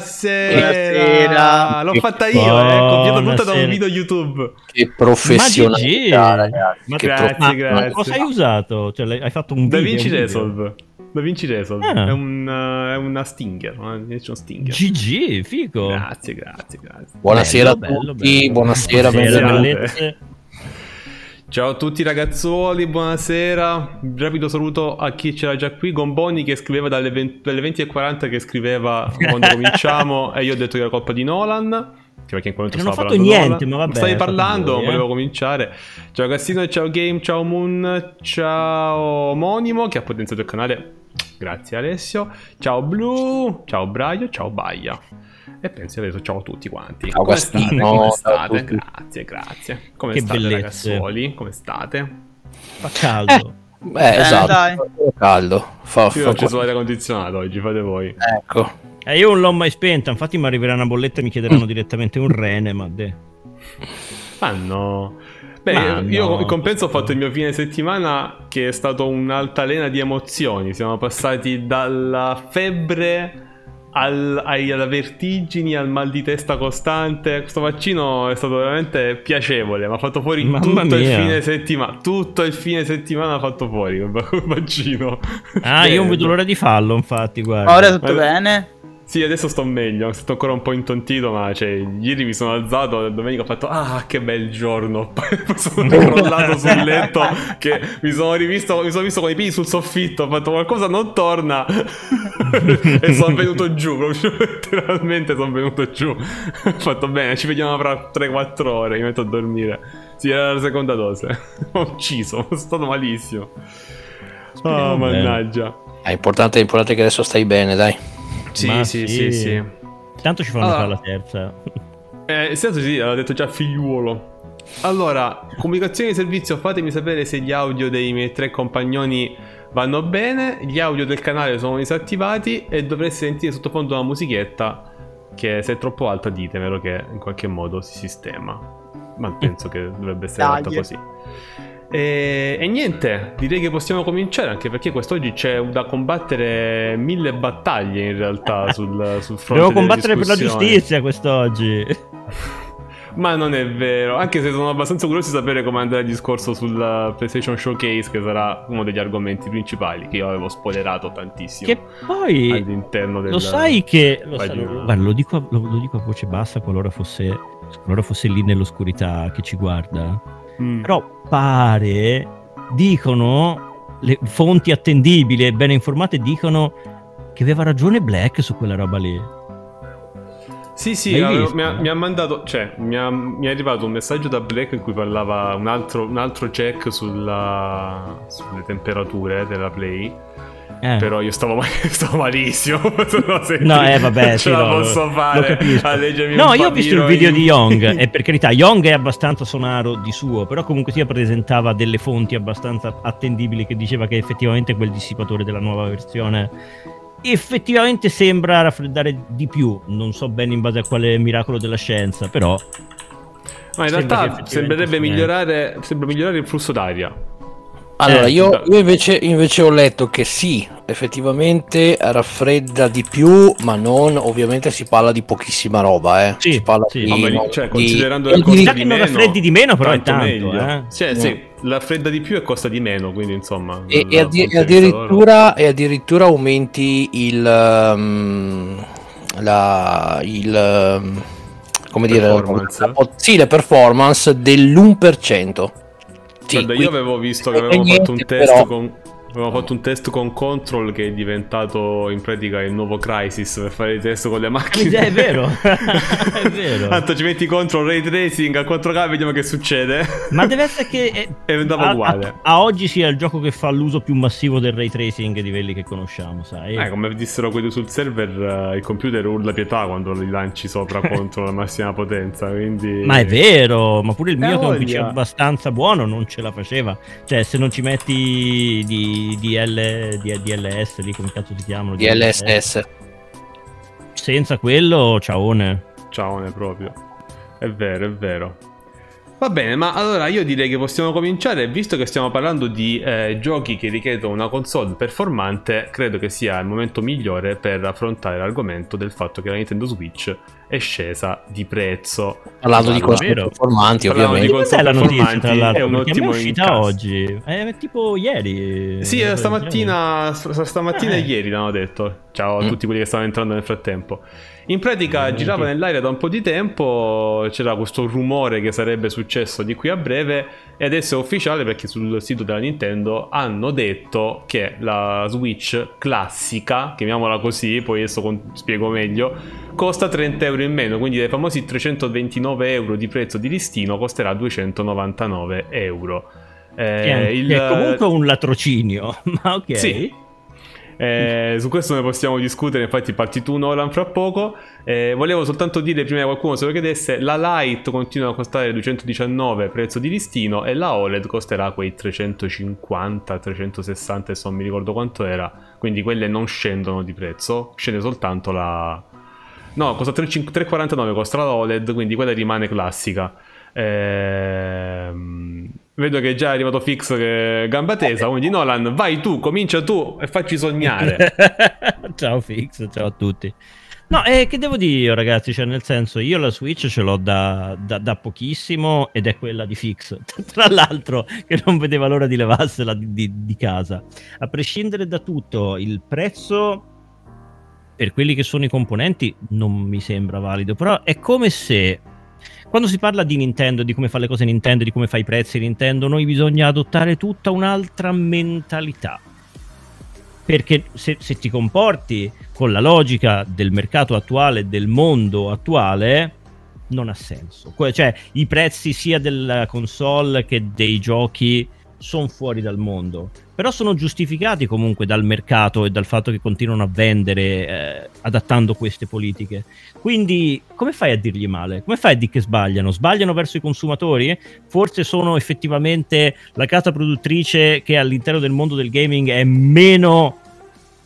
Buonasera, buonasera. Buonasera. L'ho fatta io, eh. Copiato tutta da un Buonasera. video YouTube. Che professionalità, ragazzi. Ma che grazie, prof- grazie. Ma cosa hai usato? Cioè, hai fatto un Da video? Vinci un video? Resolve. Da Vinci Resolve. Ah. È, un, eh, è una Stinger. Una Nation Stinger. GG, figo. Grazie, grazie, grazie. Buonasera Bello, a bello, tutti, bello. buonasera, Buonasera, benvenuti. Ciao a tutti ragazzuoli, buonasera. Un rapido saluto a chi c'era già qui. Gomboni che scriveva dalle, 20 dalle 20.40 che scriveva quando cominciamo e io ho detto che era colpa di Nolan. Perché in quel momento Non ho fatto niente, Nolan. ma vabbè, Stavi parlando, voi, eh. volevo cominciare. Ciao Cassino, ciao Game, ciao Moon, ciao Omonimo che ha potenziato il canale. Grazie Alessio. Ciao Blu, ciao Braio, ciao Baia. E penso adesso ciao a tutti quanti. Ciao, Come state? Come state? tutti. Grazie, grazie. Come Che state bellezze. ragazzuoli? Come state? Fa caldo. Eh, esatto, dai. fa caldo. Fa, Io fa ho acceso l'aria condizionato oggi, fate voi. Ecco. Eh, io non l'ho mai spenta, infatti mi arriverà una bolletta e mi chiederanno direttamente un rene, ma de. Ma no. Beh, Ma io no. in compenso ho fatto il mio fine settimana che è stato un'altalena di emozioni. Siamo passati dalla febbre al- ai- alla vertigini, al mal di testa costante. Questo vaccino è stato veramente piacevole. Mi ha fatto fuori Mamma tutto il mia. fine settimana. Tutto il fine settimana ha fatto fuori quel vaccino. Ah, io non vedo l'ora di fallo, infatti, guarda. Ora tutto Ma- bene? Sì, adesso sto meglio. Sono ancora un po' intontito, ma cioè, ieri mi sono alzato e domenica ho fatto Ah, che bel giorno. Poi sono crollato sul letto che mi sono rivisto, mi sono visto con i piedi sul soffitto, ho fatto qualcosa non torna. e sono venuto giù, proprio letteralmente sono venuto giù. ho fatto bene, ci vediamo fra 3-4 ore, mi metto a dormire. Sì, era la seconda dose. ho ucciso, sono stato malissimo. Speriamo Oh, mannaggia. È importante, è importante che adesso stai bene, dai. Sì, Ma sì, sì, sì. Tanto ci fanno Allora. fare la terza. Eh, senso sì, l'ha detto già figliuolo. Allora, comunicazione di servizio, fatemi sapere se gli audio dei miei tre compagnoni vanno bene. Gli audio del canale sono disattivati e dovreste sentire sottofondo una musichetta che se è troppo alta ditemelo che in qualche modo si sistema. Ma penso che dovrebbe essere Dai. fatto così. E, e niente, direi che possiamo cominciare anche perché quest'oggi c'è da combattere mille battaglie in realtà sul, sul fronte. Devo combattere per la giustizia quest'oggi. Ma non è vero, anche se sono abbastanza curioso di sapere come andrà il discorso sul PlayStation Showcase, che sarà uno degli argomenti principali che io avevo spoilerato tantissimo Che poi all'interno del lo sai che lo, sa- lo- guarda, lo dico, a, lo, lo dico a voce bassa qualora fosse, qualora fosse lì nell'oscurità che ci guarda. Mm. Però pare dicono le fonti attendibili e ben informate dicono che aveva ragione Black su quella roba lì. Sì, sì, avevo- mi, ha, mi ha mandato, cioè, mi, ha- mi è arrivato un messaggio da Black in cui parlava un altro, un altro check sulla, sulle temperature della Play. Eh. Però io stavo, mal- stavo malissimo. senti, No, eh, vabbè, sì, ce la no, lo- posso fare. a leggermi No, io ho visto il video in- di Young e per carità, Young è abbastanza sonaro di suo, però comunque sia presentava delle fonti abbastanza attendibili che diceva che effettivamente quel dissipatore della nuova versione effettivamente sembra raffreddare di più, non so bene in base a quale miracolo della scienza, però Ma in realtà sembrerebbe migliorare, sembra migliorare il flusso d'aria. Allora, Eh, io, da- io invece, invece ho letto che sì, effettivamente raffredda di più, ma non, ovviamente si parla di pochissima roba, eh. Sì, si parla sì. di, ma no, cioè, di- considerando cose Già di che non meno, raffreddi di meno, però è tanto tanto, meglio. eh. Cioè, No. sì, la fredda di più e costa di meno, quindi insomma. E, la- e addi- la e addirittura, e addirittura aumenti il, um, la, il um, come dire, Performance? la- sì, le performance dell'1%. Sì, Guarda, io avevo visto che avevamo fatto un test però- con. Avevamo fatto un test con Control che è diventato in pratica il nuovo Crisis per fare i test con le macchine. È vero, è vero. Tanto ci metti Control Ray Tracing a 4K vediamo che succede. Ma deve essere che è- E andava a, uguale. a- a oggi sia il gioco che fa l'uso più massivo del ray tracing di quelli che conosciamo, sai? Eh, come dissero quelli sul server, eh, il computer urla pietà quando li lanci sopra contro la massima potenza. Quindi. Ma è vero, ma pure il mio che è un PC abbastanza buono non ce la faceva. Cioè, se non ci metti di, DL, di- DLS lì, come cazzo si chiamano? DLSS. Senza quello, ciaone. Ciao, ne proprio. È vero, è vero. Va bene, ma allora io direi che possiamo cominciare, visto che stiamo parlando di eh, giochi che richiedono una console performante, credo che sia il momento migliore per affrontare l'argomento del fatto che la Nintendo Switch è scesa di prezzo. Parlando di vero. performanti, Parlando di ovviamente. Questa è la notizia, tra l'altro, è un ottimo è uscita incast. oggi. È tipo ieri. Sì, Eh, stamattina, st- stamattina e Eh. ieri l'hanno detto. Ciao a Mm. tutti quelli che stavano entrando nel frattempo. In pratica girava nell'aria da un po' di tempo, c'era questo rumore che sarebbe successo di qui a breve e adesso è ufficiale perché sul sito della Nintendo hanno detto che la Switch classica, chiamiamola così, poi adesso con- spiego meglio, costa 30 euro in meno, quindi dai famosi 329 euro di prezzo di listino costerà 299 euro. Eh, Che è, il- che è comunque un latrocinio, ma ok. sì. Eh, su questo ne possiamo discutere, infatti parti tu Nolan fra poco. Eh, volevo soltanto dire prima che qualcuno se lo chiedesse, la Lite continua a costare 219 prezzo di listino e la OLED costerà quei 350, 360, adesso non mi ricordo quanto era, quindi quelle non scendono di prezzo, scende soltanto la... No, costa 3,5 3,49 costa la OLED, quindi quella rimane classica. Ehm, vedo che è già arrivato Fix che gamba tesa, quindi Nolan, vai tu, comincia tu e facci sognare. ciao Fix, ciao a tutti. No, eh, che devo dire io, ragazzi? Cioè, nel senso, io la Switch ce l'ho da, da- da pochissimo ed è quella di Fix. Tra l'altro, che non vedeva l'ora di levarsela di, di- di casa. A prescindere da tutto, il prezzo per quelli che sono i componenti non mi sembra valido. Però è come se quando si parla di Nintendo, di come fa le cose Nintendo, di come fa i prezzi Nintendo, noi bisogna adottare tutta un'altra mentalità. Perché se, se ti comporti con la logica del mercato attuale, del mondo attuale, non ha senso. Cioè, i prezzi sia della console che dei giochi sono fuori dal mondo. Però sono giustificati comunque dal mercato e dal fatto che continuano a vendere eh, adattando queste politiche. Quindi, come fai a dirgli male? Come fai a dire che sbagliano? Sbagliano verso i consumatori? Forse sono effettivamente la casa produttrice che all'interno del mondo del gaming è meno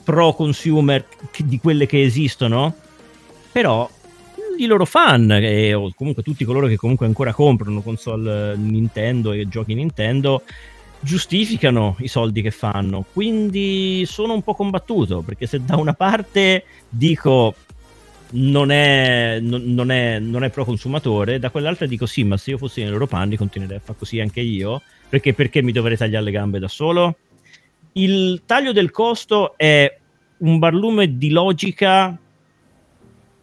pro consumer di quelle che esistono? Però i loro fan, e, o comunque tutti coloro che comunque ancora comprano console eh, Nintendo e giochi Nintendo, giustificano i soldi che fanno. Quindi sono un po' combattuto, perché se da una parte dico non è, non, è, non è pro consumatore, da quell'altra dico sì, ma se io fossi nei loro panni continuerei a fare così anche io, perché, perché mi dovrei tagliare le gambe da solo? Il taglio del costo è un barlume di logica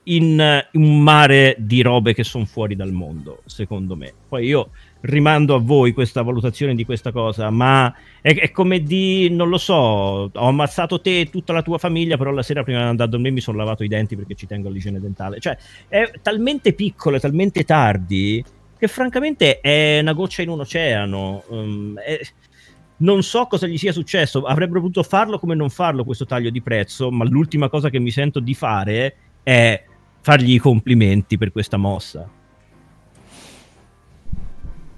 in un mare di robe che sono fuori dal mondo, secondo me. Poi io rimando a voi questa valutazione di questa cosa, ma è, è come di, non lo so, ho ammazzato te e tutta la tua famiglia, però la sera prima di andare a dormire mi sono lavato i denti perché ci tengo all'igiene dentale. Cioè, è talmente piccolo e talmente tardi che francamente è una goccia in un oceano. Um, è- non so cosa gli sia successo, avrebbero potuto farlo come non farlo questo taglio di prezzo, ma l'ultima cosa che mi sento di fare è fargli i complimenti per questa mossa.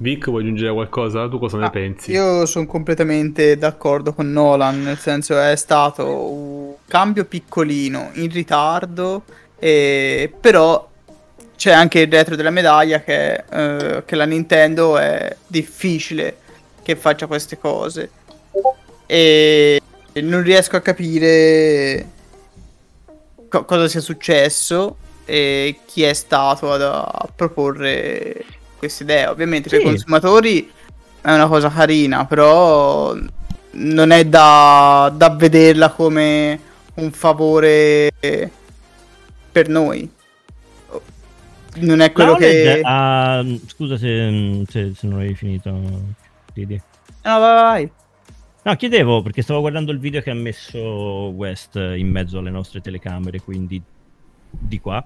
Vic, vuoi aggiungere qualcosa? Tu cosa ne Ah, pensi? Io sono completamente d'accordo con Nolan, nel senso è stato un cambio piccolino, in ritardo, e- però c'è anche il retro della medaglia che, eh, che la Nintendo è difficile che faccia queste cose. E non riesco a capire co- cosa sia successo e chi è stato ad- a proporre questa idea. Ovviamente per Sì. i consumatori è una cosa carina, però non è da, da vederla come un favore per noi. Non è quello che... ha- Scusa se, se- se non avevi finito. Didi. No, vai, vai. No, chiedevo perché stavo guardando il video che ha messo West in mezzo alle nostre telecamere, quindi di qua.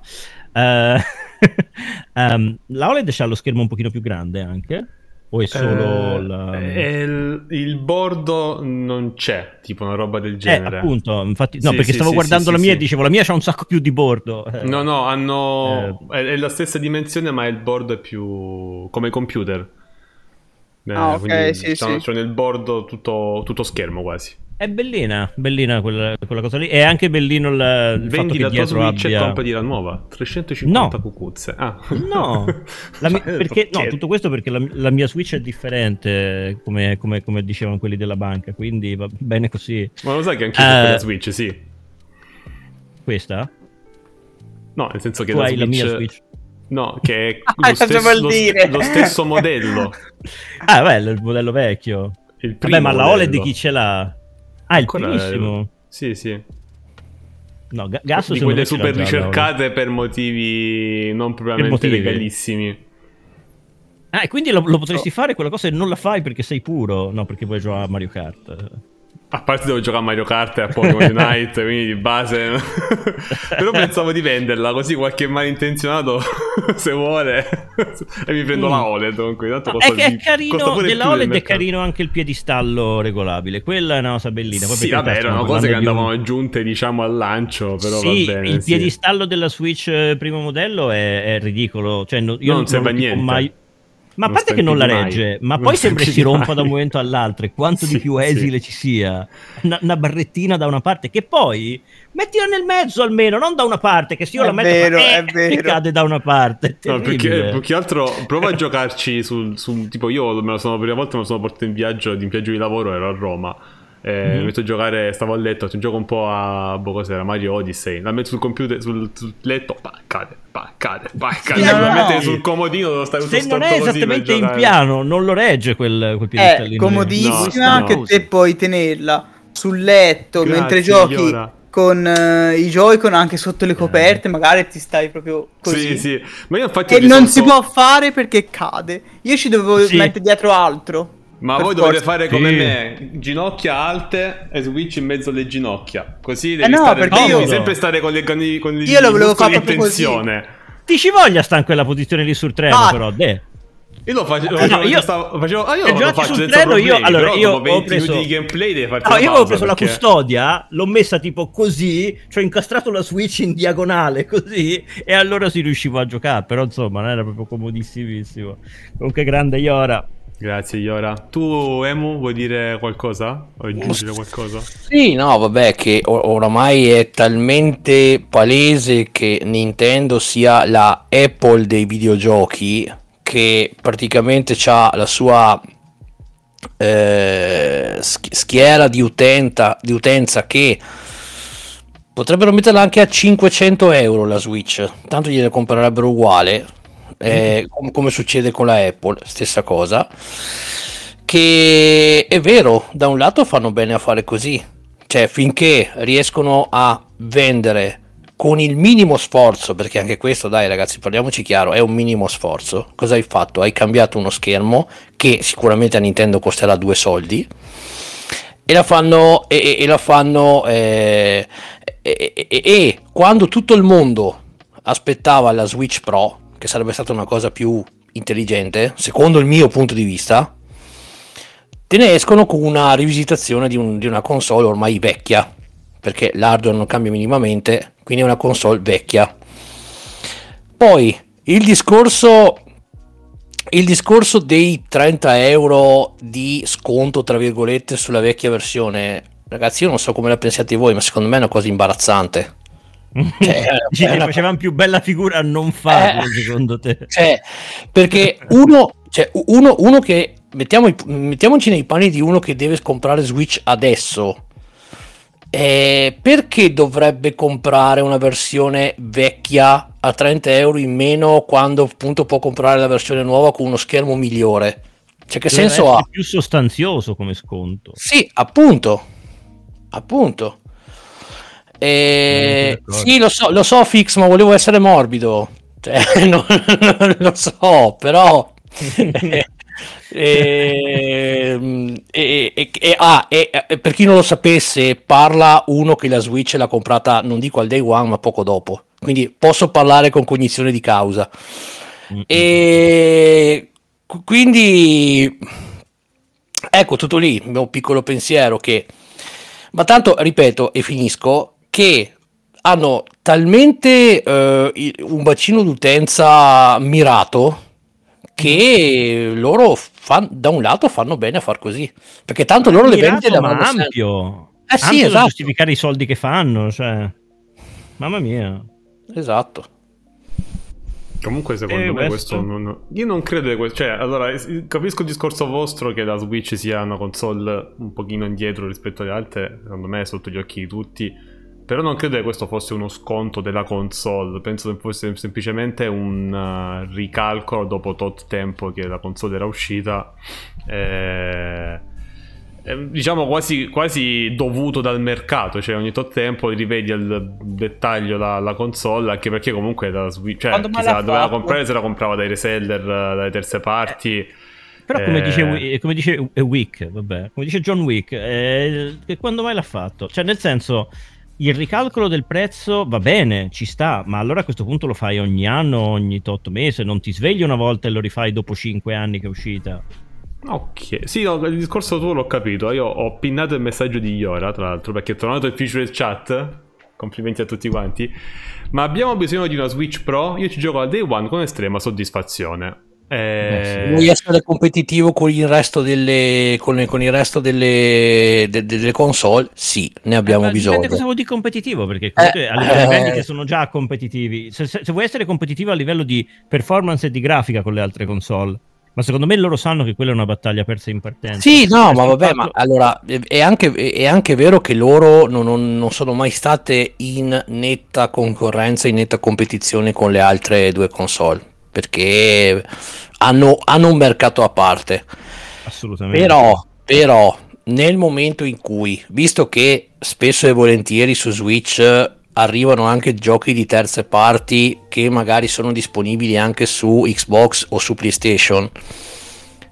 Eh, ehm, la OLED c'ha lo schermo un pochino più grande anche? O è solo Eh, la... eh, il, il bordo non c'è, tipo una roba del Eh, genere. appunto, infatti, no, Sì, perché sì, stavo sì, guardando sì, la mia sì. e dicevo la mia c'ha un sacco più di bordo. Eh, No, no, hanno... È, è la stessa dimensione, ma il bordo è più... come computer. Eh, Ah, ok, quindi sì, sì. c'hanno nel bordo tutto, tutto schermo quasi. È bellina, bellina quella, quella cosa lì. È anche bellino il, il fatto che la tua dietro Switch abbia... e compri la nuova. 350 No. cucuzze. Ah. No, la mia- Cioè, perché, no, tutto questo perché la, la mia Switch è differente, come, come- come dicevano quelli della banca, quindi va bene così. Ma lo sai che anche io Eh. ho quella Switch, sì. Questa? No, nel senso che Tu la hai la Switch... mia Switch? No, che è Ah, lo, cosa stesso, lo- lo stesso modello. Ah, bello, il modello vecchio. Il Vabbè, ma la modello. OLED chi ce l'ha? Ah, il Ancora- primissimo. Sì, sì. No, Ga- Gasso di quelle super ricercate per motivi non propriamente motivi? legalissimi. Ah, e quindi lo, lo potresti fare quella cosa e non la fai perché sei puro? No, perché vuoi giocare a Mario Kart. A parte devo giocare a Mario Kart e a Pokémon Unite, quindi di base. Però pensavo di venderla così qualche malintenzionato se vuole. e mi prendo Mm. la OLED. Comunque, tanto No, costa è che è costa carino, della del OLED è carino anche il piedistallo regolabile. Quella è una cosa bellina. Poi Sì, vabbè, erano cose che andavano aggiunte, diciamo, al lancio. Però sì, va bene. il sì. piedistallo della Switch eh, primo modello è, è ridicolo. Cioè, no- io Non serve a niente. Mai... Ma a parte che non la mai. regge, ma Non poi sembra si rompa mai. da un momento all'altro. E quanto di Sì, più sì. esile ci sia, una, una barrettina da una parte, che poi mettila nel mezzo almeno, non da una parte. Che se io È la metto vero, fa, è eh, vero. e cade da una parte. È No, perché più che altro prova a giocarci sul, su tipo io me lo sono la prima volta me lo sono portato in viaggio di un viaggio di lavoro ero a Roma eh, Mhm. mi metto a giocare stavo a letto ti gioco un po' a boh, cos'era Mario Odyssey la metto sul computer sul, sul letto pa, cade pa, cade pa, cade no, la no. metti sul comodino devo stare Se non è esattamente in piano, non lo regge quel, quel È piedistallino. lì. comodissima No, che no. te puoi tenerla sul letto Grazie, mentre giochi Iora. con eh, i Joy-Con anche sotto le coperte, magari ti stai proprio così. sì sì ma io infatti E non si può fare perché cade. Io ci dovevo Sì. mettere dietro altro. Ma Per voi dovete fare come Sì. me, ginocchia alte e switch in mezzo alle ginocchia. Così devi, Eh no, stare, perché io- devi sempre stare con le con, i- con Io lo volevo fare proprio così. tensione. Ti ci voglia sta in quella posizione lì sul treno, Ah. però, de. Io lo face- lo Eh, no, facevo, io- stavo- facevo, ah, io lo faccio sul senza treno, io- problemi, allora, però io dopo 20 ho preso- minuti di gameplay devi farti No, io avevo preso perché- la custodia, l'ho messa tipo così, cioè ho incastrato la Switch in diagonale così, e allora si riusciva a giocare. Però insomma, non era proprio comodissimissimo. Comunque, grande Iora. Grazie Iora. Tu Emu vuoi dire qualcosa? Vuoi aggiungere qualcosa? Sì, no, vabbè, che o- oramai è talmente palese che Nintendo sia la Apple dei videogiochi che praticamente ha la sua eh, sch- schiera di, utenta, di utenza che potrebbero metterla anche a 500 euro la Switch, tanto gliene comprerebbero uguale, eh, com- come succede con la Apple, stessa cosa che è vero, da un lato fanno bene a fare così, cioè finché riescono a vendere con il minimo sforzo, perché anche questo, dai ragazzi, parliamoci chiaro, è un minimo sforzo. Cosa hai fatto? Hai cambiato uno schermo che sicuramente a Nintendo costerà due soldi e la fanno e, e- e la fanno eh, e- e quando tutto il mondo aspettava la Switch Pro, che sarebbe stata una cosa più intelligente, secondo il mio punto di vista, te ne escono con una rivisitazione di, un- di una console ormai vecchia, perché l'hardware non cambia minimamente, quindi è una console vecchia. Poi il discorso, il discorso dei 30 euro di sconto, tra virgolette, sulla vecchia versione, ragazzi, io non so come la pensiate voi, ma secondo me è una cosa imbarazzante. Cioè, Dici è che una- facevano più bella figura a non farlo, Eh. secondo te? Cioè, perché uno, cioè, uno, uno che mettiamo, mettiamoci nei panni di uno che deve comprare Switch adesso. eh, perché dovrebbe comprare una versione vecchia a 30 euro in meno quando appunto può comprare la versione nuova con uno schermo migliore? Cioè, che Doveva senso ha? più sostanzioso come sconto. Sì, appunto. Appunto. Eh, Non sono sì, lo so, lo so, Fix, ma volevo essere morbido. Cioè, non, non lo so, però. E, e- e- ah, e- e per chi non lo sapesse, parla uno che la Switch l'ha comprata, non dico al day one, ma poco dopo. Quindi posso parlare con cognizione di causa. Mm, E qu- quindi ecco tutto lì, il mio piccolo pensiero che ma tanto ripeto e finisco che hanno talmente eh, un bacino d'utenza mirato che loro f- fan- da un lato fanno bene a far così, perché tanto loro le Mirato, vendite le ma vanno sempre. ampio. Eh sì, Ampio da esatto. giustificare i soldi che fanno, cioè. Mamma mia. Esatto. Comunque, secondo Eh, me, questo- questo non... io non credo che questo. Cioè, allora, capisco il discorso vostro che la Switch sia una console un pochino indietro rispetto alle altre. Secondo me, è sotto gli occhi di tutti. Però non credo che questo fosse uno sconto della console. Penso che fosse semplicemente un uh, ricalcolo dopo tot tempo che la console era uscita. Eh, eh, diciamo quasi, quasi dovuto dal mercato, cioè ogni tot tempo rivedi al dettaglio la, la console, anche perché comunque la Switch, cioè, Quando chi se la doveva comprare se la comprava dai reseller, eh, dalle terze parti. Però come Eh. dice, Wi- come dice eh, Wick, vabbè, come dice John Wick, eh, che quando mai l'ha fatto? Cioè, nel senso, il ricalcolo del prezzo va bene, ci sta, ma allora a questo punto lo fai ogni anno, ogni tot mesi, non ti svegli una volta e lo rifai dopo 5 anni che è uscita. Ok, sì, no, il discorso tuo l'ho capito. Io ho pinnato il messaggio di Iora, tra l'altro, perché è tornato il feature chat. Complimenti a tutti quanti. Ma abbiamo bisogno di una Switch Pro. Io ci gioco al day one con estrema soddisfazione. Eh, Vuoi essere competitivo con il resto delle, con, con il resto delle, de- delle console? Sì, ne abbiamo Eh, ma bisogno. Cosa vuol dire competitivo, perché comunque Eh, a livello di eh. vendite sono già competitivi. Se, se- se vuoi essere competitivo a livello di performance e di grafica con le altre console, ma secondo me loro sanno che quella è una battaglia persa in partenza. Sì, no, Eh, ma vabbè, fatto- ma allora è è anche, è anche vero che loro non, non- non sono mai state in netta concorrenza, in netta competizione con le altre due console, perché hanno, hanno un mercato a parte. Assolutamente. Però, però, nel momento in cui, visto che spesso e volentieri su Switch eh, arrivano anche giochi di terze parti che magari sono disponibili anche su Xbox o su PlayStation,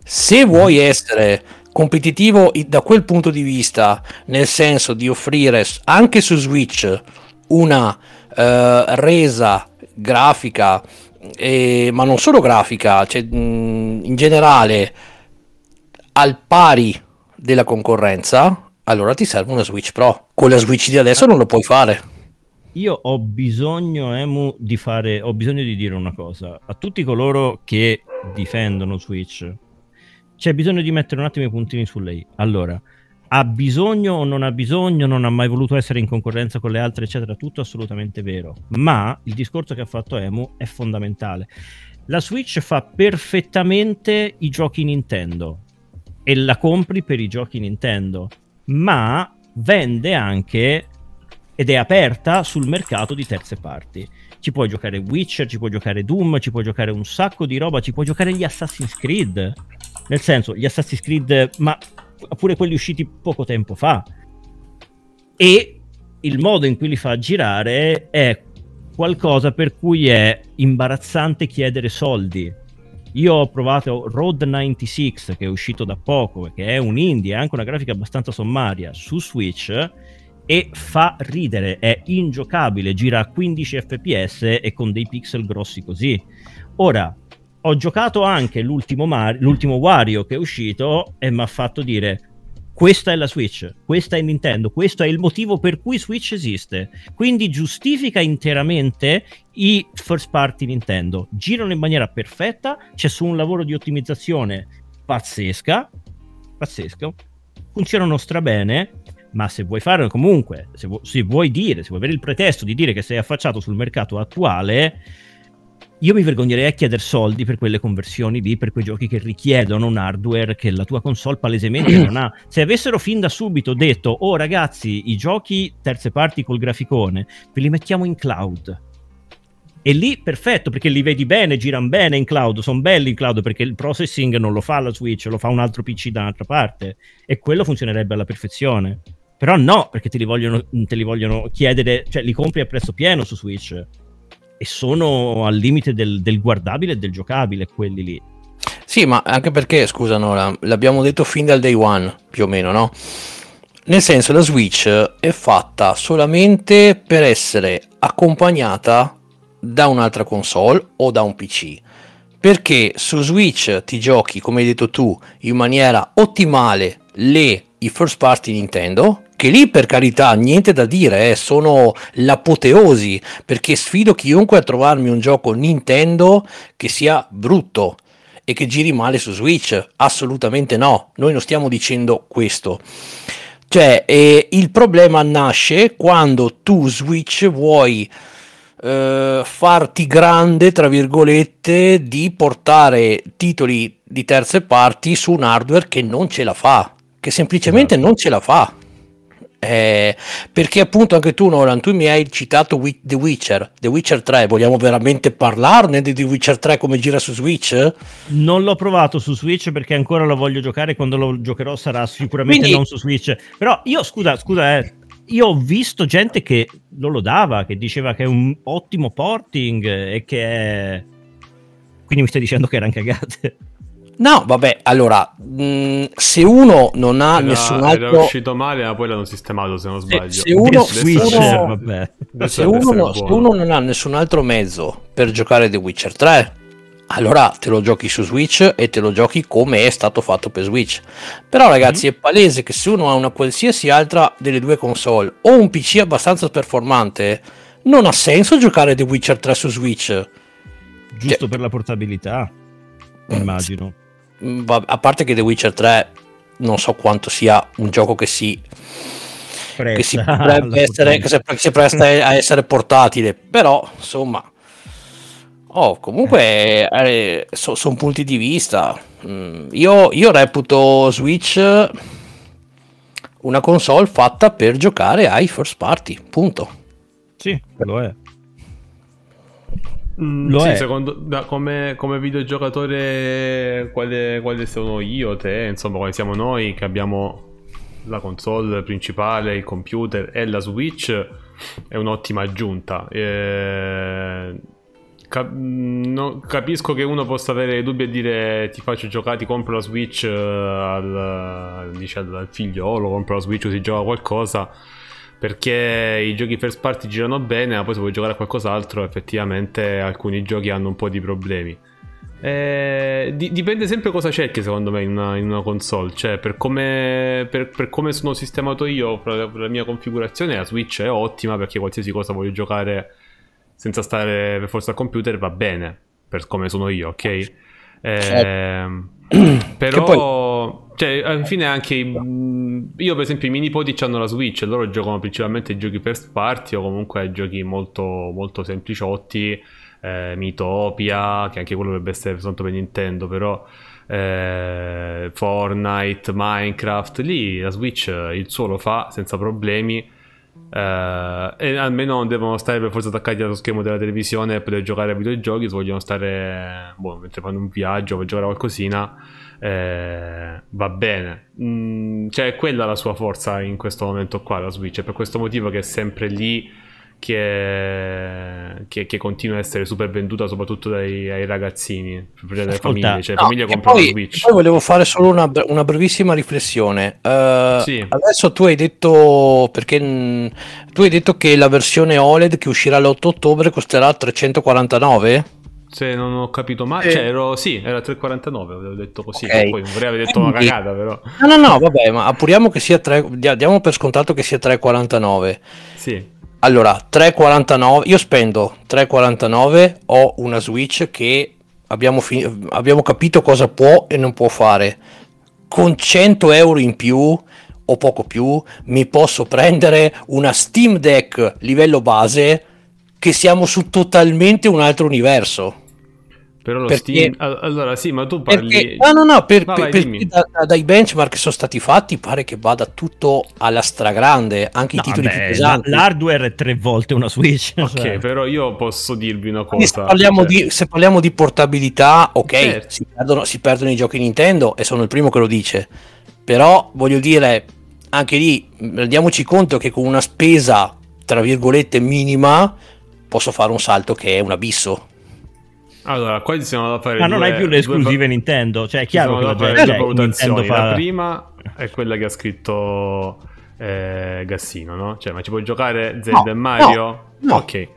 se vuoi essere competitivo da quel punto di vista, nel senso di offrire anche su Switch una eh, resa grafica, eh, ma non solo grafica, cioè, mh, in generale al pari della concorrenza, allora ti serve una Switch Pro. Con la Switch di adesso non lo puoi fare. Io ho bisogno, Emu, di fare. Ho bisogno di dire una cosa a tutti coloro che difendono Switch. C'è bisogno di mettere un attimo i puntini su lei. Allora, ha bisogno o non ha bisogno, non ha mai voluto essere in concorrenza con le altre, eccetera. Tutto assolutamente vero. Ma il discorso che ha fatto Emu è fondamentale. La Switch fa perfettamente i giochi Nintendo e la compri per i giochi Nintendo, ma vende anche ed è aperta sul mercato di terze parti. Ci puoi giocare Witcher, ci puoi giocare Doom, ci puoi giocare un sacco di roba, ci puoi giocare gli Assassin's Creed. Nel senso, gli Assassin's Creed, ma pure quelli usciti poco tempo fa. E il modo in cui li fa girare è qualcosa per cui è imbarazzante chiedere soldi. Io ho provato Road 96 che è uscito da poco, che è un indie, ha anche una grafica abbastanza sommaria su Switch e fa ridere, è ingiocabile, gira a 15 fps e con dei pixel grossi così. Ora, ho giocato anche l'ultimo, Mar- l'ultimo Wario che è uscito e mi ha fatto dire questa è la Switch, questa è Nintendo, questo è il motivo per cui Switch esiste. Quindi giustifica interamente i first party Nintendo. Girano in maniera perfetta, c'è su un lavoro di ottimizzazione pazzesca, pazzesco, funzionano strabene, ma se vuoi fare comunque, se, vu- se vuoi dire, se vuoi avere il pretesto di dire che sei affacciato sul mercato attuale, io mi vergognerei a chiedere soldi per quelle conversioni lì, per quei giochi che richiedono un hardware che la tua console palesemente non ha. Se avessero fin da subito detto, oh ragazzi, i giochi terze parti col graficone, ve li mettiamo in cloud. E lì perfetto, perché li vedi bene, girano bene in cloud, sono belli in cloud perché il processing non lo fa la Switch, lo fa un altro PC da un'altra parte e quello funzionerebbe alla perfezione. Però no, perché te li vogliono, te li vogliono chiedere, cioè li compri a prezzo pieno su Switch e sono al limite del, del guardabile e del giocabile quelli lì. Sì, ma anche perché, scusa Nora, l'abbiamo detto fin dal day one, più o meno, no? Nel senso, la Switch è fatta solamente per essere accompagnata da un'altra console o da un PC. Perché su Switch ti giochi, come hai detto tu, in maniera ottimale le, i first party Nintendo, che lì per carità niente da dire, eh, sono l'apoteosi, perché sfido chiunque a trovarmi un gioco Nintendo che sia brutto e che giri male su Switch. Assolutamente no, noi non stiamo dicendo questo. Cioè, eh, il problema nasce quando tu Switch vuoi eh, farti grande, tra virgolette, di portare titoli di terze parti su un hardware che non ce la fa, che semplicemente Esatto. non ce la fa. Eh, perché appunto anche tu Nolan tu mi hai citato The Witcher The Witcher 3 vogliamo veramente parlarne di The Witcher 3 come gira su Switch? Non l'ho provato su Switch perché ancora lo voglio giocare. Quando lo giocherò sarà sicuramente Quindi- non su Switch. Però io, scusa, scusa, eh, io ho visto gente che lo lodava, che diceva che è un ottimo porting e che è... Quindi mi stai dicendo che erano cagate. No, vabbè, allora, mh, se uno non ha Era, nessun era altro... uscito male, ma poi l'hanno sistemato se non sbaglio. se uno- Adesso- Switch, uno- vabbè. Se uno, no- se uno non ha nessun altro mezzo per giocare The Witcher 3, allora te lo giochi su Switch e te lo giochi come è stato fatto per Switch. Però ragazzi è palese che se uno ha una qualsiasi altra delle due console o un PC abbastanza performante, non ha senso giocare The Witcher 3 su Switch. Giusto Cioè- per la portabilità, immagino. Mm, A parte che The Witcher 3 non so quanto sia un gioco che si che si Presta potrebbe essere che si, che si presta a essere portatile. Però insomma oh, comunque sono punti di vista. Mm, io, io reputo Switch una console fatta per giocare ai first party punto. Sì, lo è. Mm, sì, secondo da- come, come videogiocatore, quale, quale sono io, te, insomma, quale siamo noi che abbiamo la console principale, il computer e la Switch, è un'ottima aggiunta. Eh, cap- no- capisco che uno possa avere dubbi e dire ti faccio giocare, ti compro la Switch eh, al, dice al, figliolo, compro la Switch così gioca qualcosa perché i giochi first party girano bene, ma poi se vuoi giocare a qualcos'altro, effettivamente alcuni giochi hanno un po' di problemi. Eh, di- dipende sempre cosa cerchi, secondo me, in una, in una console. Cioè, per come, per- per come sono sistemato io, per la, per la mia configurazione, la Switch è ottima perché qualsiasi cosa voglio giocare senza stare per forza al computer va bene, per come sono io, ok? Ehm, però, cioè, alla fine anche io, per esempio, i miei nipoti hanno la Switch e loro giocano principalmente giochi first party o comunque giochi molto, molto sempliciotti. eh, Mitopia, che anche quello dovrebbe essere soltanto per Nintendo, però eh, Fortnite, Minecraft, lì la Switch il suo lo fa senza problemi. Eh, e almeno non devono stare per forza attaccati allo schermo della televisione per giocare a videogiochi. Se vogliono stare boh, mentre fanno un viaggio per giocare a qualcosina, eh, va bene. Mm, cioè, è quella la sua forza in questo momento qua. La Switch è per questo motivo che è sempre lì. Che, che, che continua a essere super venduta soprattutto dai, ai ragazzini, per le Ascolta, famiglie, cioè le No, famiglie comprano poi, Switch. poi volevo fare solo una, una brevissima riflessione. Eh, Sì. Adesso tu hai detto perché mh, tu hai detto che la versione OLED che uscirà l'8 ottobre costerà 349? Se non ho capito male, Eh. cioè ero, sì, era 3,49, avevo detto così, Ok. poi vorrei aver detto una Quindi- cagata però. No, no, no, vabbè, ma appuriamo che sia 3, dia- diamo per scontato che sia 349. Sì, Allora, 349, io spendo 349, ho una Switch che abbiamo, fi- abbiamo capito cosa può e non può fare. Con 100 euro in più o poco più mi posso prendere una Steam Deck livello base che siamo su totalmente un altro universo. Però lo Perché- Steam... All- Allora sì, ma tu parli... Perché, no, no, no, per- No, per- vai, da- da- dai benchmark che sono stati fatti pare che vada tutto alla stragrande, anche No, i titoli vabbè, più pesanti. l'hardware è tre volte una Switch. Ok, cioè. però io posso dirvi una cosa. se, parliamo cioè- di, se parliamo di portabilità, ok, Certo. si, perdono, si perdono i giochi Nintendo e sono il primo che lo dice. Però voglio dire, anche lì rendiamoci conto che con una spesa, tra virgolette, minima, posso fare un salto che è un abisso. Allora, qua ci sono da fare Ma non due- hai più le due- esclusive Nintendo. Cioè, è chiaro che la da fare due cioè, valutazioni. Nintendo fa... La prima è quella che ha scritto eh, Gassino, no? Cioè, ma ci puoi giocare Zelda No, e Mario? no, ok.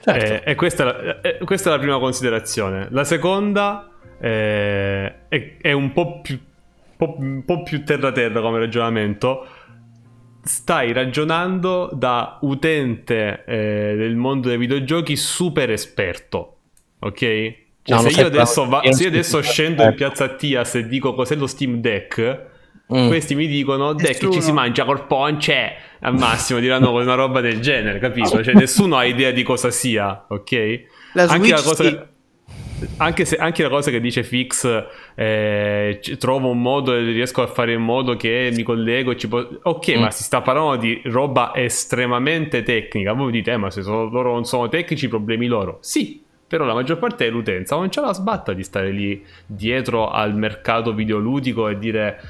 certo. Eh, e questa è, la, eh, questa è la prima considerazione. La seconda eh, è, è un po' più, po', un po' più terra-terra come ragionamento. Stai ragionando da utente eh, del mondo dei videogiochi super esperto, ok? Cioè, No, se, io adesso, va- se io so adesso scendo in piazza Tias e dico cos'è lo Steam Deck, Mm. questi mi dicono Deck Nessuno. ci si mangia col ponce. Al massimo diranno una roba del genere, capito? Cioè, nessuno ha idea di cosa sia, ok? La anche la cosa sì. anche, se, anche la cosa che dice Fix eh, trovo un modo e riesco a fare in modo che mi collego ci po- ok Mm. ma si sta parlando di roba estremamente tecnica voi dite eh, ma se sono- loro non sono tecnici problemi loro sì però la maggior parte dell'utenza non ce la sbatta di stare lì dietro al mercato videoludico e dire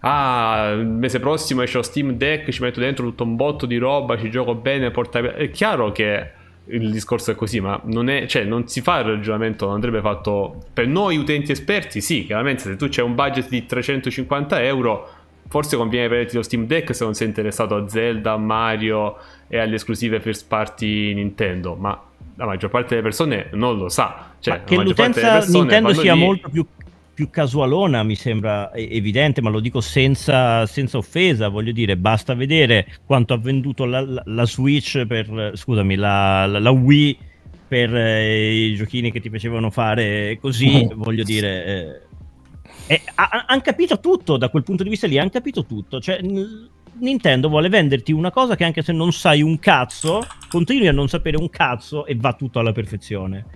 ah il mese prossimo esce lo Steam Deck ci metto dentro tutto un botto di roba ci gioco bene porta... è chiaro che il discorso è così, ma non, è, cioè, non si fa il ragionamento, non andrebbe fatto per noi utenti esperti. Sì, chiaramente se tu c'hai un budget di 350 euro, forse conviene prenderti lo Steam Deck se non sei interessato a Zelda, Mario e alle esclusive first party Nintendo. Ma la maggior parte delle persone non lo sa. Cioè, Ma che l'utenza Nintendo sia lì- molto più, più casualona mi sembra evidente, ma lo dico senza, senza offesa, voglio dire, basta vedere quanto ha venduto la, la- la Switch per, scusami, la, la- la Wii per eh, i giochini che ti facevano fare così, voglio dire... eh, hanno capito tutto da quel punto di vista lì, hanno capito tutto. Cioè, n- Nintendo vuole venderti una cosa che anche se non sai un cazzo, continui a non sapere un cazzo e va tutto alla perfezione.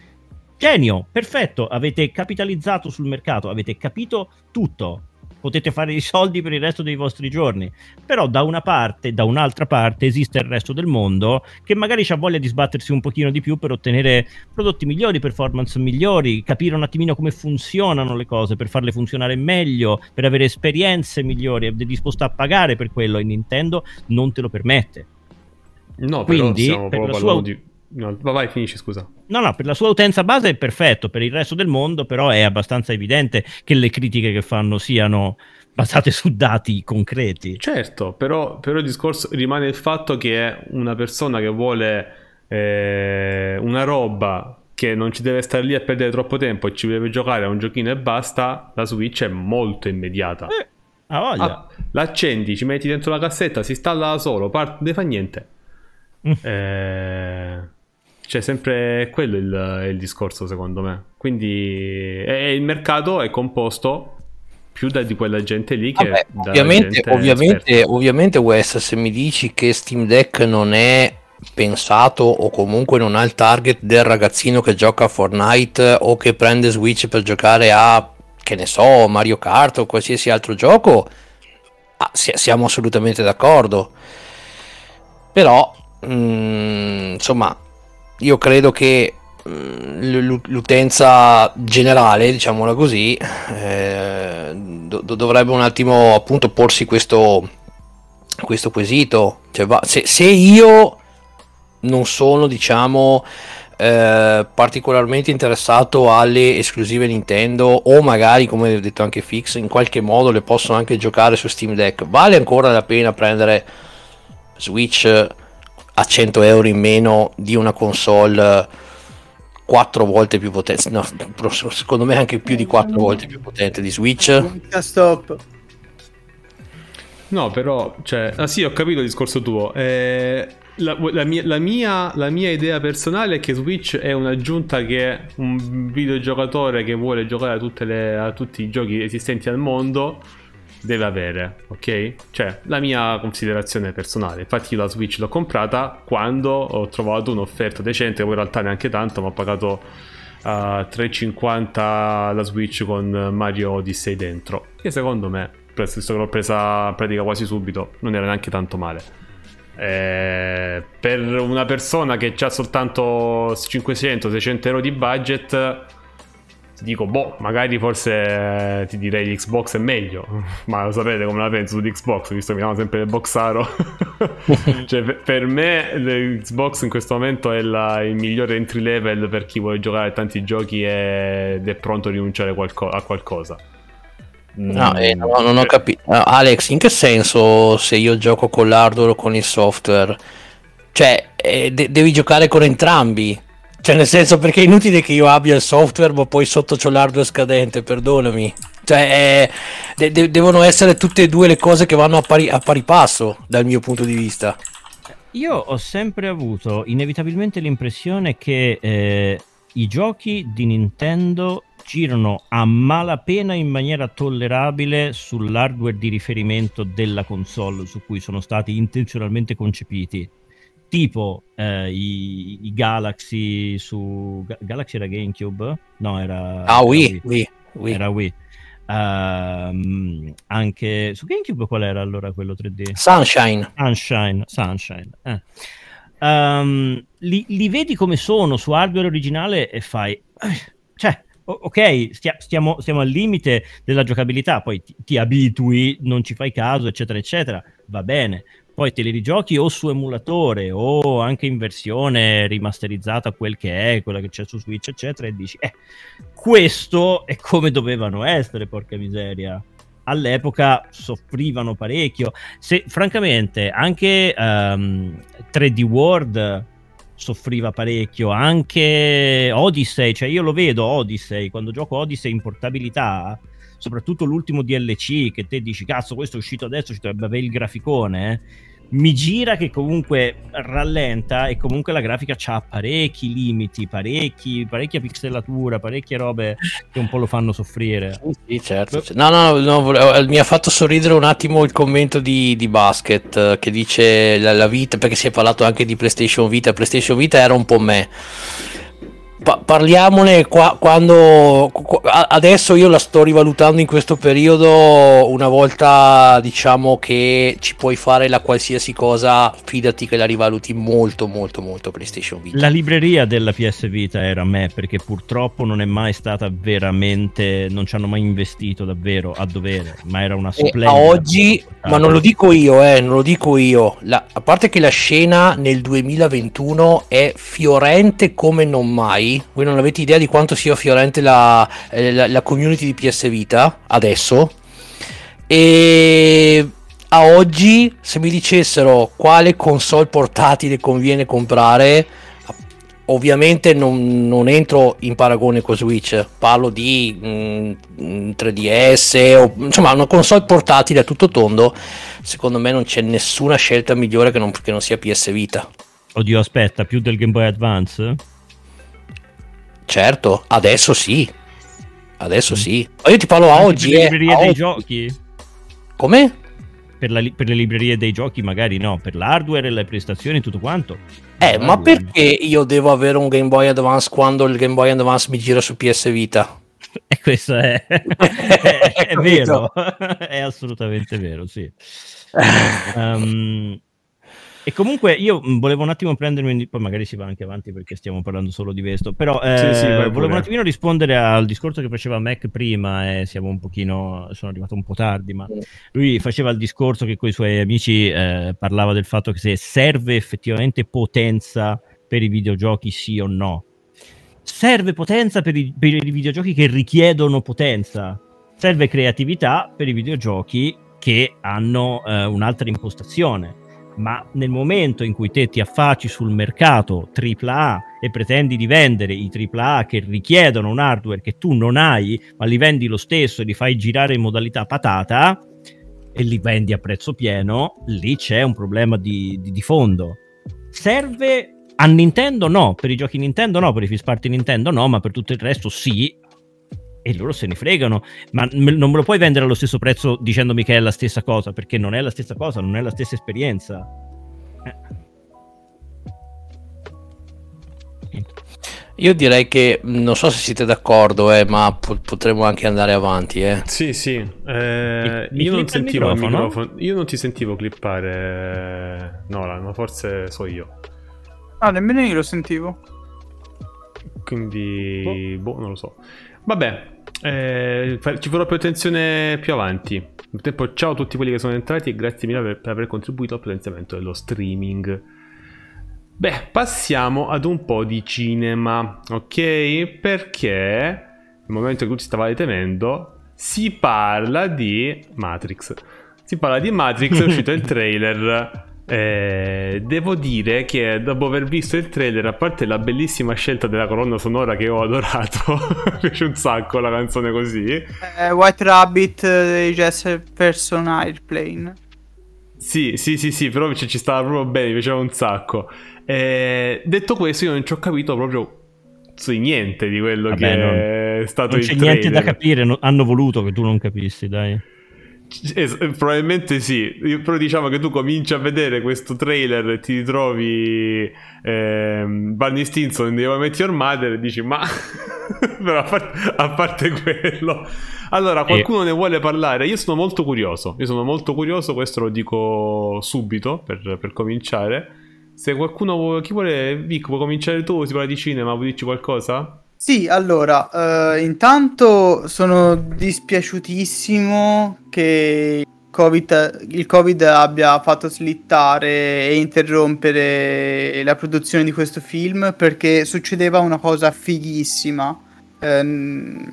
Genio, perfetto, avete capitalizzato sul mercato, avete capito tutto. Potete fare i soldi per il resto dei vostri giorni. Però da una parte, da un'altra parte, esiste il resto del mondo che magari ha voglia di sbattersi un pochino di più per ottenere prodotti migliori, performance migliori, capire un attimino come funzionano le cose, per farle funzionare meglio, per avere esperienze migliori, è disposto a pagare per quello e Nintendo non te lo permette. No, Quindi, però stiamo per proprio la sua- di... No, va- vai, finisci, scusa. No, no, per la sua utenza base è perfetto, per il resto del mondo però è abbastanza evidente che le critiche che fanno siano basate su dati concreti. Certo, però, però il discorso rimane il fatto che è una persona che vuole eh, una roba che non ci deve stare lì a perdere troppo tempo e ci deve giocare a un giochino e basta, la Switch è molto immediata. Eh, ha voglia. Ah, l'accendi, ci metti dentro la cassetta, si installa da solo, parte, non fa niente. Mm. Eh, c'è sempre quello il, il discorso secondo me. Quindi e il mercato è composto più da di quella gente lì che Vabbè, ovviamente, ovviamente, ovviamente, Wes, se mi dici che Steam Deck non è pensato o comunque non ha il target del ragazzino che gioca a Fortnite o che prende Switch per giocare a, che ne so, Mario Kart o qualsiasi altro gioco, ah, si- siamo assolutamente d'accordo. Però, mm, insomma, io credo che mm, l'utenza generale, diciamola così, eh, do- dovrebbe un attimo appunto porsi questo, questo quesito. Cioè, va- se, se io non sono, diciamo, eh, particolarmente interessato alle esclusive Nintendo o magari, come ho detto anche Fix, in qualche modo le posso anche giocare su Steam Deck, vale ancora la pena prendere Switch a 100 euro in meno di una console 4 volte più potente, no, secondo me anche più di 4 volte più potente di Switch. Stop. No, però, cioè, ah sì, ho capito il discorso tuo. Eh, la, la mia, la mia- la mia idea personale è che Switch è un'aggiunta che un videogiocatore che vuole giocare a, tutte le- a tutti i giochi esistenti al mondo deve avere, ok? Cioè, la mia considerazione personale. Infatti io la Switch l'ho comprata quando ho trovato un'offerta decente, poi in realtà neanche tanto, ma ho pagato a 3,50 la Switch con Mario Odyssey dentro. Che secondo me, visto che l'ho presa pratica quasi subito, non era neanche tanto male. Eh, per una persona che ha soltanto 500-600 euro di budget, dico, boh, magari forse eh, ti direi di Xbox è meglio. Ma lo sapete come la penso di Xbox, visto che mi chiamo sempre il Boxaro. cioè, per, me l'Xbox in questo momento è la- il migliore entry level per chi vuole giocare a tanti giochi ed è pronto a rinunciare qualco- a qualcosa. No, Mm, eh, no, non ho capito. Ah, Alex, in che senso se io gioco con l'hardware o con il software? Cioè, eh, de- devi giocare con entrambi. Cioè, nel senso, perché è inutile che io abbia il software, ma poi sotto c'ho l'hardware scadente, perdonami. Cioè, de- de- devono essere tutte e due le cose che vanno a pari, a pari passo, dal mio punto di vista. Io ho sempre avuto inevitabilmente l'impressione che eh, i giochi di Nintendo girano a malapena in maniera tollerabile sull'hardware di riferimento della console su cui sono stati intenzionalmente concepiti. Tipo eh, i, i, Galaxy su Galaxy era GameCube? No, era Ah, Wii, Wii, Wii. Era Wii. Uh, anche su GameCube qual era allora quello 3D? Sunshine. Sunshine, Sunshine. Eh. Um, li, li, vedi come sono su hardware originale e fai... Cioè, ok, stia, stiamo, stiamo, al limite della giocabilità, poi ti, ti, abitui, non ci fai caso, eccetera, eccetera, va bene. Poi te li rigiochi o su emulatore o anche in versione rimasterizzata, quel che è, quella che c'è su Switch, eccetera, e dici, eh, questo è come dovevano essere, porca miseria. All'epoca soffrivano parecchio. Se, francamente, anche um, ehm, 3D World soffriva parecchio, anche Odyssey, cioè io lo vedo Odyssey, quando gioco Odyssey in portabilità, soprattutto l'ultimo DLC che te dici cazzo questo è uscito adesso, ci dovrebbe avere il graficone, eh? mi gira che comunque rallenta e comunque la grafica ha parecchi limiti, parecchi, parecchia pixelatura, parecchie robe che un po' lo fanno soffrire. Sì, certo. No, no, no, mi ha fatto sorridere un attimo il commento di, di Basket eh, che dice la, la Vita, perché si è parlato anche di PlayStation Vita, PlayStation Vita era un po' me pa- parliamone qua, quando qu- adesso io la sto rivalutando in questo periodo una volta diciamo che ci puoi fare la qualsiasi cosa fidati che la rivaluti molto molto molto PlayStation Vita. La libreria della PS Vita era a me perché purtroppo non è mai stata veramente non ci hanno mai investito davvero a dovere ma era una splendida a oggi ma non lo dico io eh non lo dico io. La, a parte che la scena nel 2021 è fiorente come non mai voi non avete idea di quanto sia fiorente la, eh, la, la community di PS Vita adesso. E a oggi, se mi dicessero quale console portatile conviene comprare, ovviamente non, non, entro in paragone con Switch, parlo di mm, 3DS, o, insomma una console portatile a tutto tondo, secondo me non c'è nessuna scelta migliore che non, che non sia PS Vita. Oddio, aspetta, più del Game Boy Advance? Certo, adesso sì. Adesso sì. Ma io ti parlo a oggi. Per le eh, librerie dei oggi. giochi? Come? Per, la, per, le librerie dei giochi magari no, per l'hardware, le prestazioni, tutto quanto. Eh, ma perché io devo avere un Game Boy Advance quando il Game Boy Advance mi gira su PS Vita? E questo è, è, è vero, è assolutamente vero, sì. Um, E comunque io volevo un attimo prendermi, poi magari si va anche avanti perché stiamo parlando solo di questo, però eh, sì, sì, volevo un attimino rispondere al discorso che faceva Mac prima e siamo un pochino, sono arrivato un po' tardi, ma lui faceva il discorso che con i suoi amici eh, parlava del fatto che se serve effettivamente potenza per i videogiochi sì o no. Serve potenza per i, per i videogiochi che richiedono potenza, serve creatività per i videogiochi che hanno eh, un'altra impostazione ma nel momento in cui te ti affacci sul mercato AAA e pretendi di vendere i AAA che richiedono un hardware che tu non hai, ma li vendi lo stesso e li fai girare in modalità patata e li vendi a prezzo pieno, lì c'è un problema di, di, di fondo. Serve a Nintendo no, per i giochi Nintendo no, per i first party Nintendo no, ma per tutto il resto sì, e loro se ne fregano, ma non me lo puoi vendere allo stesso prezzo dicendomi che è la stessa cosa, perché non è la stessa cosa, non è la stessa esperienza. Eh. Io direi che non so se siete d'accordo, eh, ma po- potremmo anche andare avanti. Eh. Sì, sì. Eh, mi, mi io non sentivo il microfono? microfono. Io non ti sentivo clippare, Nolan, ma forse so io. Ah, nemmeno io lo sentivo. Quindi, boh, boh non lo so. Vabbè, eh, ci farò più attenzione più avanti. Nel tempo, ciao a tutti quelli che sono entrati e grazie mille per, per aver contribuito al potenziamento dello streaming. Beh, passiamo ad un po' di cinema, ok? Perché nel momento in cui ci stavate temendo, si parla di Matrix. Si parla di Matrix, è uscito il trailer eh, devo dire che dopo aver visto il trailer, a parte la bellissima scelta della colonna sonora che ho adorato, mi piace un sacco la canzone così. Eh, White Rabbit dei Jefferson Airplane. Sì, sì, sì, sì, però ci, ci stava proprio bene, mi piaceva un sacco. Eh, detto questo, io non ci ho capito proprio sai niente di quello Vabbè, che non- è stato Non il c'è niente da capire, no- hanno voluto che tu non capissi, dai. Es- probabilmente sì, però diciamo che tu cominci a vedere questo trailer e ti ritrovi ehm, Barney Stinson in I Met Your Mother e dici ma però a, par- a parte quello. Allora qualcuno ne vuole parlare? Io sono molto curioso. Io sono molto curioso questo lo dico subito per, per cominciare. Se qualcuno vuole, chi vuole Vic vuoi cominciare tu? Si parla di cinema vuoi dirci qualcosa? Sì, allora, eh, intanto sono dispiaciutissimo che COVID, il Covid abbia fatto slittare e interrompere la produzione di questo film perché succedeva una cosa fighissima ehm,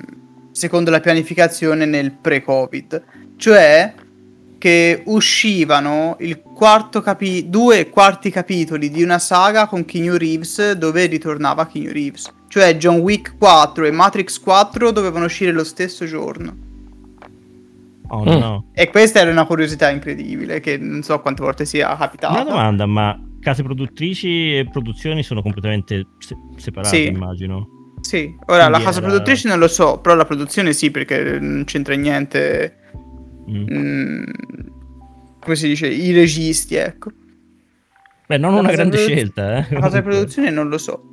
secondo la pianificazione nel pre-Covid, cioè che uscivano quarto capi- due quarti capitoli di una saga con Keanu Reeves dove ritornava Keanu Reeves. Cioè John Wick 4 e Matrix 4 dovevano uscire lo stesso giorno. Oh Mm. no. E questa era una curiosità incredibile che non so quante volte sia capitata. Una domanda, ma case produttrici e produzioni sono completamente se- separate, Sì. immagino. Sì, ora la Quindi casa era- produttrice non lo so, però la produzione sì perché non c'entra niente. Mm. mm, come si dice? I registi, ecco. Beh, non La una grande produ- scelta, eh. La casa di produzione non lo so.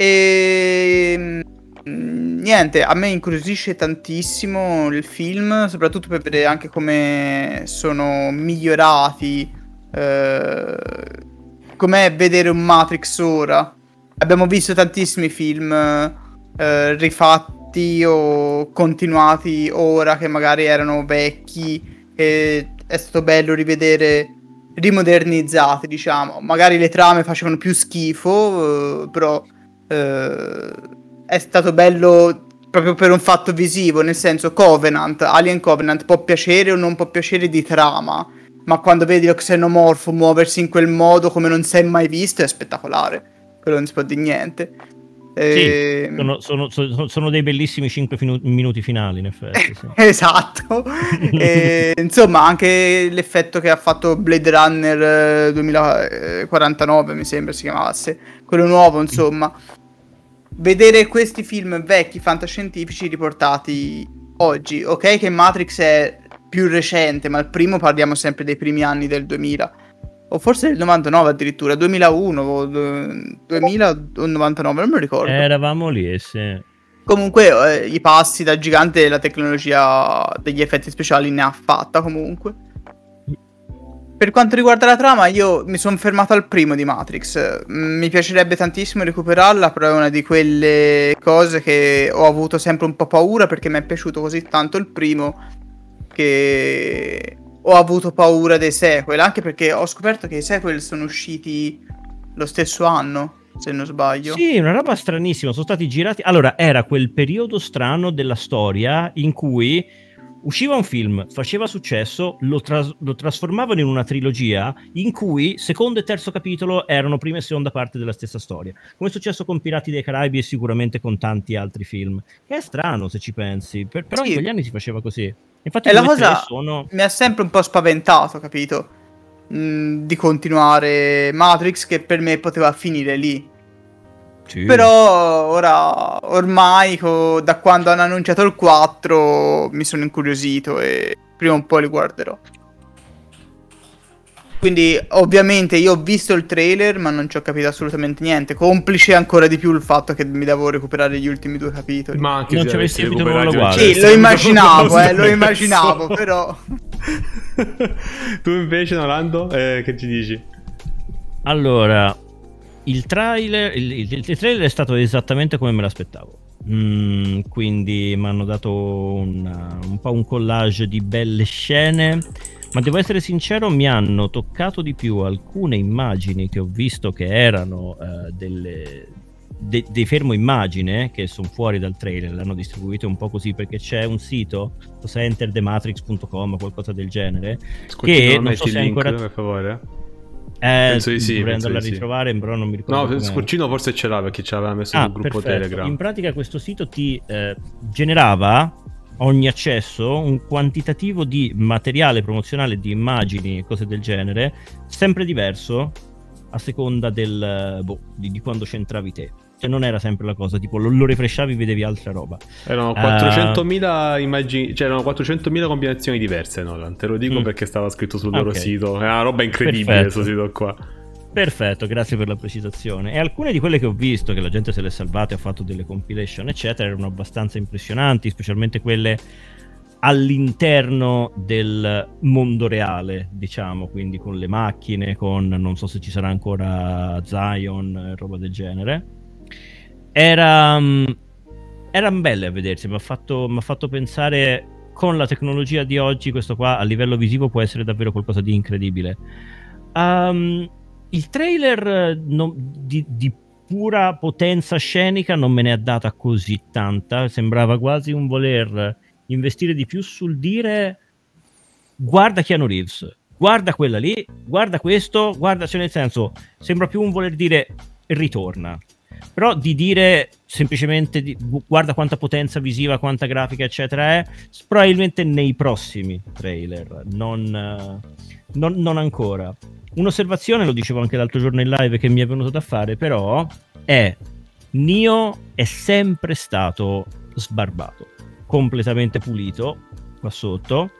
E mm, niente, a me incuriosisce tantissimo il film, soprattutto per vedere anche come sono migliorati. eh, com'è vedere un Matrix ora. Abbiamo visto tantissimi film eh, rifatti o continuati ora che magari erano vecchi e è stato bello rivedere rimodernizzati, diciamo. Magari le trame facevano più schifo, eh, però eh, è stato bello proprio per un fatto visivo, nel senso Covenant, Alien Covenant può piacere o non può piacere di trama, ma quando vedi lo xenomorfo muoversi in quel modo come non si è mai visto è spettacolare. Quello non si può dire niente. Sì, Ehm, sono, sono- sono- sono dei bellissimi 5 minuti finali, in effetti. sì. Esatto. E, insomma, anche l'effetto che ha fatto Blade Runner eh, 2049, mi sembra si chiamasse, quello nuovo, insomma. Vedere questi film vecchi fantascientifici riportati oggi. Ok che Matrix è più recente, ma il primo parliamo sempre dei primi anni del 2000. O forse del 99 addirittura, 2001 o eh, 2000 o 99, non me lo ricordo. Eravamo lì, eh, sì. Comunque, eh, i passi da gigante la tecnologia degli effetti speciali ne ha fatta comunque. Per quanto riguarda la trama, io mi sono fermato al primo di Matrix. Mi piacerebbe tantissimo recuperarla, però è una di quelle cose che ho avuto sempre un po' paura perché mi è piaciuto così tanto il primo che ho avuto paura dei sequel, anche perché ho scoperto che i sequel sono usciti lo stesso anno, se non sbaglio. Sì, una roba stranissima. Sono stati girati. Allora, era quel periodo strano della storia in cui usciva un film, faceva successo, lo, tras- lo trasformavano in una trilogia in cui secondo e terzo capitolo erano prima e seconda parte della stessa storia. Come è successo con Pirati dei Caraibi e sicuramente con tanti altri film. Che è strano se ci pensi, per- però Sì. in quegli anni si faceva così. Infatti, E la cosa sono. mi ha sempre un po' spaventato, capito? Mm, di continuare Matrix che per me poteva finire lì. Sì. Però ora, ormai, co- da quando hanno annunciato il 4, mi sono incuriosito e prima o poi li guarderò. Quindi, ovviamente, io ho visto il trailer, ma non ci ho capito assolutamente niente. Complice ancora di più il fatto che mi devo recuperare gli ultimi due capitoli. Ma anche Non ci avessi capito nulla il uguale. Sì, lo immaginavo, non eh, lo immaginavo, però... tu invece, Nolando, eh, che ci dici? Allora, il trailer, il, il- il trailer è stato esattamente come me l'aspettavo. Mm, quindi mi hanno dato una- un po' un collage di belle scene. Ma devo essere sincero, mi hanno toccato di più alcune immagini che ho visto che erano eh, delle, de- dei fermo immagine che sono fuori dal trailer, l'hanno distribuito un po' così perché c'è un sito, forse enterthematrix.com o qualcosa del genere, Scusi, Che non non so se link, ancora- per favore? Eh, Penso di sì, dovrei andarla a sì. ritrovare, però non mi ricordo. No, com'è. Scorcino forse ce l'ha perché ce l'aveva messo Ah, sul gruppo perfetto. Telegram. In pratica questo sito ti eh, generava ogni accesso un quantitativo di materiale promozionale, di immagini e cose del genere, sempre diverso a seconda del, boh, di, di quando c'entravi te. Cioè non era sempre la cosa, tipo lo, lo refreshavi vedevi altra roba. Erano 400.000 immagini, cioè erano 400.000 combinazioni diverse, Nolan. Te lo dico Mm. perché stava scritto sul loro Ok. sito. È una roba incredibile questo sito qua. Perfetto, grazie per la precisazione. E alcune di quelle che ho visto, che la gente se le è salvate, ha fatto delle compilation, eccetera, erano abbastanza impressionanti, specialmente quelle all'interno del mondo reale, diciamo, quindi con le macchine, con non so se ci sarà ancora Zion e roba del genere. Era mm, erano belle a vedersi, mi ha fatto, fatto pensare con la tecnologia di oggi questo qua a livello visivo può essere davvero qualcosa di incredibile. Um, il trailer eh, non- di, di pura potenza scenica non me ne ha data così tanta, sembrava quasi un voler investire di più sul dire guarda Keanu Reeves, guarda quella lì, guarda questo, guarda, cioè nel senso, sembra più un voler dire ritorna. Però di dire semplicemente di- gu- guarda quanta potenza visiva, quanta grafica, eccetera, è probabilmente nei prossimi trailer, non, non- non ancora. Un'osservazione, lo dicevo anche l'altro giorno in live che mi è venuto da fare, però è Nio è sempre stato sbarbato, completamente pulito qua sotto.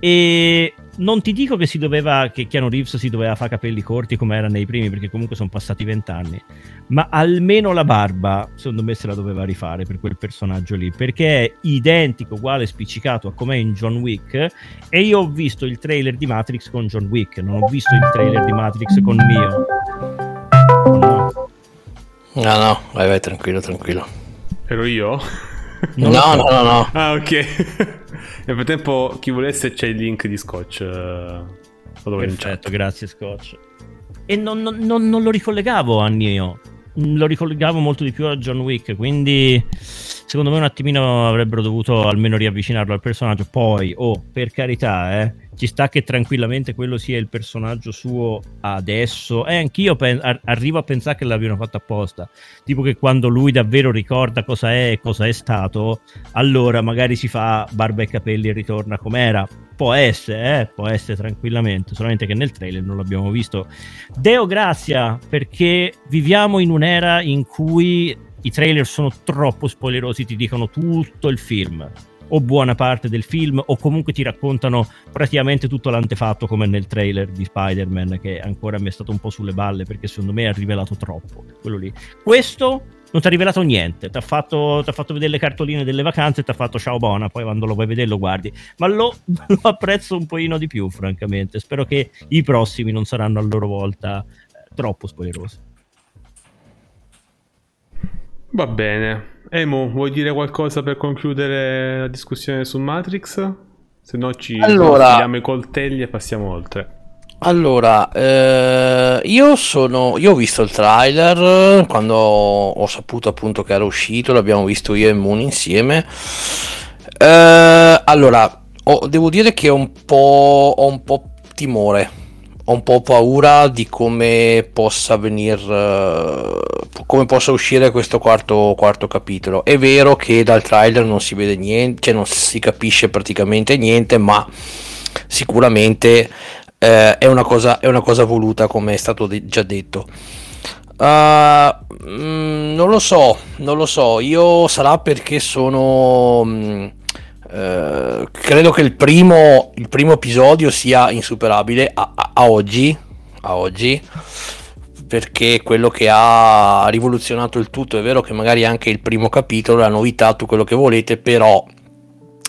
E non ti dico che si doveva che Keanu Reeves si doveva fare capelli corti come era nei primi, perché comunque sono passati vent'anni. Ma almeno la barba, secondo me, se la doveva rifare per quel personaggio lì, perché è identico, uguale, spiccicato a com'è in John Wick. E io ho visto il trailer di Matrix con John Wick, non ho visto il trailer di Matrix con Neo. No. No, no, vai, vai, tranquillo, tranquillo. Ero io? No, so. no, no, no. Ah, ok. Nel frattempo, chi volesse, c'è il link di Scotch. eh, Lo chat. Perfetto, grazie Scotch. E non, non- non- non lo ricollegavo a Neo, lo ricollegavo molto di più a John Wick, quindi secondo me un attimino avrebbero dovuto almeno riavvicinarlo al personaggio. Poi, oh, per carità, eh, ci sta che tranquillamente quello sia il personaggio suo adesso. E anch'io pen- ar- arrivo a pensare che l'abbiano fatto apposta. Tipo che quando lui davvero ricorda cosa è e cosa è stato, allora magari si fa barba e capelli e ritorna com'era. Può essere, eh, può essere tranquillamente, solamente che nel trailer non l'abbiamo visto. Deo grazia, perché viviamo in un'era in cui i trailer sono troppo spoilerosi, ti dicono tutto il film o buona parte del film o comunque ti raccontano praticamente tutto l'antefatto come nel trailer di Spider-Man che ancora mi è stato un po' sulle balle perché secondo me ha rivelato troppo quello lì. Questo non ti ha rivelato niente, ti ha fatto, fatto vedere le cartoline delle vacanze e ti ha fatto ciao buona, poi quando lo vuoi vedere lo guardi, ma lo, lo apprezzo un pochino di più francamente, spero che i prossimi non saranno a loro volta eh, troppo spoilerosi. Va bene. Emo, vuoi dire qualcosa per concludere la discussione su Matrix? Se no ci Allora- i coltelli e passiamo oltre. Allora, eh, io sono. Io ho visto il trailer quando ho saputo appunto che era uscito, l'abbiamo visto io e Moon insieme. Eh, allora, ho- devo dire che ho un po', ho un po' timore, ho un po' paura di come possa venir, eh, come possa uscire questo quarto, quarto capitolo. È vero che dal trailer non si vede niente, cioè non si capisce praticamente niente, ma sicuramente eh, è, una cosa, è una cosa voluta, come è stato de- già detto. Uh, mm, non lo so, non lo so. Io sarà perché sono. mm, eh, credo che il primo, il primo episodio sia insuperabile a, a- a oggi. A oggi. Perché quello che ha rivoluzionato il tutto. È vero che magari anche il primo capitolo, la novità, tutto quello che volete, però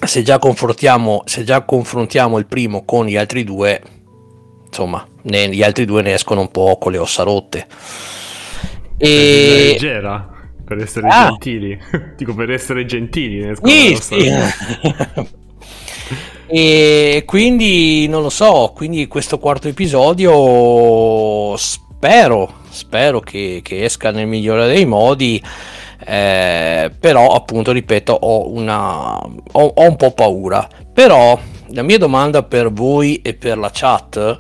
se già confrontiamo, se già confrontiamo il primo con gli altri due, insomma, ne- gli altri due ne escono un po' con le ossa rotte. E... leggera, per essere Ah. gentili. Dico per essere gentili. ne escono Sì, sì. e quindi non lo so, quindi questo quarto episodio spero, spero che, che esca nel migliore dei modi. eh, però appunto ripeto ho una ho, ho un po' paura però la mia domanda per voi e per la chat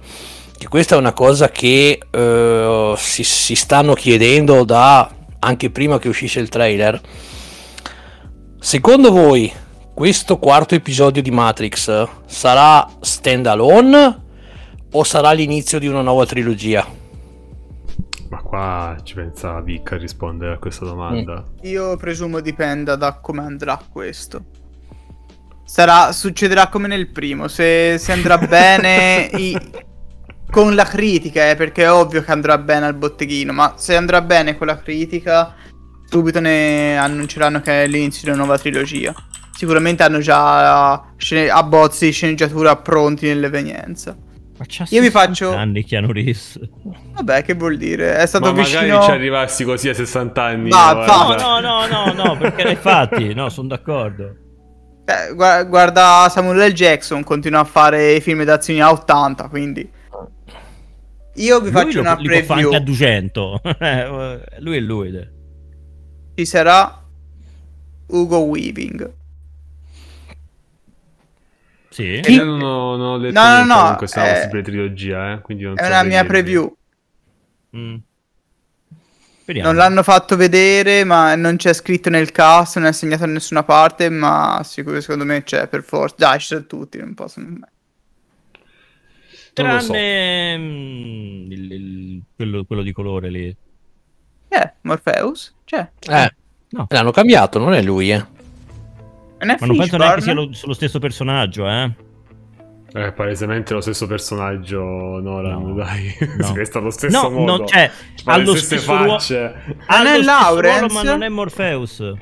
che questa è una cosa che eh, si, si stanno chiedendo da anche prima che uscisse il trailer secondo voi questo quarto episodio di Matrix sarà stand alone o sarà l'inizio di una nuova trilogia? Ma qua ci pensa Vic a rispondere a questa domanda. Io presumo dipenda da come andrà questo. Sarà, succederà come nel primo. Se, se andrà bene i- con la critica, eh, perché è ovvio che andrà bene al botteghino. Ma se andrà bene con la critica, subito ne annunceranno che è l'inizio di una nuova trilogia. Sicuramente hanno già scene- abbozzi di sceneggiatura pronti nell'evenienza. Ma c'ha Io vi 60 faccio- anni Keanu Reeves. Vabbè, che vuol dire? È stato Ma magari vicino. ci arrivassi così a 60 anni. Ma no, guarda. No, no, no, no, perché infatti, no, sono d'accordo. Eh, gua- guarda Samuel L. Jackson, continua a fare film d'azione a 80, quindi... Io vi Lui faccio lo- una li può preview. anche a 200. Eh, lui è lui. Ci sarà Ugo Weaving. Sì. Io non ho, non ho letto No, no, no, con questa eh, possibile trilogia, eh, quindi non È so una mia dirvi. preview. Mm. Non l'hanno fatto vedere, ma non c'è scritto nel cast, non è segnato da nessuna parte, ma sicuro secondo me c'è per forza. Dai, ci sono tutti, non possono... Lo so. Tranne mm, il- il- quello, quello di colore lì. Eh, Morpheus? C'è. Eh, No. l'hanno cambiato, non è lui, eh. Non è Ma non penso neanche sia lo, lo stesso personaggio, eh. È palesemente lo stesso personaggio, Nolan, No, dai. no. Si veste allo stesso No, modo. non c'è. Fa Ha le lo stesse stesso ruolo. Non è lo Lawrence? ma non è Morpheus.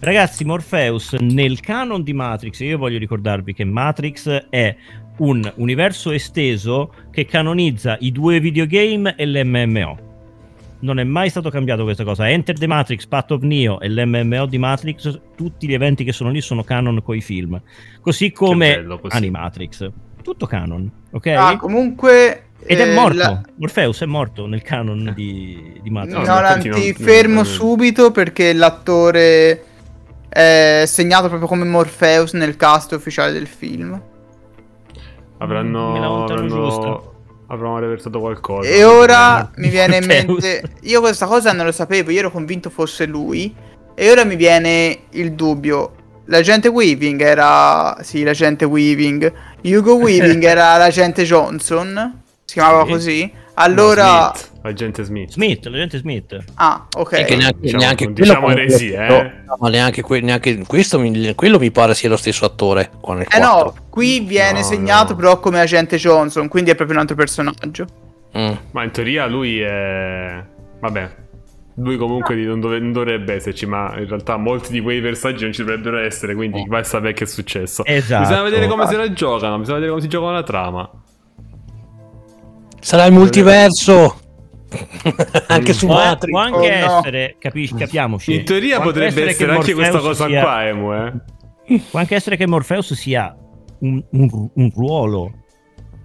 Ragazzi, Morpheus nel canon di Matrix, io voglio ricordarvi che Matrix è un universo esteso che canonizza i due videogame e l'MMO. Non è mai stato cambiato questa cosa. Enter the Matrix, Path of Neo e l'MMO di Matrix, tutti gli eventi che sono lì sono canon coi film. Così come bello così. Animatrix. Tutto canon, ok? Ah, comunque... Ed è eh, morto. la- Morpheus è morto nel canon di, di Matrix. No, No, ti non- fermo non- subito perché l'attore è segnato proprio come Morpheus nel cast ufficiale del film. Avranno, avranno, avranno reversato qualcosa. E ora mi viene in mente. Io questa cosa non lo sapevo, io ero convinto fosse lui. E ora mi viene il dubbio. L'agente Weaving era. Sì, l'agente Weaving. Hugo Weaving era l'agente Johnson. Si chiamava Sì. così. No, Allora. Smith, agente Smith. Smith, l'agente Smith. Ah, ok. E che neanche, diciamo- neanche diciamo eresie, eh. no, ma neanche, que- neanche questo mi, quello mi pare sia lo stesso attore qua nel Eh 4. no, qui viene No, segnato no. però come agente Johnson, quindi è proprio un altro personaggio. Mm. Ma in teoria lui è... Vabbè. Lui comunque non, dove- non dovrebbe esserci, ma in realtà molti di quei personaggi non ci dovrebbero essere, quindi Oh. vai a sapere che è successo. Esatto. Bisogna vedere come se la giocano, bisogna vedere come si gioca la trama. Sarà il multiverso. anche su Può, Matrix. può anche Oh, no. essere, capisci, capiamoci. In teoria può potrebbe che essere anche questa cosa sia- qua, Emu, eh. Può anche essere che Morpheus sia un, un- un ruolo,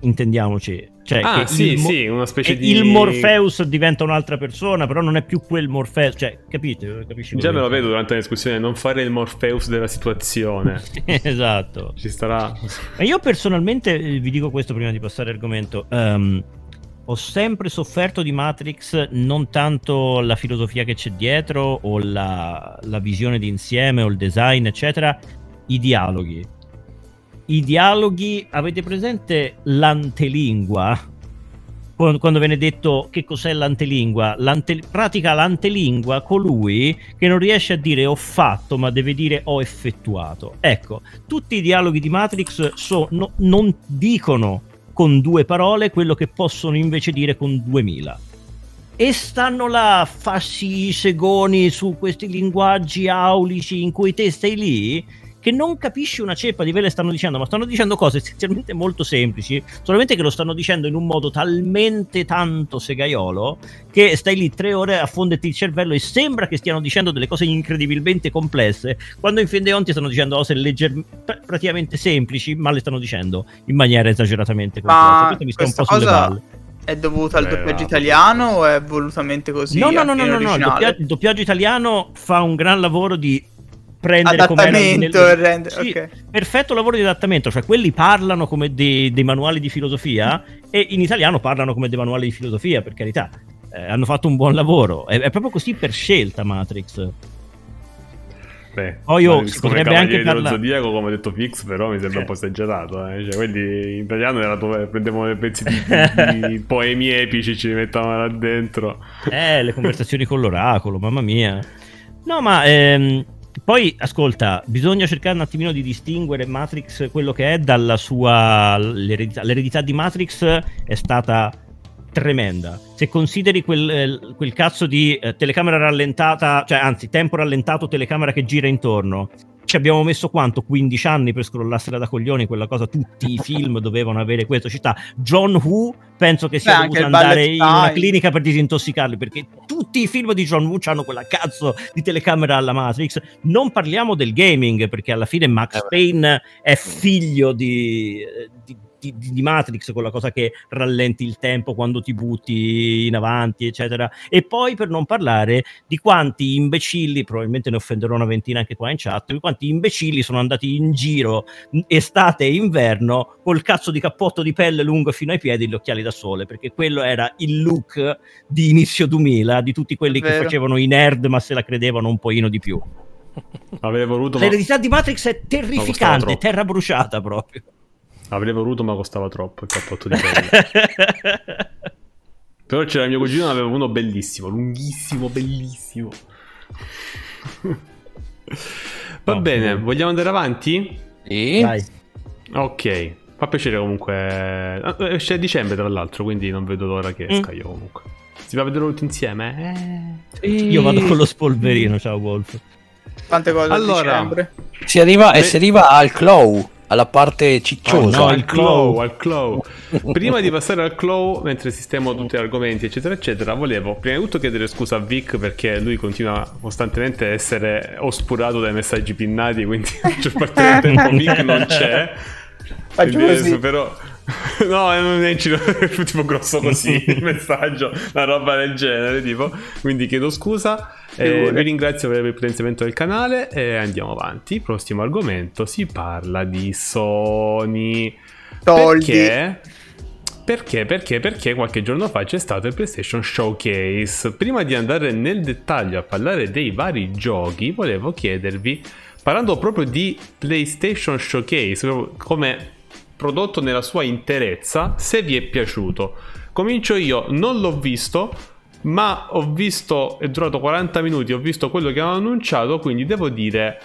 intendiamoci. Cioè, Ah, che sì, il, sì, una specie di... il Morpheus diventa un'altra persona, però non è più quel Morpheus. Cioè, capite? Capisci Già me lo vedo durante la discussione, non fare il Morpheus della situazione. esatto. Ci starà... Ma io personalmente eh, vi dico questo prima di passare all'argomento. ehm, ho sempre sofferto di Matrix non tanto la filosofia che c'è dietro o la, la visione d'insieme o il design, eccetera, i dialoghi. I dialoghi, avete presente l'antelingua? Quando viene detto che cos'è l'antelingua, l'ante- pratica l'antelingua colui che non riesce a dire ho fatto, ma deve dire ho effettuato. Ecco, tutti i dialoghi di Matrix so- no- non dicono con due parole quello che possono invece dire con duemila. E stanno là, fassi i segoni su questi linguaggi aulici in cui te stai lì, che non capisci una ceppa di ve le stanno dicendo, ma stanno dicendo cose essenzialmente molto semplici, solamente che lo stanno dicendo in un modo talmente tanto segaiolo che stai lì tre ore a fonderti il cervello e sembra che stiano dicendo delle cose incredibilmente complesse, quando in fin dei conti stanno dicendo cose legger- pr- praticamente semplici, ma le stanno dicendo in maniera esageratamente complessa. Ma Questo mi sta un questa po' sulle cosa balle. è dovuta al Beh, doppiaggio italiano o è volutamente così? no, no, no, no, no, no, il, originale? doppia- il doppiaggio italiano fa un gran lavoro di prendere Adattamento, nel- rende- Sì, ok. perfetto lavoro di adattamento, cioè quelli parlano come dei, dei manuali di filosofia e in italiano parlano come dei manuali di filosofia, per carità. Eh, hanno fatto un buon lavoro, è, è proprio così per scelta Matrix. Beh, Poi io- ma si come potrebbe anche Cavalieri dello parla- Zodiaco, come ha detto Fix, però mi sembra un po' esagerato. Eh. Cioè, quelli in italiano era dove prendevano dei pezzi di, di- di poemi epici, ci li mettavano là dentro. Eh, le conversazioni con l'oracolo, mamma mia. No, ma ehm, poi ascolta, bisogna cercare un attimino di distinguere Matrix quello che è dalla sua l'eredità. L'eredità di Matrix è stata tremenda. Se consideri quel, eh, quel cazzo di eh, telecamera rallentata, cioè anzi, tempo rallentato, telecamera che gira intorno. Ci abbiamo messo quanto? 15 anni per scrollarsela da coglioni quella cosa. Tutti i film dovevano avere questo. Ci sta John Woo, penso che sia Beh, dovuto andare in una clinica per disintossicarli perché tutti i film di John Woo hanno quella cazzo di telecamera alla Matrix. Non parliamo del gaming perché alla fine Max Eh. Payne è figlio di, di- di- di Matrix, quella cosa che rallenti il tempo quando ti butti in avanti, eccetera. E poi per non parlare di quanti imbecilli, probabilmente ne offenderò una ventina anche qua in chat, di quanti imbecilli sono andati in giro estate e inverno col cazzo di cappotto di pelle lungo fino ai piedi e gli occhiali da sole, perché quello era il look di inizio 2000 di tutti quelli che facevano i nerd ma se la credevano un pochino di più. Voluto, ma... L'eredità di Matrix è terrificante, terra bruciata proprio. Avrei voluto, ma costava troppo il cappotto di pelle. Però c'era mio cugino, ne aveva uno bellissimo, lunghissimo, bellissimo. Va No, bene, no. vogliamo andare avanti? Sì. Dai. Ok, fa piacere comunque. Ah, Esce a dicembre, tra l'altro, quindi non vedo l'ora che esca io comunque. Si va a vedere tutti insieme? Eh. Io vado con lo spolverino, ciao Wolf. Tante cose Allora, a dicembre. Si arriva, e si arriva al claw, alla parte cicciosa. no, al claw, al claw. Prima di passare al claw, mentre sistemo tutti gli argomenti, eccetera, eccetera, volevo prima di tutto chiedere scusa a Vic perché lui continua costantemente a essere oscurato dai messaggi pinnati, quindi la maggior parte del tempo Vic non c'è. Faccio Quindi così. adesso però... No, eh, non è giro, tipo grosso così il messaggio, una roba del genere, tipo. Quindi chiedo scusa. Eh, vi ringrazio per il potenziamento del canale e andiamo avanti. Prossimo argomento si parla di Sony. Soldi. Perché? Perché? Perché? Perché qualche giorno fa c'è stato il PlayStation Showcase. Prima di andare nel dettaglio a parlare dei vari giochi, volevo chiedervi, parlando proprio di PlayStation Showcase, come prodotto nella sua interezza, se vi è piaciuto. Comincio io, non l'ho visto, ma ho visto, è durato 40 minuti, ho visto quello che hanno annunciato, quindi devo dire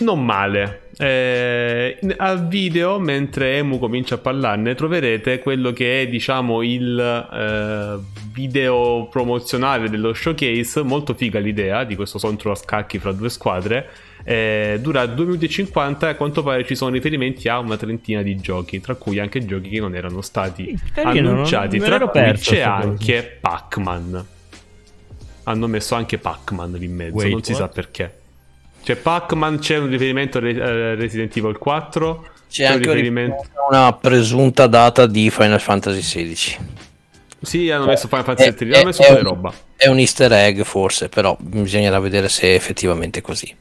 non male. Eh, al video, mentre Emu comincia a parlarne, troverete quello che è, diciamo, il eh, video promozionale dello showcase. Molto figa l'idea di questo sontro a scacchi fra due squadre. Eh, dura 2 minuti e 50 e a quanto pare ci sono riferimenti a una trentina di giochi, tra cui anche giochi che non erano stati Carino, annunciati. non- me Tra cui c'è sta cosa. anche Pac-Man. Hanno messo anche Pac-Man lì in mezzo, Wait, non si sa what? perché. C'è Pac-Man, c'è un riferimento a Re- eh, Resident Evil 4. C'è un anche un riferimento. una presunta data di Final Fantasy XVI. Sì, hanno messo Final Fantasy È- VII, hanno messo è- roba. È un easter egg forse, però bisognerà vedere se è effettivamente così.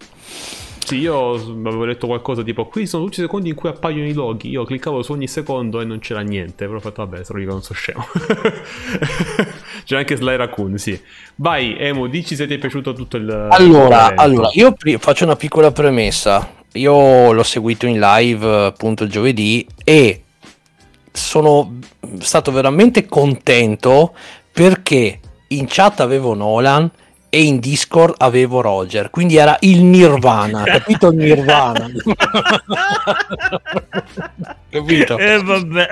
Sì, io avevo letto qualcosa tipo qui sono tutti i secondi in cui appaiono i loghi. Io cliccavo su ogni secondo e non c'era niente. Però ho fatto, vabbè, sarò io che non so scemo. C'è anche Sly Raccoon, sì. Vai, Emo, dici se ti è piaciuto tutto il. Allora, l'evento. allora, io pri- faccio una piccola premessa. Io l'ho seguito in live appunto giovedì e sono stato veramente contento perché in chat avevo Nolan e in Discord avevo Roger, quindi era il Nirvana, capito il Nirvana? capito? Eh vabbè.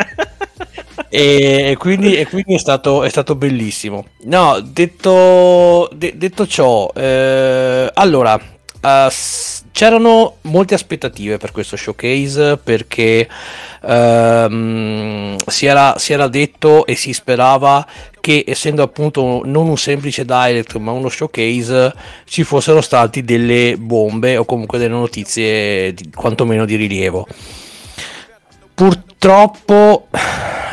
E quindi, e quindi è, stato, è stato bellissimo. No, detto, de- detto ciò, eh, allora, s- c'erano molte aspettative per questo showcase perché ehm, si, era, si era detto e si sperava che essendo appunto non un semplice direct ma uno showcase ci fossero stati delle bombe o comunque delle notizie di, quantomeno di rilievo. Purtroppo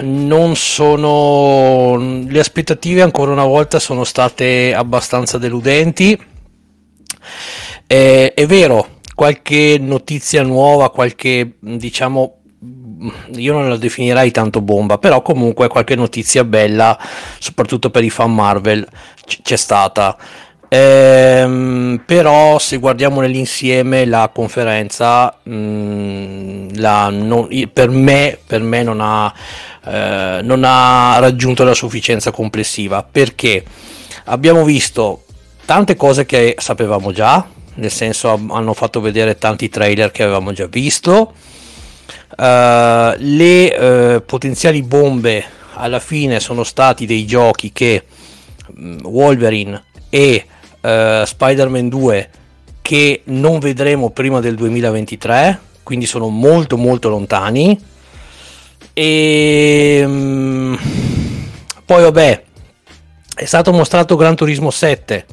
non sono le aspettative ancora una volta sono state abbastanza deludenti. Eh, è vero, qualche notizia nuova, qualche diciamo io non la definirei tanto bomba, però comunque qualche notizia bella, soprattutto per i fan Marvel, c- c'è stata. Ehm, però se guardiamo nell'insieme la conferenza, mh, la non, per, me, per me non ha, eh, non ha raggiunto la sufficienza complessiva perché abbiamo visto tante cose che sapevamo già, nel senso hanno fatto vedere tanti trailer che avevamo già visto. Uh, le uh, potenziali bombe alla fine sono stati dei giochi che um, Wolverine e uh, Spider-Man 2 che non vedremo prima del 2023 quindi sono molto molto lontani e um, poi vabbè è stato mostrato Gran Turismo 7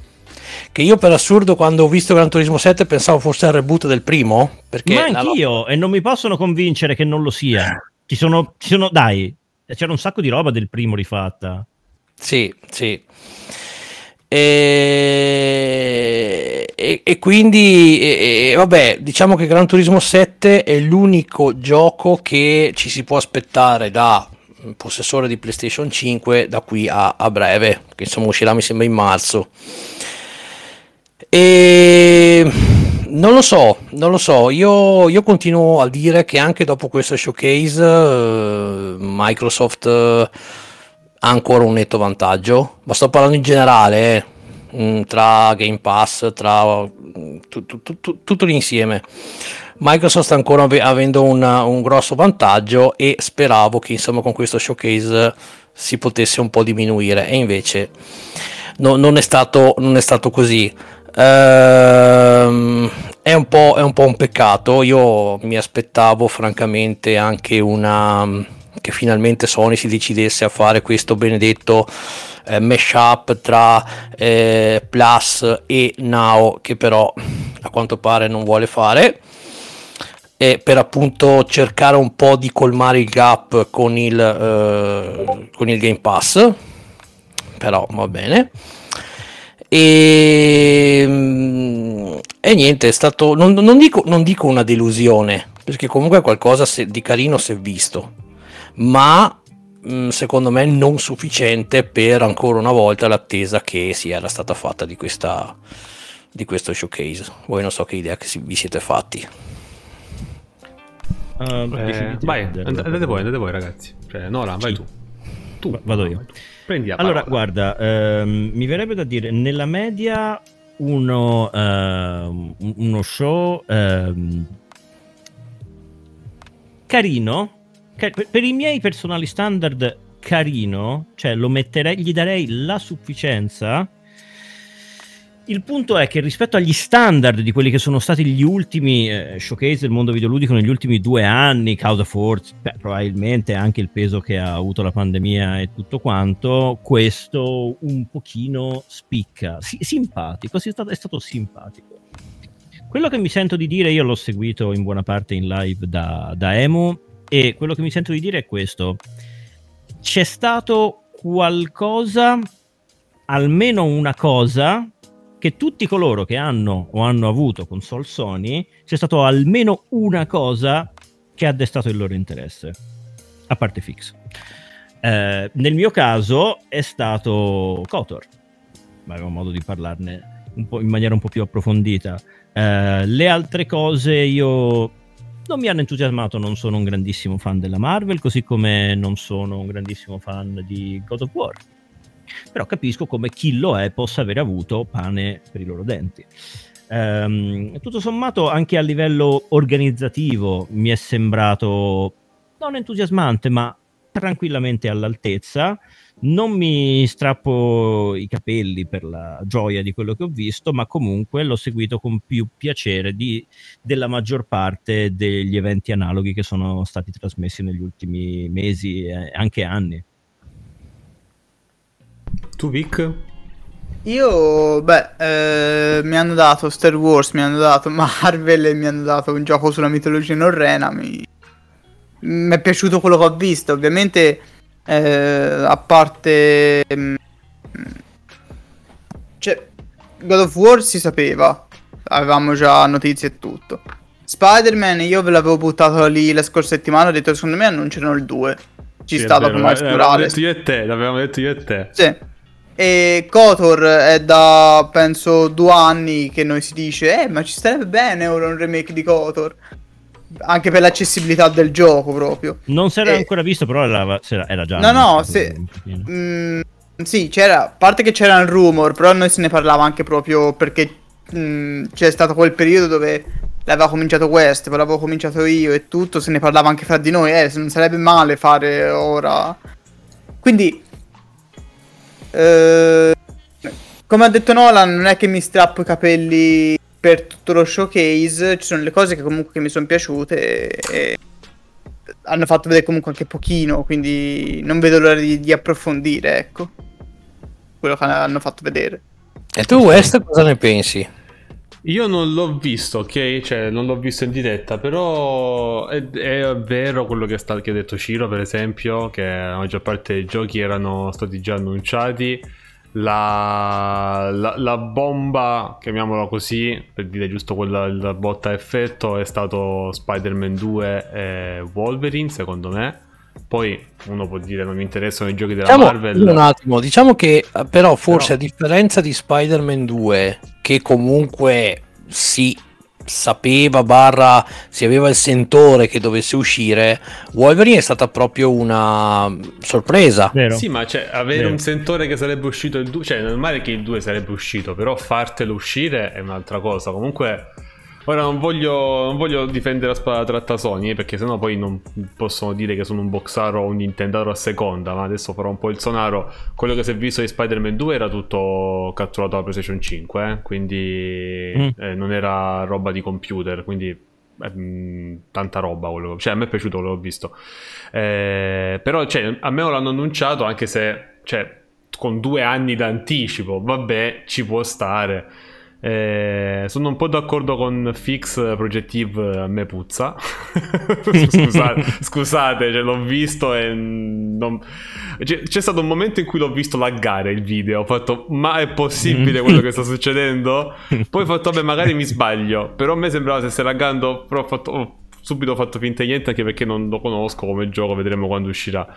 che io per assurdo quando ho visto Gran Turismo 7 pensavo fosse il reboot del primo. Perché Ma anch'io, la... e non mi possono convincere che non lo sia. Ci sono, ci sono, dai, c'era un sacco di roba del primo rifatta. Sì, sì. E, e, e quindi, e, vabbè, diciamo che Gran Turismo 7 è l'unico gioco che ci si può aspettare da possessore di PlayStation 5 da qui a, a breve, che insomma uscirà mi sembra in marzo. E non lo so, non lo so, io, io continuo a dire che anche dopo questo showcase uh, Microsoft uh, ha ancora un netto vantaggio, ma sto parlando in generale, eh, tra Game Pass, tra mm, tu, tu, tu, tutto l'insieme. Microsoft sta ancora ave- avendo una, un grosso vantaggio e speravo che insomma con questo showcase si potesse un po' diminuire e invece no, non, è stato, non è stato così. Ehm, è, un è, un po', un peccato. Io mi aspettavo, francamente, anche una. che finalmente Sony si decidesse a fare questo benedetto eh, mashup tra eh, Plus e Now, che però a quanto pare non vuole fare. E per appunto cercare un po' di colmare il gap con il, eh, con il Game Pass. Però va bene. E, mm, e niente, è stato, non, non, dico, non dico una delusione, perché comunque qualcosa di carino si è visto, ma mm, secondo me non sufficiente per ancora una volta l'attesa che si era stata fatta di, questa, di questo showcase. Voi non so che idea che vi siete fatti. Uh, eh, vai, andate voi, andate voi ragazzi. Cioè, Nora, vai tu. Tu, vado io. Vai tu. Prendi allora, guarda, ehm, mi verrebbe da dire, nella media uno, ehm, uno show ehm, carino, car- per i miei personali standard carino, cioè lo metterei, gli darei la sufficienza il punto è che rispetto agli standard di quelli che sono stati gli ultimi eh, showcase del mondo videoludico negli ultimi due anni, causa forza, beh, probabilmente anche il peso che ha avuto la pandemia e tutto quanto, questo un pochino spicca. Si- simpatico, è stato, è stato simpatico. Quello che mi sento di dire, io l'ho seguito in buona parte in live da, da Emu, e quello che mi sento di dire è questo. C'è stato qualcosa, almeno una cosa, che tutti coloro che hanno o hanno avuto console Sony c'è stato almeno una cosa che ha destato il loro interesse, a parte fix. Eh, nel mio caso è stato Kotor, ma avevo modo di parlarne in maniera un po' più approfondita. Eh, le altre cose io non mi hanno entusiasmato, non sono un grandissimo fan della Marvel, così come non sono un grandissimo fan di God of War però capisco come chi lo è possa aver avuto pane per i loro denti. Um, tutto sommato, anche a livello organizzativo, mi è sembrato non entusiasmante, ma tranquillamente all'altezza. Non mi strappo i capelli per la gioia di quello che ho visto, ma comunque l'ho seguito con più piacere di, della maggior parte degli eventi analoghi che sono stati trasmessi negli ultimi mesi e anche anni. Tu Vic? Io, beh, eh, mi hanno dato Star Wars, mi hanno dato Marvel e mi hanno dato un gioco sulla mitologia norrena. Mi... mi è piaciuto quello che ho visto. Ovviamente, eh, a parte... Mm, cioè, God of War si sapeva, avevamo già notizie e tutto. Spider-Man io ve l'avevo buttato lì la scorsa settimana, ho detto secondo me annunciano il 2. Ci sì, sta dopo Miles Morales. L'avevamo detto io e te, l'avevamo detto io e te. Sì. E Kotor è da penso due anni che noi si dice, eh, ma ci starebbe bene ora un remake di Kotor. Anche per l'accessibilità del gioco proprio. Non si era E- ancora visto, però era, era già. No, no, se- un. Mm, sì, c'era, a parte che c'era il rumor, però noi se ne parlava anche proprio perché mm, c'è stato quel periodo dove l'aveva cominciato West, poi l'avevo cominciato io e tutto, se ne parlava anche fra di noi, eh, non sarebbe male fare ora. Quindi, eh, come ha detto Nolan, non è che mi strappo i capelli per tutto lo showcase, ci sono le cose che comunque mi sono piaciute e hanno fatto vedere comunque anche pochino, quindi non vedo l'ora di, di approfondire, ecco. Quello che hanno fatto vedere. E tu, West, cosa ne pensi? Io non l'ho visto, ok? Cioè, non l'ho visto in diretta, però è, è vero quello che, sta, che ha detto Ciro, per esempio, che la maggior parte dei giochi erano stati già annunciati. La, la- la bomba, chiamiamola così, per dire giusto quella la botta effetto, è stato Spider-Man 2 e Wolverine, secondo me. Poi uno può dire non mi interessano i giochi della Diciamo, Marvel. un attimo, diciamo che eh, però forse Però- a differenza di Spider-Man 2, che comunque si sapeva barra si aveva il sentore che dovesse uscire, Wolverine è stata proprio una sorpresa. Vero? Sì, ma cioè, avere Vero. un sentore che sarebbe uscito il 2, cioè, è normale che il 2 sarebbe uscito, però fartelo uscire è un'altra cosa. Comunque, ora non voglio, non voglio difendere la spada tratta Sony, perché sennò poi non possono dire che sono un boxaro o un Nintendaro a seconda, ma adesso farò un po' il sonaro. Quello che si è visto di Spider-Man 2 era tutto catturato dalla PlayStation 5, eh, quindi Mm. eh, non era roba di computer, quindi eh, mh, tanta roba quello. Cioè, a me è piaciuto quello che ho visto. Eh, però, cioè, a me lo hanno annunciato anche se, cioè, con due anni d'anticipo, vabbè, ci può stare. Eh, sono un po' d'accordo con Fix Projective, a me puzza. scusate, scusate, cioè, l'ho visto e non... c'è, c'è stato un momento in cui l'ho visto laggare il video. Ho fatto, ma è possibile quello che sta succedendo? Poi ho fatto, vabbè, magari mi sbaglio. Però a me sembrava stesse laggando. Però ho fatto. ho subito fatto finta di niente anche perché non lo conosco come gioco. Vedremo quando uscirà.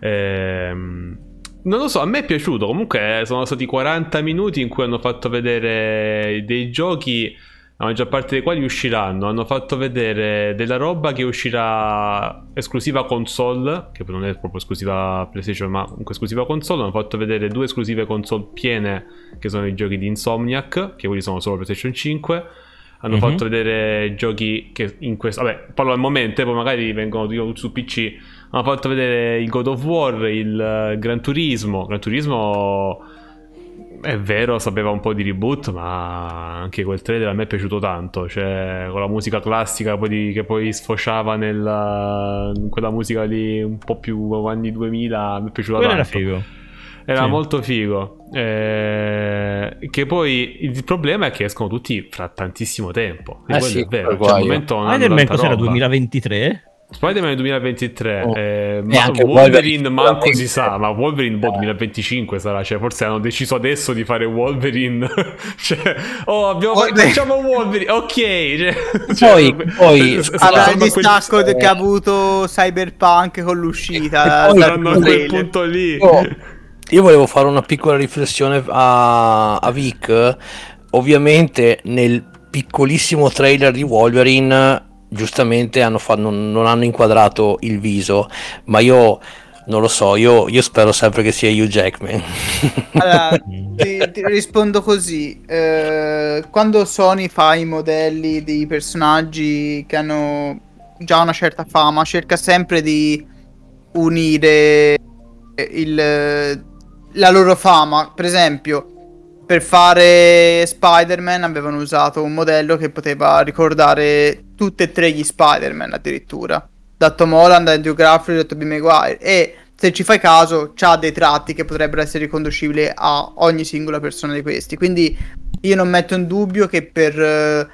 Ehm, non lo so, a me è piaciuto. Comunque sono stati 40 minuti in cui hanno fatto vedere dei giochi. La maggior parte dei quali usciranno. Hanno fatto vedere della roba che uscirà esclusiva console. Che non è proprio esclusiva PlayStation, ma comunque esclusiva console. Hanno fatto vedere due esclusive console piene. Che sono i giochi di Insomniac. Che quelli sono solo PlayStation 5. Hanno Mhm. fatto vedere giochi che in questo. Vabbè, parlo al momento, poi magari vengono io su PC. Hanno fatto vedere il God of War, il eh, Gran Turismo. Gran Turismo è vero, sapeva un po' di reboot, ma anche quel trailer a me è piaciuto tanto. Cioè, con la musica classica poi di- che poi sfociava nella, in quella musica lì un po' più anni 2000, mi è piaciuta Quello era tanto. figo. Era Sì. molto figo. Eh, che poi il problema è che escono tutti fra tantissimo tempo. E Eh quello sì, è vero. quel Cioè, al momento non Spider-Man cos'era? roba. 2023? Spider-Man 2023, Oh. eh, E ma anche Wolverine manco si sa, ma Wolverine boh, Eh. 2025 sarà, cioè forse hanno deciso adesso di fare Wolverine, cioè, oh abbiamo Wolverine. facciamo Wolverine, ok, cioè, Poi- poi- s- s- Avrà il quel- distacco eh. che ha avuto Cyberpunk con l'uscita. E poi- saranno a quel punto lì. Io, io volevo fare una piccola riflessione a, a Vic. Ovviamente nel piccolissimo trailer di Wolverine, giustamente hanno fa- non, non hanno inquadrato il viso, ma io non lo so, io, io spero sempre che sia Hugh Jackman. Allora, ti, ti rispondo così. eh, quando Sony fa i modelli di personaggi che hanno già una certa fama, cerca sempre di unire il- la loro fama. Per esempio, per fare Spider-Man avevano usato un modello che poteva ricordare tutti e tre gli Spider-Man addirittura. Da Tom Holland, Andrew Garfield e Tobey Maguire. E se ci fai caso, c'ha dei tratti che potrebbero essere riconducibili a ogni singola persona di questi. Quindi io non metto in dubbio che per eh,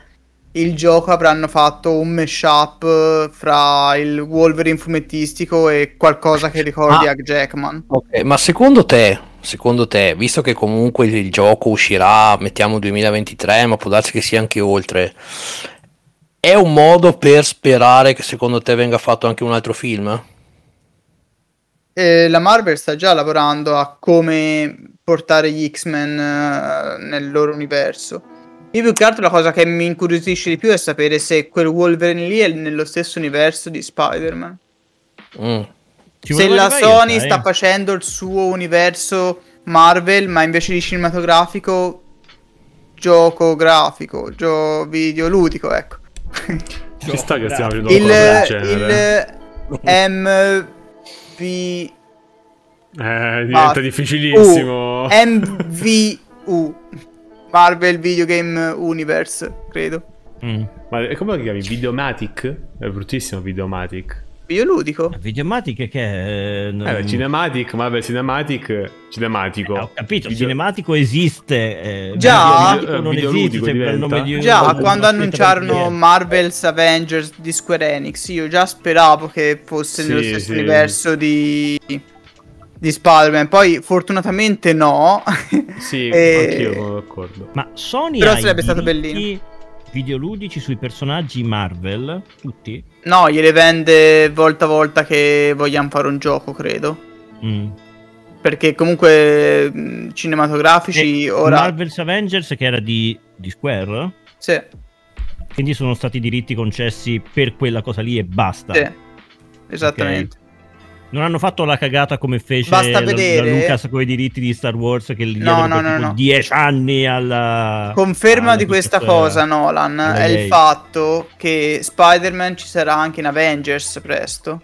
il gioco avranno fatto un mashup eh, fra il Wolverine fumettistico e qualcosa che ricordi Ah. Hugh Jackman. Ok, ma secondo te, secondo te, visto che comunque il gioco uscirà, mettiamo 2023, ma può darsi che sia anche oltre, è un modo per sperare che secondo te venga fatto anche un altro film? eh, la Marvel sta già lavorando a come portare gli X-Men eh, nel loro universo. Io più che altro la cosa che mi incuriosisce di più è sapere se quel Wolverine lì è nello stesso universo di Spider-Man. Mm. Ci se la Sony sta facendo il suo universo Marvel, ma invece di cinematografico, gioco grafico, gio- video ludico, ecco. Ci sta che stiamo facendo il, del il MV Eh, diventa difficilissimo. U, MVU Marvel Video Game Universe, credo. Mm. Ma è come lo chiami? Videomatic? È bruttissimo Videomatic. Videoludico? Videomatic che... eh, non- Eh, Cinematic, Marvel Cinematic, cinematico. Eh, ho capito, Video- cinematico esiste. eh, Già. videoludico non Videoludico esiste, sempre il nome di- Già, di- di- quando annunciarono di- Marvel's Avengers di Square Enix, io già speravo che fosse Sì, nello stesso sì. universo di, di Spider-Man. Poi, fortunatamente, no. Sì, E- anch'io sono d'accordo. Ma Sony Però ha i sarebbe stato bellino. Videoludici sui personaggi Marvel, tutti? no, gliele vende volta a volta che vogliamo fare un gioco, credo. Mm. Perché comunque mh, cinematografici E ora. Marvel's Avengers che era di, di Square? Sì, Quindi sono stati diritti concessi per quella cosa lì e basta. sì, esattamente. Non hanno fatto la cagata come fece Basta la, vedere- la Lucas con i diritti di Star Wars che gli No, no, no, no. 10 anni alla... Conferma alla di questa cosa, Nolan, è il EA. fatto che Spider-Man ci sarà anche in Avengers presto.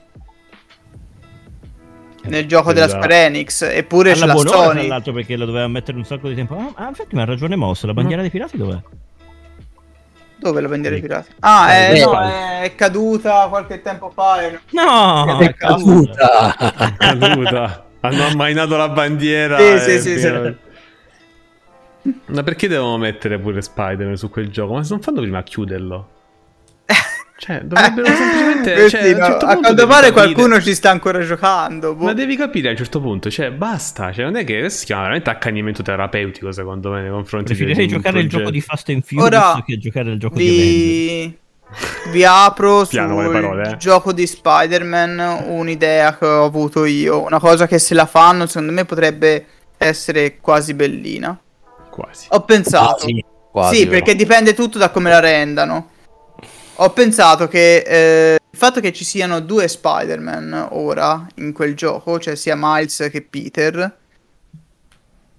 Nel gioco della Esatto. Square Enix, eppure c'è alla la buon'ora, tra Sony. l'altro perché la doveva mettere un sacco di tempo. Ah, ah, infatti mi ha ragione Moss, la bandiera dei pirati dov'è? Dove la Sì. pirati? Ah, Eh, è, sì. no, è caduta qualche tempo fa. e- No! È è caduta. Caduta. Caduta. Hanno ammainato la bandiera. Sì, sì, sì. Ma perché devono mettere pure Spider-Man su quel gioco? Ma se non fanno prima a chiuderlo? Cioè, dovrebbero semplicemente. Questi cioè, a no, certo a quanto pare capire- qualcuno ci sta ancora giocando. boh. Ma devi capire a un certo punto, cioè, basta. Cioè, non è che si chiama veramente accanimento terapeutico, secondo me, nei confronti Preferirei di giocare il gioco di Fast and Furious Ora che giocare il gioco di Avengers. vi, vi apro sul parole, eh. gioco di Spider-Man un'idea che ho avuto io. Una cosa che se la fanno, secondo me potrebbe essere quasi bellina. Quasi. Ho pensato. Quasi, quasi, sì, però. perché dipende tutto da come la rendano. Ho pensato che eh, il fatto che ci siano due Spider-Man ora in quel gioco, cioè sia Miles che Peter,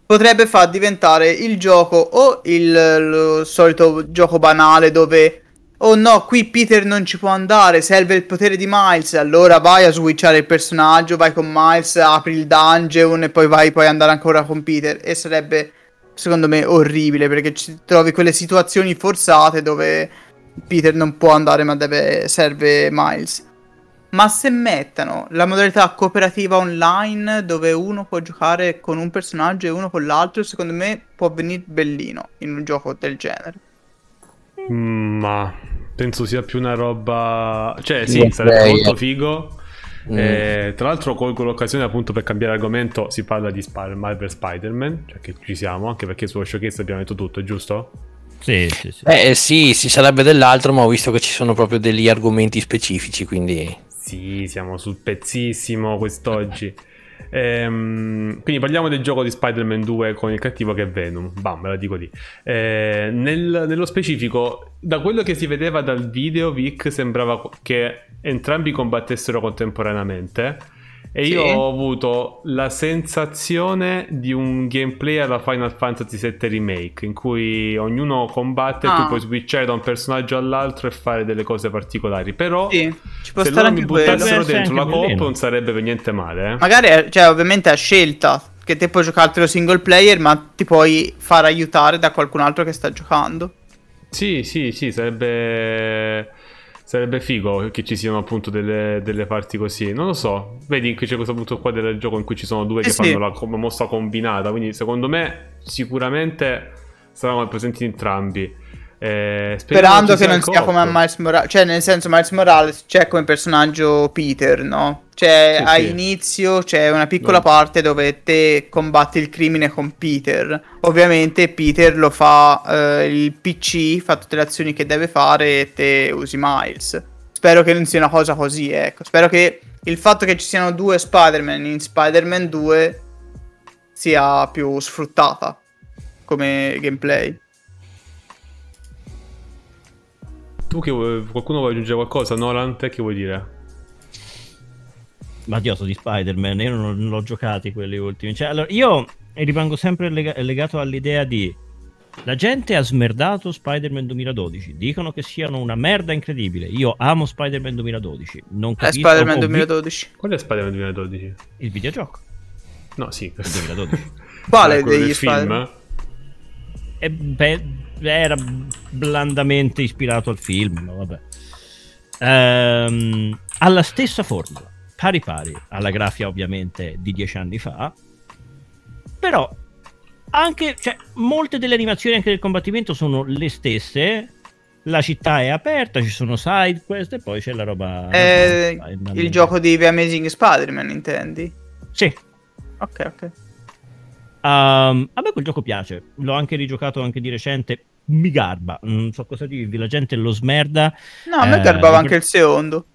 potrebbe far diventare il gioco o il solito gioco banale dove oh no, qui Peter non ci può andare, serve il potere di Miles, allora vai a switchare il personaggio, vai con Miles, apri il dungeon e poi vai poi andare ancora con Peter. E sarebbe secondo me orribile perché ci trovi quelle situazioni forzate dove Peter non può andare ma deve serve Miles. Ma se mettano la modalità cooperativa online dove uno può giocare con un personaggio e uno con l'altro, secondo me può venire bellino in un gioco del genere. Mm, Ma penso sia più una roba. Cioè, sì, Sì, sarebbe ok. molto figo. Mm. Eh, tra l'altro, colgo l'occasione appunto per cambiare argomento. Si parla di Spider- Marvel Spider-Man, cioè che ci siamo, anche perché sullo showcase abbiamo detto tutto, giusto? Sì, sì, sì. Eh sì, ci sarebbe dell'altro, ma ho visto che ci sono proprio degli argomenti specifici, quindi... Sì, siamo sul pezzissimo quest'oggi. Ehm, quindi parliamo del gioco di Spider-Man 2 con il cattivo che è Venom. Bam, me la dico lì. Eh, nel- nello specifico, da quello che si vedeva dal video, Vic sembrava che entrambi combattessero contemporaneamente. E io Sì. ho avuto la sensazione di un gameplay alla Final Fantasy VII Remake, in cui ognuno combatte e Ah. tu puoi switchare da un personaggio all'altro e fare delle cose particolari. Però Sì, ci può se stare loro mi anche quello. buttassero Potrebbe dentro la coop non sarebbe per niente male. eh. Magari, cioè, ovviamente a scelta, che te puoi giocartelo single player, ma ti puoi far aiutare da qualcun altro che sta giocando. Sì, sì, sì, sarebbe... Sarebbe figo che ci siano appunto delle, delle parti così. Non lo so. Vedi che c'è questo punto qua del gioco in cui ci sono due Eh che sì. fanno la mossa combinata. Quindi secondo me sicuramente saranno presenti entrambi. Eh, Sperando che non sia come a Miles Morales, cioè nel senso Miles Morales c'è come personaggio Peter, no? Cioè Sì, sì. all'inizio c'è una piccola No. parte dove te combatti il crimine con Peter. Ovviamente Peter lo fa eh, il PC, fa tutte le azioni che deve fare e te usi Miles. Spero che non sia una cosa così, ecco. Spero che il fatto che ci siano due Spider-Man in Spider-Man 2 sia più sfruttata come gameplay. Tu che vuoi- qualcuno vuole aggiungere qualcosa? Nolan, te che vuoi dire? Ma Dio, so di Spider-Man, io non, non l'ho giocati quelli ultimi. Cioè, allora, io rimango sempre lega- legato all'idea di... La gente ha smerdato Spider-Man 2012. Dicono che siano una merda incredibile. Io amo Spider-Man 2012. Non È capisco Spider-Man ho vi- 2012. Qual è Spider-Man 2012? Il videogioco. No, sì. Del 2012. Quale degli film? Spider-Man? E beh, era blandamente ispirato al film, ma vabbè. Ehm, ha la stessa formula, pari pari, alla grafia ovviamente di dieci anni fa, però anche, cioè, molte delle animazioni anche del combattimento sono le stesse, la città è aperta, ci sono side quest e poi c'è la roba... Spider-Man. il gioco di The Amazing Spider-Man, intendi? Sì, Ok, ok. Um, a me quel gioco piace, l'ho anche rigiocato anche di recente. Mi garba, non so cosa dirvi, la gente lo smerda. No, a me Eh, garbava anche il secondo.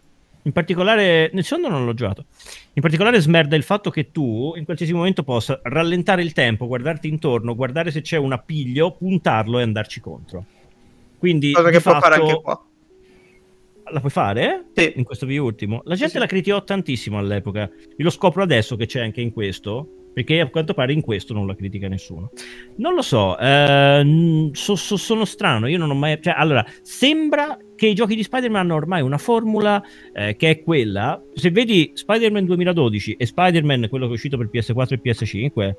In particolare, nel secondo non l'ho giocato. In particolare, smerda il fatto che tu in qualsiasi momento possa rallentare il tempo, guardarti intorno, guardare se c'è un appiglio, puntarlo e andarci contro. Quindi, Cosa che può fatto, fare anche qua. La puoi fare? Sì. In questo video ultimo. La gente sì. la criticò tantissimo all'epoca. Io lo scopro adesso che c'è anche in questo. Perché a quanto pare in questo non la critica nessuno. Non lo so, ehm, so- so- sono strano. Io non ho mai. Cioè, allora, sembra che i giochi di Spider-Man hanno ormai una formula eh, che è quella. Se vedi Spider-Man 2012 e Spider-Man, quello che è uscito per PS4 e PS5,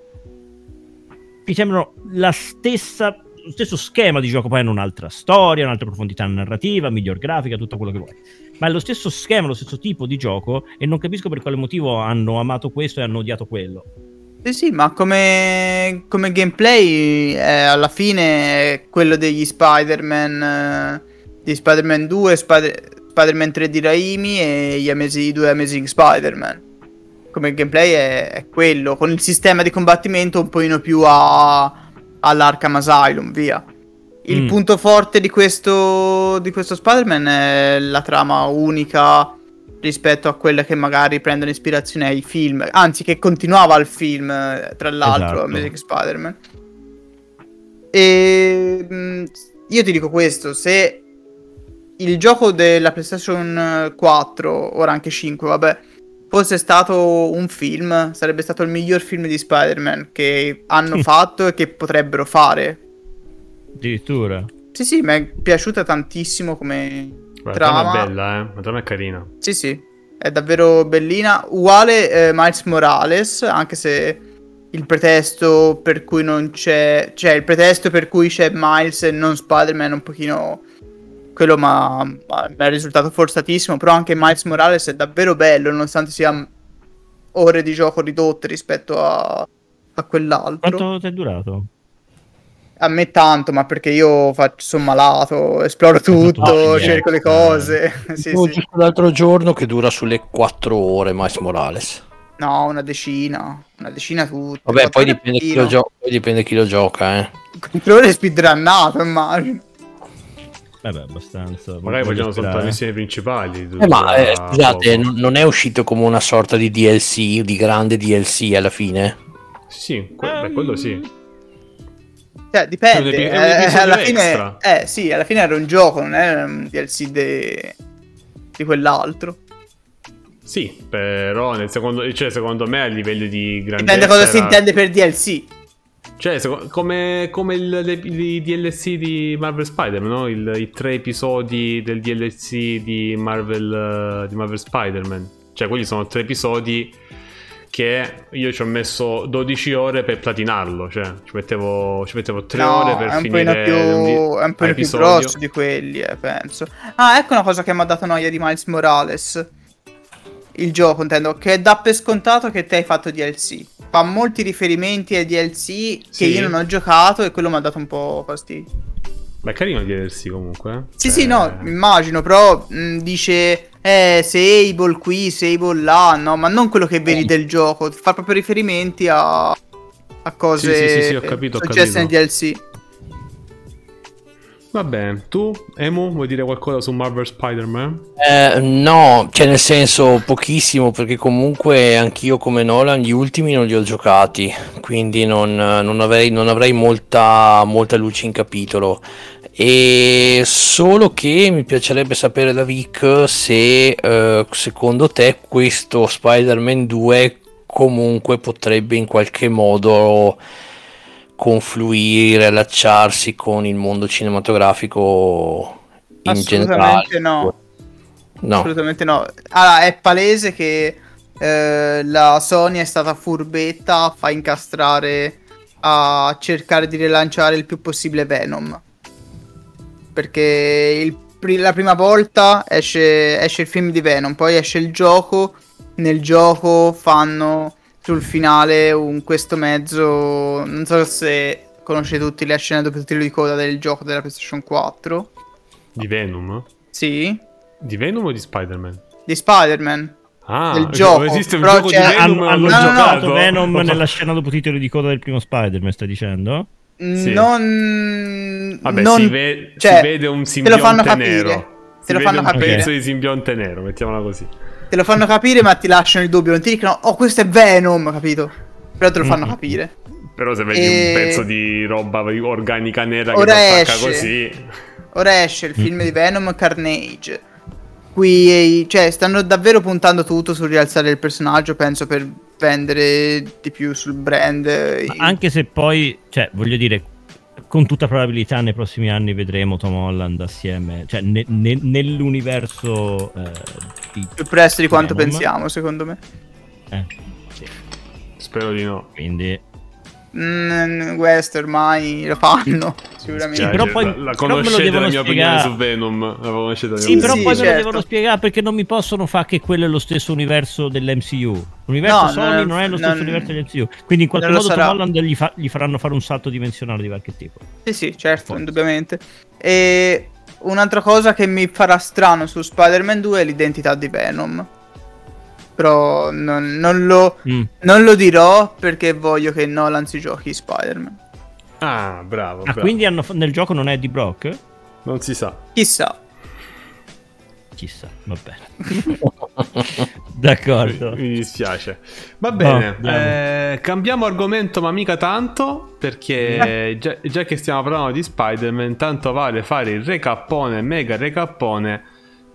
mi sembrano la stessa. Lo stesso schema di gioco, poi hanno un'altra storia, un'altra profondità narrativa, miglior grafica, tutto quello che vuoi. Ma è lo stesso schema, lo stesso tipo di gioco, e non capisco per quale motivo hanno amato questo e hanno odiato quello. Sì, sì, ma come, come gameplay eh, alla fine è quello degli Spider-Man, eh, di Spider-Man 2, Spider- Spider-Man 3 di Raimi e gli Amazing, i due Amazing Spider-Man. Come gameplay è, è quello, con il sistema di combattimento un pochino più a, all'Arkham Asylum, via. Il Mm. punto forte di questo, di questo Spider-Man è la trama unica rispetto a quella che magari prendono ispirazione ai film, anzi che continuava al film, eh, tra l'altro, Esatto. Amazing Spider-Man. E mh, io ti dico questo, se il gioco della PlayStation 4, ora anche 5, vabbè, fosse stato un film, sarebbe stato il miglior film di Spider-Man che hanno fatto e che potrebbero fare. Addirittura. Sì, sì, mi è piaciuta tantissimo come La trama trama. è bella, eh. La trama è carina. Sì, sì, è davvero bellina. Uguale eh, Miles Morales, anche se il pretesto per cui non c'è... Cioè, il pretesto per cui c'è Miles e non Spider-Man è un pochino... Quello ma mi è risultato forzatissimo, però anche Miles Morales è davvero bello, nonostante sia ore di gioco ridotte rispetto a, a quell'altro. Quanto ti è durato? A me tanto, ma perché io faccio, sono malato, esploro tutto, Ah, cerco le cose. sì, Dicevo sì. giusto l'altro giorno che dura sulle 4 ore Miles Morales. No, una decina. Una decina tutte. Vabbè, poi dipende, chi lo gio- poi dipende chi lo gioca, eh. Quattro ore speedrunnato, immagino. Vabbè, abbastanza. Magari solo sperare. le missioni principali. Eh, ma eh, scusate, poco. non, non è uscito come una sorta di DLC, di grande DLC alla fine? Sì, sì, que- beh, quello sì. Cioè, dipende. È un epi- è un eh, episodio alla fine, eh, sì, alla fine era un gioco, non era un DLC de- di quell'altro. Sì, però nel secondo, cioè, secondo me a livello di grandezza Dipende cosa si era- intende per DLC. Cioè, come, come il, le- i DLC di Marvel Spider-Man, no? Il- I tre episodi del DLC di Marvel, eh, di Marvel Spider-Man. Cioè, quelli sono tre episodi che io ci ho messo 12 ore per platinarlo. Cioè, ci mettevo, ci mettevo 3 No, ore per è finire più, un è un pochino più grosso di quelli, eh, penso. Ah, ecco una cosa che mi ha dato noia di Miles Morales. Il gioco, intendo, che dà per scontato che te hai fatto DLC. Fa molti riferimenti ai DLC che Sì. io non ho giocato e quello mi ha dato un po' fastidio. Ma è carino il DLC comunque. eh. Sì, Cioè, sì, no, immagino, però mh, dice, eh, Sable qui, Sable là, no, ma non quello che vedi del gioco, fa proprio riferimenti a, a cose Sì, sì, sì, sì, ho capito, ho capito. DLC. Va bene, tu, Emu, vuoi dire qualcosa su Marvel Spider-Man? Eh, no, cioè nel senso pochissimo perché comunque anch'io come Nolan gli ultimi non li ho giocati, quindi non, non avrei, non avrei molta, molta luce in capitolo. E solo che mi piacerebbe sapere da Vic se eh, secondo te questo Spider-Man 2 comunque potrebbe in qualche modo confluire, allacciarsi con il mondo cinematografico in Assolutamente generale. no. No. Assolutamente no. Allora, è palese che eh, la Sony è stata furbetta, fa incastrare a cercare di rilanciare il più possibile Venom. Perché il la prima volta esce, esce il film di Venom, poi esce il gioco. Nel gioco fanno sul finale un questo mezzo. Non so se conoscete tutti le scene dopo titolo di coda del gioco della PlayStation 4. Di Venom? Sì, Di Venom o di Spider-Man? di Spider-Man. Ah, Del cioè, gioco, esiste un però gioco di Venom hanno, l'ho hanno no, no, no, giocato giocato. Venom nella scena dopo titolo di coda del primo Spider-Man, stai dicendo? Sì. Non. Vabbè, non- si, ve- cioè, si vede un te lo simbionte fanno capire. nero. Te Si lo vede fanno un capire. pezzo di simbionte nero, mettiamola così. Te lo fanno capire, ma ti lasciano il dubbio. Non ti dicono, oh, questo è Venom, capito? Però te lo fanno Mm. capire. Però se vedi E- un pezzo di roba organica nera che Ora ti attacca così... Ora esce il film di Venom Carnage. Qui, cioè, stanno davvero puntando tutto sul rialzare il personaggio. Penso per vendere di più sul brand. Ma anche se poi, cioè, voglio dire, con tutta probabilità nei prossimi anni vedremo Tom Holland assieme, cioè ne- ne- nell'universo eh, di... più presto di quanto Venom. pensiamo, secondo me. eh, sì. Spero di no. Quindi Mm, questo ormai lo fanno. Sicuramente. Sì, però poi- la, la però me lo conoscete la devono mia spiegare. opinione su Venom? La conoscete la Sì, opinione? però Sì, poi me lo certo. devono spiegare perché non mi possono fare che quello è lo stesso universo dell'MCU. L'universo No, Sony non- non è lo stesso non- universo dell'MCU. Quindi in qualche modo Tom. Holland gli, fa- gli faranno fare un salto dimensionale di qualche tipo. Sì, sì, certo, Forza. indubbiamente. E un'altra cosa che mi farà strano su Spider-Man 2 è l'identità di Venom. Però non, non lo, Mm. non lo dirò perché voglio che Nolan si giochi Spider-Man. Ah, bravo, Ah, bravo. quindi hanno nel gioco non è di Brock? Non si sa. Chissà. Chissà, va bene. D'accordo. Mi, mi dispiace. Va bene, andiamo. eh, cambiamo argomento, ma mica tanto. Perché già, già che stiamo parlando di Spider-Man, tanto vale fare il recappone, mega recappone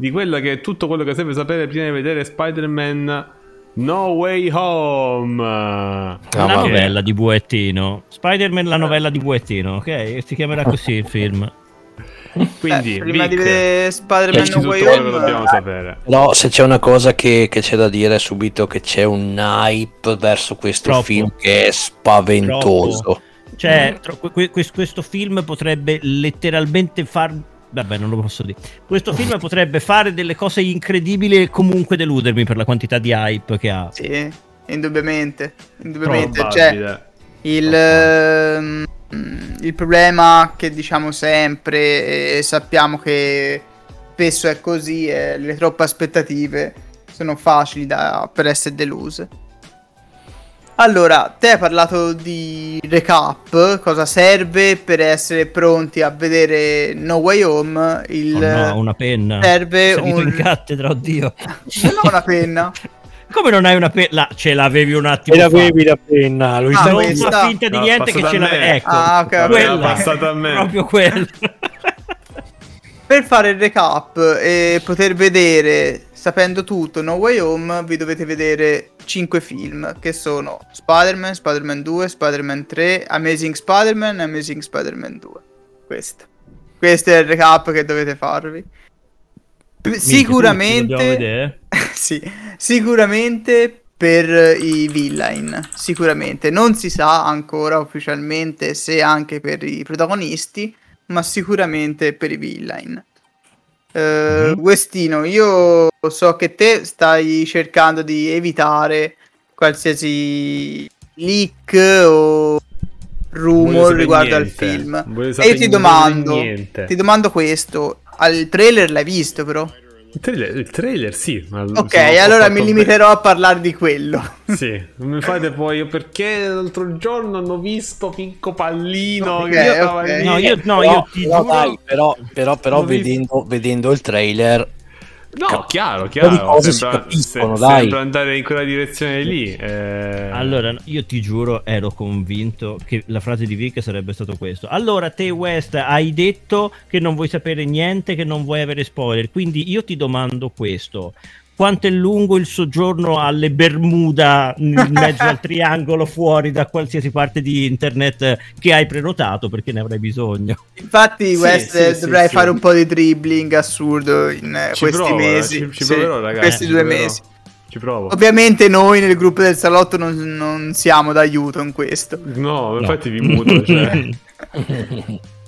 di quello che è tutto quello che serve sapere prima di vedere Spider-Man No Way Home. Ah, la vabbè. novella di Buettino. Spider-Man, la novella di Buettino, ok? Si chiamerà così il film. Quindi, Eh, prima Vic, di vedere Spider-Man No Way che dobbiamo Home, sapere. No, se c'è una cosa che, che c'è da dire subito che c'è un hype verso questo Troppo. film che è spaventoso. Troppo. Cioè, tro- que- que- questo film potrebbe letteralmente far. Vabbè, non lo posso dire. Questo film potrebbe fare delle cose incredibili e comunque deludermi per la quantità di hype che ha. Sì, indubbiamente. Indubbiamente. Cioè. Il, ehm, il problema che diciamo sempre e sappiamo che spesso è così è le troppe aspettative sono facili da, per essere deluse. Allora, te hai parlato di recap, cosa serve per essere pronti a vedere No Way Home? Il, Oh no, una penna. serve Salito un- in cattedra, oddio. Non ho una penna. Come non hai una penna? Ce l'avevi un attimo E fa. l'avevi la penna, lui Ah, Non questa- fa finta di No, niente che ce l'avevi. Ecco, Ah, ok, ok. quella, È passata a me. proprio quella. Per fare il recap e poter vedere, sapendo tutto, No Way Home, vi dovete vedere 5 film, che sono Spider-Man, Spider-Man 2, Spider-Man 3, Amazing Spider-Man e Amazing Spider-Man 2. Questo. Questo è il recap che dovete farvi. Minchia, sicuramente... sì, sicuramente per i villain, sicuramente. Non si sa ancora ufficialmente se anche per i protagonisti, ma sicuramente per i villain. Mhm. Westino, io so che te stai cercando di evitare qualsiasi leak o rumor riguardo al niente. film. Voglio E io ti domando, ti domando questo, al trailer l'hai visto però? Il trailer, il trailer sì. ma Ok, allora mi limiterò a parlare di quello. Sì, non mi fate poi io perché l'altro giorno hanno visto Pinco Pallino. Ok, che stava ok. lì. No, io, no, Però- io ti però, giuro... dai, però, però, però vedendo, vedendo il trailer No, chiaro, di chiaro. si Sembra, capiscono, se- dai. sembra andare in quella direzione lì. eh. Allora, io ti giuro, ero convinto che la frase di Vic sarebbe stato questo. Allora, te West hai detto che non vuoi sapere niente, che non vuoi avere spoiler, quindi io ti domando questo. Quanto è lungo il soggiorno alle Bermuda in mezzo al triangolo fuori da qualsiasi parte di internet che hai prenotato perché ne avrai bisogno? Infatti, Sì, West sì, sì, dovrai sì. fare un po' di dribbling assurdo in eh, Ci questi provo, mesi. Ci, ci proverò, ragazzi. Questi ci due proverò. mesi. Ci provo. Ovviamente noi nel gruppo del salotto non, non siamo d'aiuto in questo. No, No. infatti vi muto. Cioè.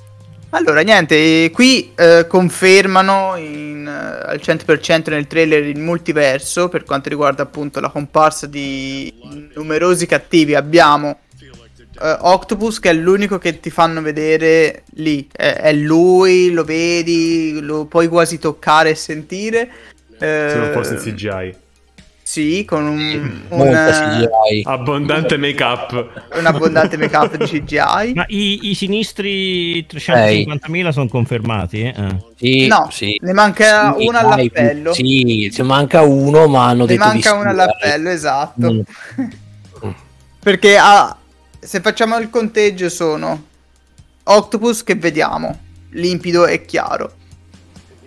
Allora, niente, qui eh, confermano in, eh, al 100% nel trailer il multiverso per quanto riguarda appunto la comparsa di numerosi cattivi. Abbiamo eh, Octopus che è l'unico che ti fanno vedere lì, è, lui, lo vedi, lo puoi quasi toccare e sentire. Se non fosse CGI. Sì, con un, un, molta eh, CGI. Abbondante make up. un abbondante make-up di CGI. Ma i, i sinistri 350.000 sono confermati? Eh? Ah. Sì, No, sì. ne manca Sì, uno all'appello. Sì, ci manca uno, ma hanno Ne detto manca di uno sì, all'appello, esatto. Mm. Perché ah, se facciamo il conteggio sono Octopus che vediamo, limpido e chiaro.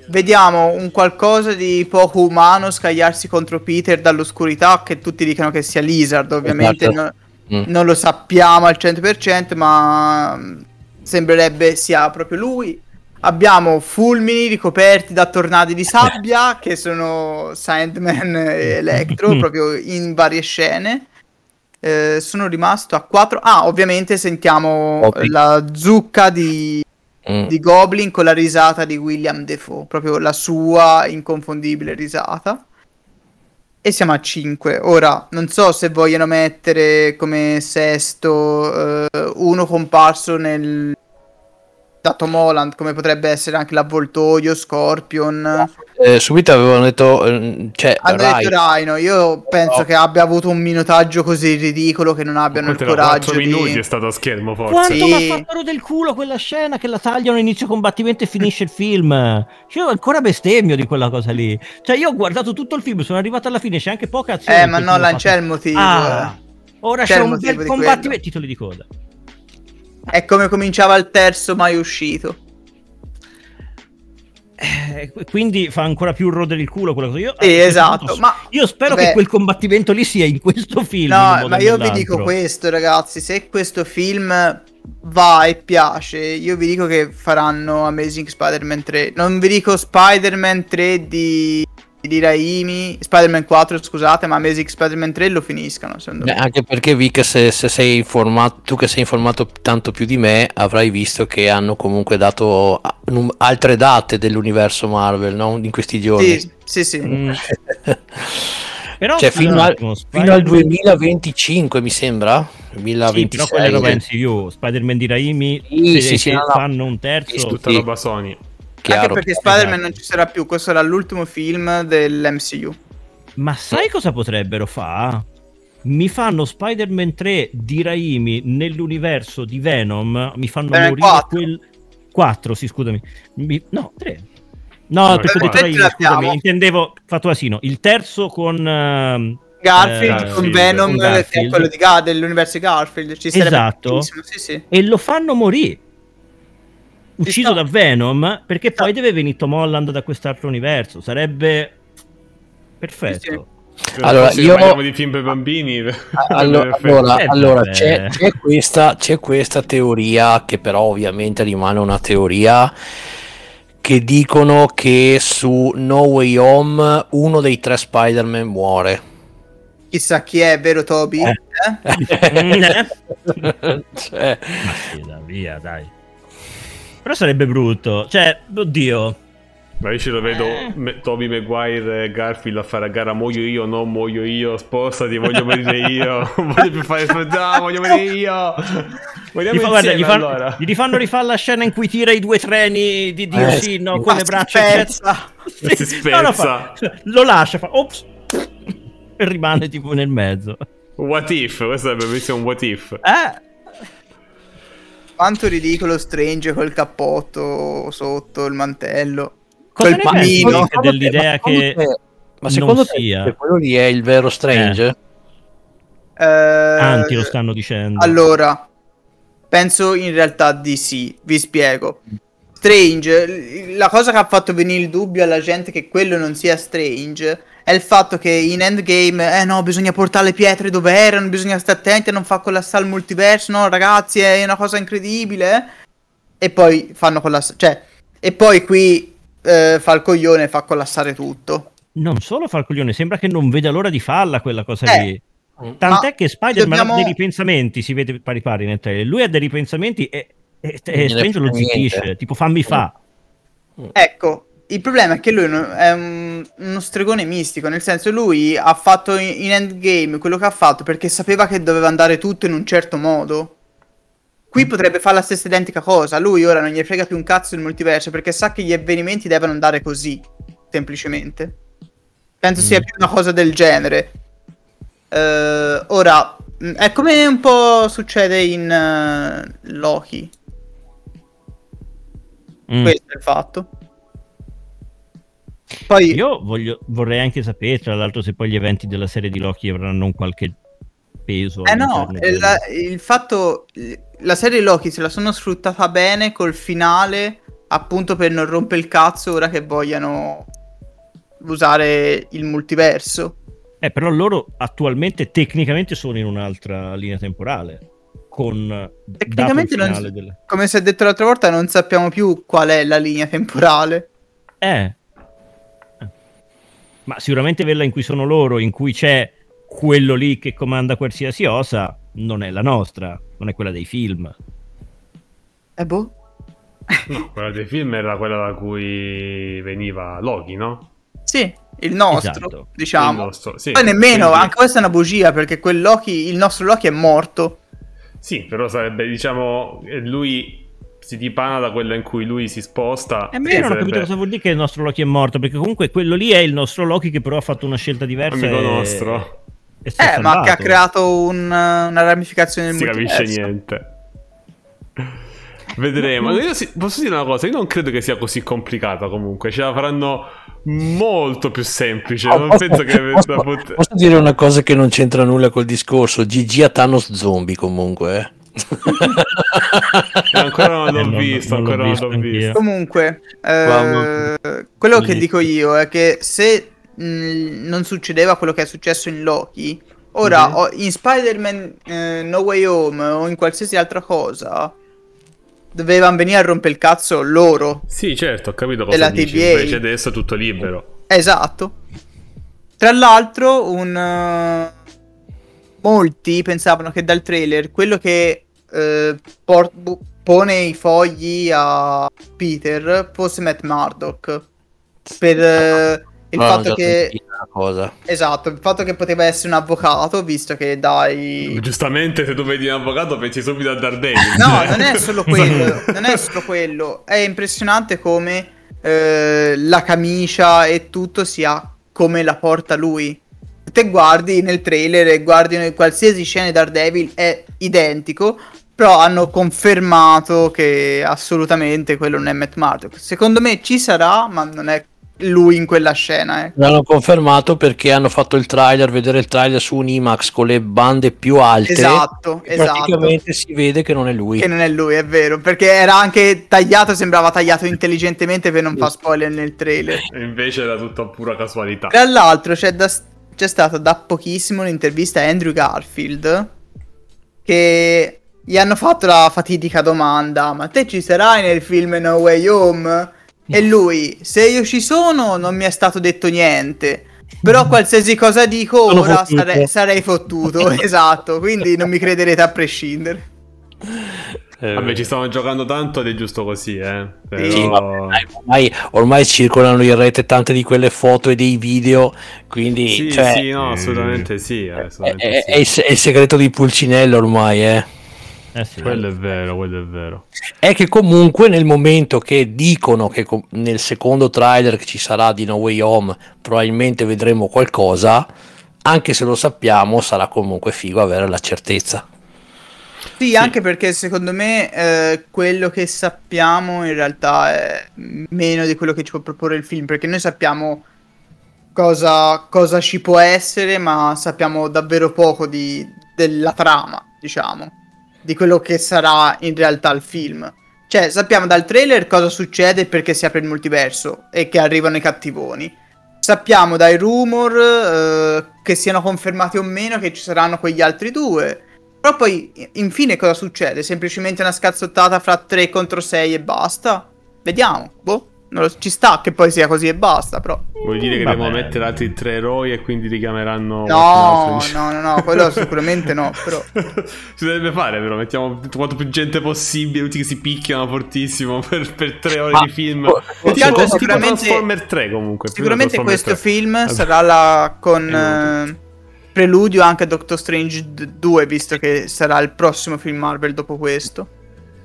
Vediamo un qualcosa di poco umano scagliarsi contro Peter dall'oscurità, che tutti dicono che sia Lizard, ovviamente Esatto. no- Mm. non lo sappiamo al 100%, ma mm, sembrerebbe sia proprio lui. Abbiamo fulmini ricoperti da tornadi di sabbia, che sono Sandman e Electro, proprio in varie scene. Eh, sono rimasto a 4. Ah, ovviamente sentiamo Goblin. la zucca di, Mm. di Goblin con la risata di William Defoe, proprio la sua inconfondibile risata. E siamo a 5. Ora, non so se vogliono mettere come sesto eh, uno comparso nel da Tom Holland, come potrebbe essere anche l'avvoltoio, Scorpion. Eh, subito avevano detto, eh, cioè, Hanno Rai, detto Rhino, io penso No. che abbia avuto un minutaggio così ridicolo che non abbiano il Quanto coraggio 4 minuti di... è stato a schermo, forse. Quanto Sì. mi ha fatto del culo quella scena che la tagliano inizio combattimento e finisce il film? Cioè, io ancora bestemmio di quella cosa lì. Cioè, io ho guardato tutto il film, sono arrivato alla fine, c'è anche poca azione. Eh, ma no, non c'è il motivo. Ah, ora C'è c'è, un bel combattimento. quello. Titoli di coda. eh. È come cominciava il terzo mai uscito. Eh, quindi fa ancora più rodere il culo quella cosa. Io, Sì, questo esatto, punto, ma- io spero vabbè. che quel combattimento lì sia in questo film. No, ma io vi dico questo, ragazzi. Se questo film va e piace, io vi dico che faranno Amazing Spider-Man 3. Non vi dico Spider-Man 3 di, di Raimi, Spider-Man 4, scusate, ma Amazing Spider-Man 3 lo finiscano. Secondo Eh, me. anche perché Vic, se, se sei informato, tu che sei informato tanto più di me, avrai visto che hanno comunque dato a- num- altre date dell'universo Marvel no? in questi giorni. Sì, sì, sì. Mm. Però Cioè, fino, un al, fino al Spider-Man- 2025 mi sembra. Sì, 2026. però quella è roba MCU. Spider-Man di Raimi, Sì, se, sì, sì, se no, fanno un terzo, Tutta Sì. roba Sony. Chiaro. Anche perché Spider-Man Esatto. non ci sarà più. Questo sarà l'ultimo film dell'MCU. Ma sai cosa potrebbero fare? Mi fanno Spider-Man 3 di Raimi nell'universo di Venom. Mi fanno Venom morire 4. quel 4, sì, scusami. Mi- No, 3. No, No, perché ho detto. Raimi, scusami, intendevo fatto asino. Il terzo con ehm, Garfield Eh, con sì, Venom, con che è Garfield. quello di Ga- dell'universo di Garfield. Ci sarebbe Esatto. Sì, sì. e lo fanno morire. Ucciso da Venom perché poi deve venire Tom Holland da quest'altro universo. Sarebbe perfetto. Allora, Se io- parliamo di film per bambini. Allora, allora, Eh, allora, c'è, c'è questa, c'è questa teoria che però ovviamente rimane una teoria che dicono che su No Way Home uno dei tre Spider-Man muore. Chissà chi è, vero Toby? Eh. Eh? Cioè, Ma sì, dai, via, dai. Però sarebbe brutto. Cioè, oddio. Ma io ce lo vedo Eh. me- Toby Maguire e Garfield a fare a gara muoio io, no muoio io, spostati, voglio morire io, non voglio più fare no, voglio morire io. Moriamo Gli, fa- guarda, gli, fanno- allora. gli rifanno rifare la scena in cui tira i due treni di Eh, sì. no, con le braccia spezza. Si spezza. No, no, fa- lo lascia, fa ops, e rimane tipo nel mezzo. What if? Questo sarebbe bellissimo un what if. Eh, Quanto ridicolo Strange col cappotto sotto il mantello. cosa pensi panino. Dell'idea Ma secondo che te- ma non secondo te sia. che quello lì è il vero Strange? Eh, tanti lo stanno dicendo? Allora, penso in realtà di sì, vi spiego. Strange, la cosa che ha fatto venire il dubbio alla gente che quello non sia Strange è il fatto che in Endgame, eh no, bisogna portare le pietre dove erano, bisogna stare attenti a non far collassare il multiverso, no ragazzi, è una cosa incredibile. E poi fanno collassare, cioè, e poi qui eh, fa il coglione e fa collassare tutto. Non solo fa il coglione, sembra che non veda l'ora di farla quella cosa Eh, lì. Tant'è ma che Spider-Man dobbiamo- ha dei ripensamenti, si vede pari pari nel trailer. Lui ha dei ripensamenti e, e, e Strange lo zittisce, tipo fammi fa. Ecco, il problema è che lui è un- uno stregone mistico, nel senso lui ha fatto in, in Endgame quello che ha fatto perché sapeva che doveva andare tutto in un certo modo. Qui potrebbe fare la stessa identica cosa, lui ora non gli frega più un cazzo del multiverso perché sa che gli avvenimenti devono andare così, semplicemente. Penso sia Mm. più una cosa del genere. Eh, ora, è come un po' succede in eh, Loki, Mm. questo è il fatto. Poi... Io voglio- vorrei anche sapere, tra l'altro, se poi gli eventi della serie di Loki avranno un qualche peso. Eh no, eh, la- il fatto, la serie Loki se la sono sfruttata bene col finale, appunto per non rompere il cazzo ora che vogliano usare il multiverso. Eh, però loro attualmente tecnicamente sono in un'altra linea temporale. Con dato Tecnicamente non- del- Come si è detto l'altra volta, non sappiamo più qual è la linea temporale. Eh. Eh. Ma sicuramente quella in cui sono loro, in cui c'è quello lì che comanda qualsiasi osa, non è la nostra, non è quella dei film. Eh boh. No, quella dei film era quella da cui veniva Loki, no? Sì, il nostro, Esatto. diciamo. Il nostro- sì, Poi nemmeno, quindi- anche questa è una bugia perché quel Loki, il nostro Loki è morto. Sì, però sarebbe, diciamo, eh, lui si dipana da quella in cui lui si sposta. E a me non ho sarebbe- capito cosa vuol dire che il nostro Loki è morto, perché comunque quello lì è il nostro Loki che però ha fatto una scelta diversa. Amico e- nostro. e Eh, ma che ha salvato. creato un- una ramificazione Non del si capisce niente. Vedremo. Io sì- posso dire una cosa, io non credo che sia così complicata comunque, ce la faranno molto più semplice. Non posso, penso che posso- pot- posso dire una cosa che non c'entra nulla col discorso? GG a Thanos zombie comunque. eh. Eh, ancora non Eh, l'ho non- visto, non l'ho ancora non visto l'ho anch'io. visto. Comunque, eh, quello che dico io è che se mh, non succedeva quello che è successo in Loki, ora Mhm. o- in Spider-Man eh, No Way Home o in qualsiasi altra cosa, dovevano venire a rompere il cazzo loro. Sì, certo, ho capito Della cosa dici. TVA. Invece adesso è tutto libero. Esatto. Tra l'altro, un, eh, molti pensavano che dal trailer quello che eh, por- pone i fogli a Peter fosse Matt Murdock. Per eh, il No, fatto che. Esatto, il fatto che poteva essere un avvocato, visto che dai. Giustamente, se tu vedi un avvocato, pensi subito a Daredevil. No, non è solo quello, non è solo quello. È impressionante come eh, la camicia e tutto sia come la porta lui. Te guardi nel trailer e guardi in qualsiasi scena di Daredevil è identico, però hanno confermato che assolutamente quello non è Matt Murdock. Secondo me ci sarà, ma non è lui in quella scena, eh. L'hanno confermato perché hanno fatto il trailer, vedere il trailer su un IMAX con le bande più alte. Esatto, esatto. Praticamente si vede che non è lui. Che non è lui, è vero, perché era anche tagliato, sembrava tagliato intelligentemente per non far spoiler nel trailer. E invece era tutto pura casualità. Tra l'altro c'è, da- c'è stata da pochissimo un'intervista a Andrew Garfield che gli hanno fatto la fatidica domanda ma te ci sarai nel film No Way Home? E lui, se io ci sono non mi è stato detto niente. Però qualsiasi cosa dico Sono ora fottuto. sarei, sarei fottuto, esatto, quindi non mi crederete a prescindere. Eh, Vabbè, ci stanno giocando tanto ed è giusto così, eh. Però... sì, vabbè, dai, ormai, ormai circolano in rete tante di quelle foto e dei video, quindi Sì, cioè, sì, no, assolutamente sì. è, assolutamente è- sì. è il, se- è il segreto di Pulcinello ormai, eh. Eh sì, Quello è vero, quello è vero. È che comunque nel momento che dicono che com- nel secondo trailer che ci sarà di No Way Home probabilmente vedremo qualcosa, anche se lo sappiamo sarà comunque figo avere la certezza. Sì, anche perché secondo me eh, quello che sappiamo in realtà è meno di quello che ci può proporre il film, perché noi sappiamo cosa, cosa ci può essere, ma sappiamo davvero poco di- della trama, diciamo, di quello che sarà in realtà il film. Cioè, sappiamo dal trailer cosa succede e perché si apre il multiverso e che arrivano i cattivoni. Sappiamo dai rumor eh, che siano confermati o meno che ci saranno quegli altri due. Però poi, infine, cosa succede? Semplicemente una scazzottata fra 3 contro 6 e basta? Vediamo. Boh, lo- ci sta che poi sia così e basta, però. Vuol dire che Vabbè. devono mettere altri tre eroi e quindi richiameranno No, no, no, no, quello sicuramente no, però. si dovrebbe fare, però mettiamo quanto più gente possibile, tutti che si picchiano fortissimo per, per tre ore Ma- di film. oh, Tipo, altro tipo sicuramente- Transformer 3 comunque. Sicuramente questo 3. film Vabbè. sarà la con eh, preludio anche a Doctor Strange d- 2, visto che sarà il prossimo film Marvel dopo questo.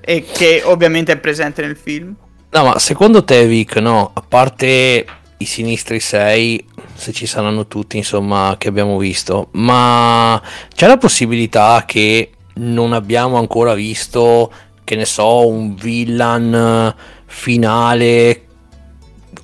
E che ovviamente è presente nel film. No, ma secondo te, Vic, no, a parte i sinistri 6, se ci saranno tutti, insomma, che abbiamo visto, ma c'è la possibilità che non abbiamo ancora visto, che ne so, un villain finale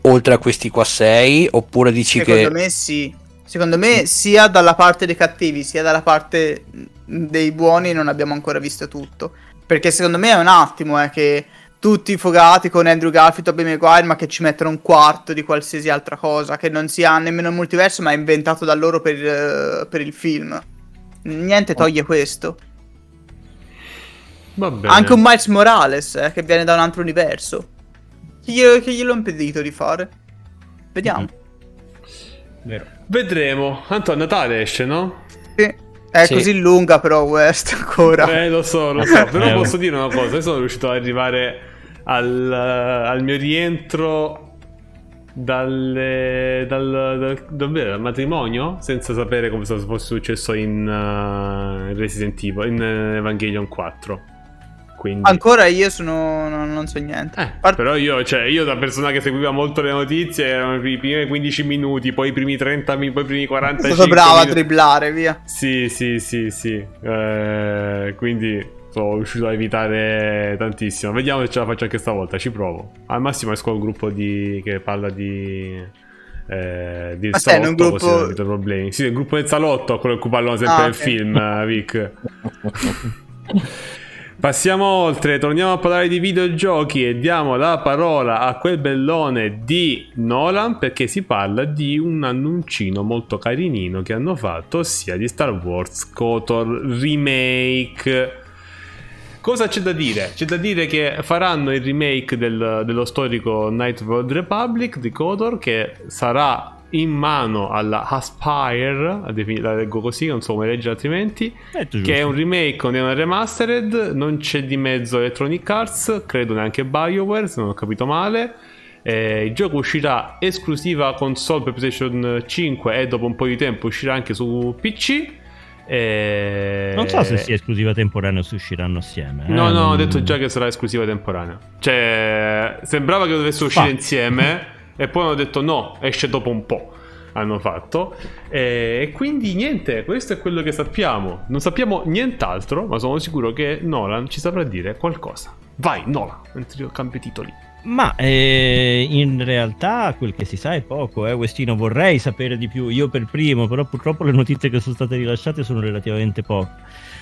oltre a questi qua 6, oppure dici Secondo che... me sì. Secondo me sia dalla parte dei cattivi sia dalla parte dei buoni non abbiamo ancora visto tutto. Perché secondo me è un attimo eh, che tutti fogati con Andrew Garfield e Tobey Maguire ma che ci mettono un quarto di qualsiasi altra cosa, che non sia nemmeno il multiverso ma è inventato da loro per, eh, per il film. Niente toglie questo. Va bene. Anche un Miles Morales eh, che viene da un altro universo. Chi glielo, glielo ha impedito di fare? Vediamo. Vero. Vedremo. Tanto a Natale esce, no? Sì. È Sì. così lunga però West ancora. Eh, lo so, lo so. Però Eh, posso dire una cosa. Io sono riuscito ad arrivare al, al mio rientro dalle, dal, dal, dal matrimonio senza sapere come fosse successo in, uh, Resident Evil, in uh, Evangelion 4. Quindi... Ancora io sono. non, non so niente. Eh, Part- però io, cioè, io da persona che seguiva molto le notizie, erano i primi 15 minuti, poi i primi 30 minuti, poi i primi 45 sono bravo a minuti. dribblare, via. Sì, sì, sì, sì. Eh, quindi sono riuscito a evitare tantissimo. Vediamo se ce la faccio anche stavolta. Ci provo. Al massimo esco al gruppo di... che parla di. Eh, stai in un salotto, gruppo- problemi. Sì, il gruppo del salotto, quello in cui parlano sempre Ah, del ok. film, eh, Vic. Passiamo oltre, torniamo a parlare di videogiochi e diamo la parola a quel bellone di Nolan perché si parla di un annuncino molto carinino che hanno fatto, ossia di Star Wars KOTOR Remake. Cosa c'è da dire? C'è da dire che faranno il remake del- dello storico Night of the Old Republic di KOTOR che sarà in mano alla Aspire, la leggo così, non so come leggere altrimenti, Detto che è un remake, non è una remastered, non c'è di mezzo Electronic Arts, credo neanche BioWare, se non ho capito male. Eh, il gioco uscirà esclusiva console per PlayStation 5 e dopo un po' di tempo uscirà anche su PC. Eh, Non so se sia esclusiva temporanea o se usciranno assieme. eh, No, no, ho detto già che sarà esclusiva temporanea. Cioè, sembrava che dovesse uscire Fa. insieme e poi hanno detto no, esce dopo un po'. Hanno fatto. E, e quindi niente, questo è quello che sappiamo. Non sappiamo nient'altro, ma sono sicuro che Nolan ci saprà dire qualcosa. Vai, Nolan, mentre io cambio titoli. Ma eh, in realtà quel che si sa è poco, eh, Westino. Vorrei sapere di più, io per primo, però purtroppo le notizie che sono state rilasciate sono relativamente poche.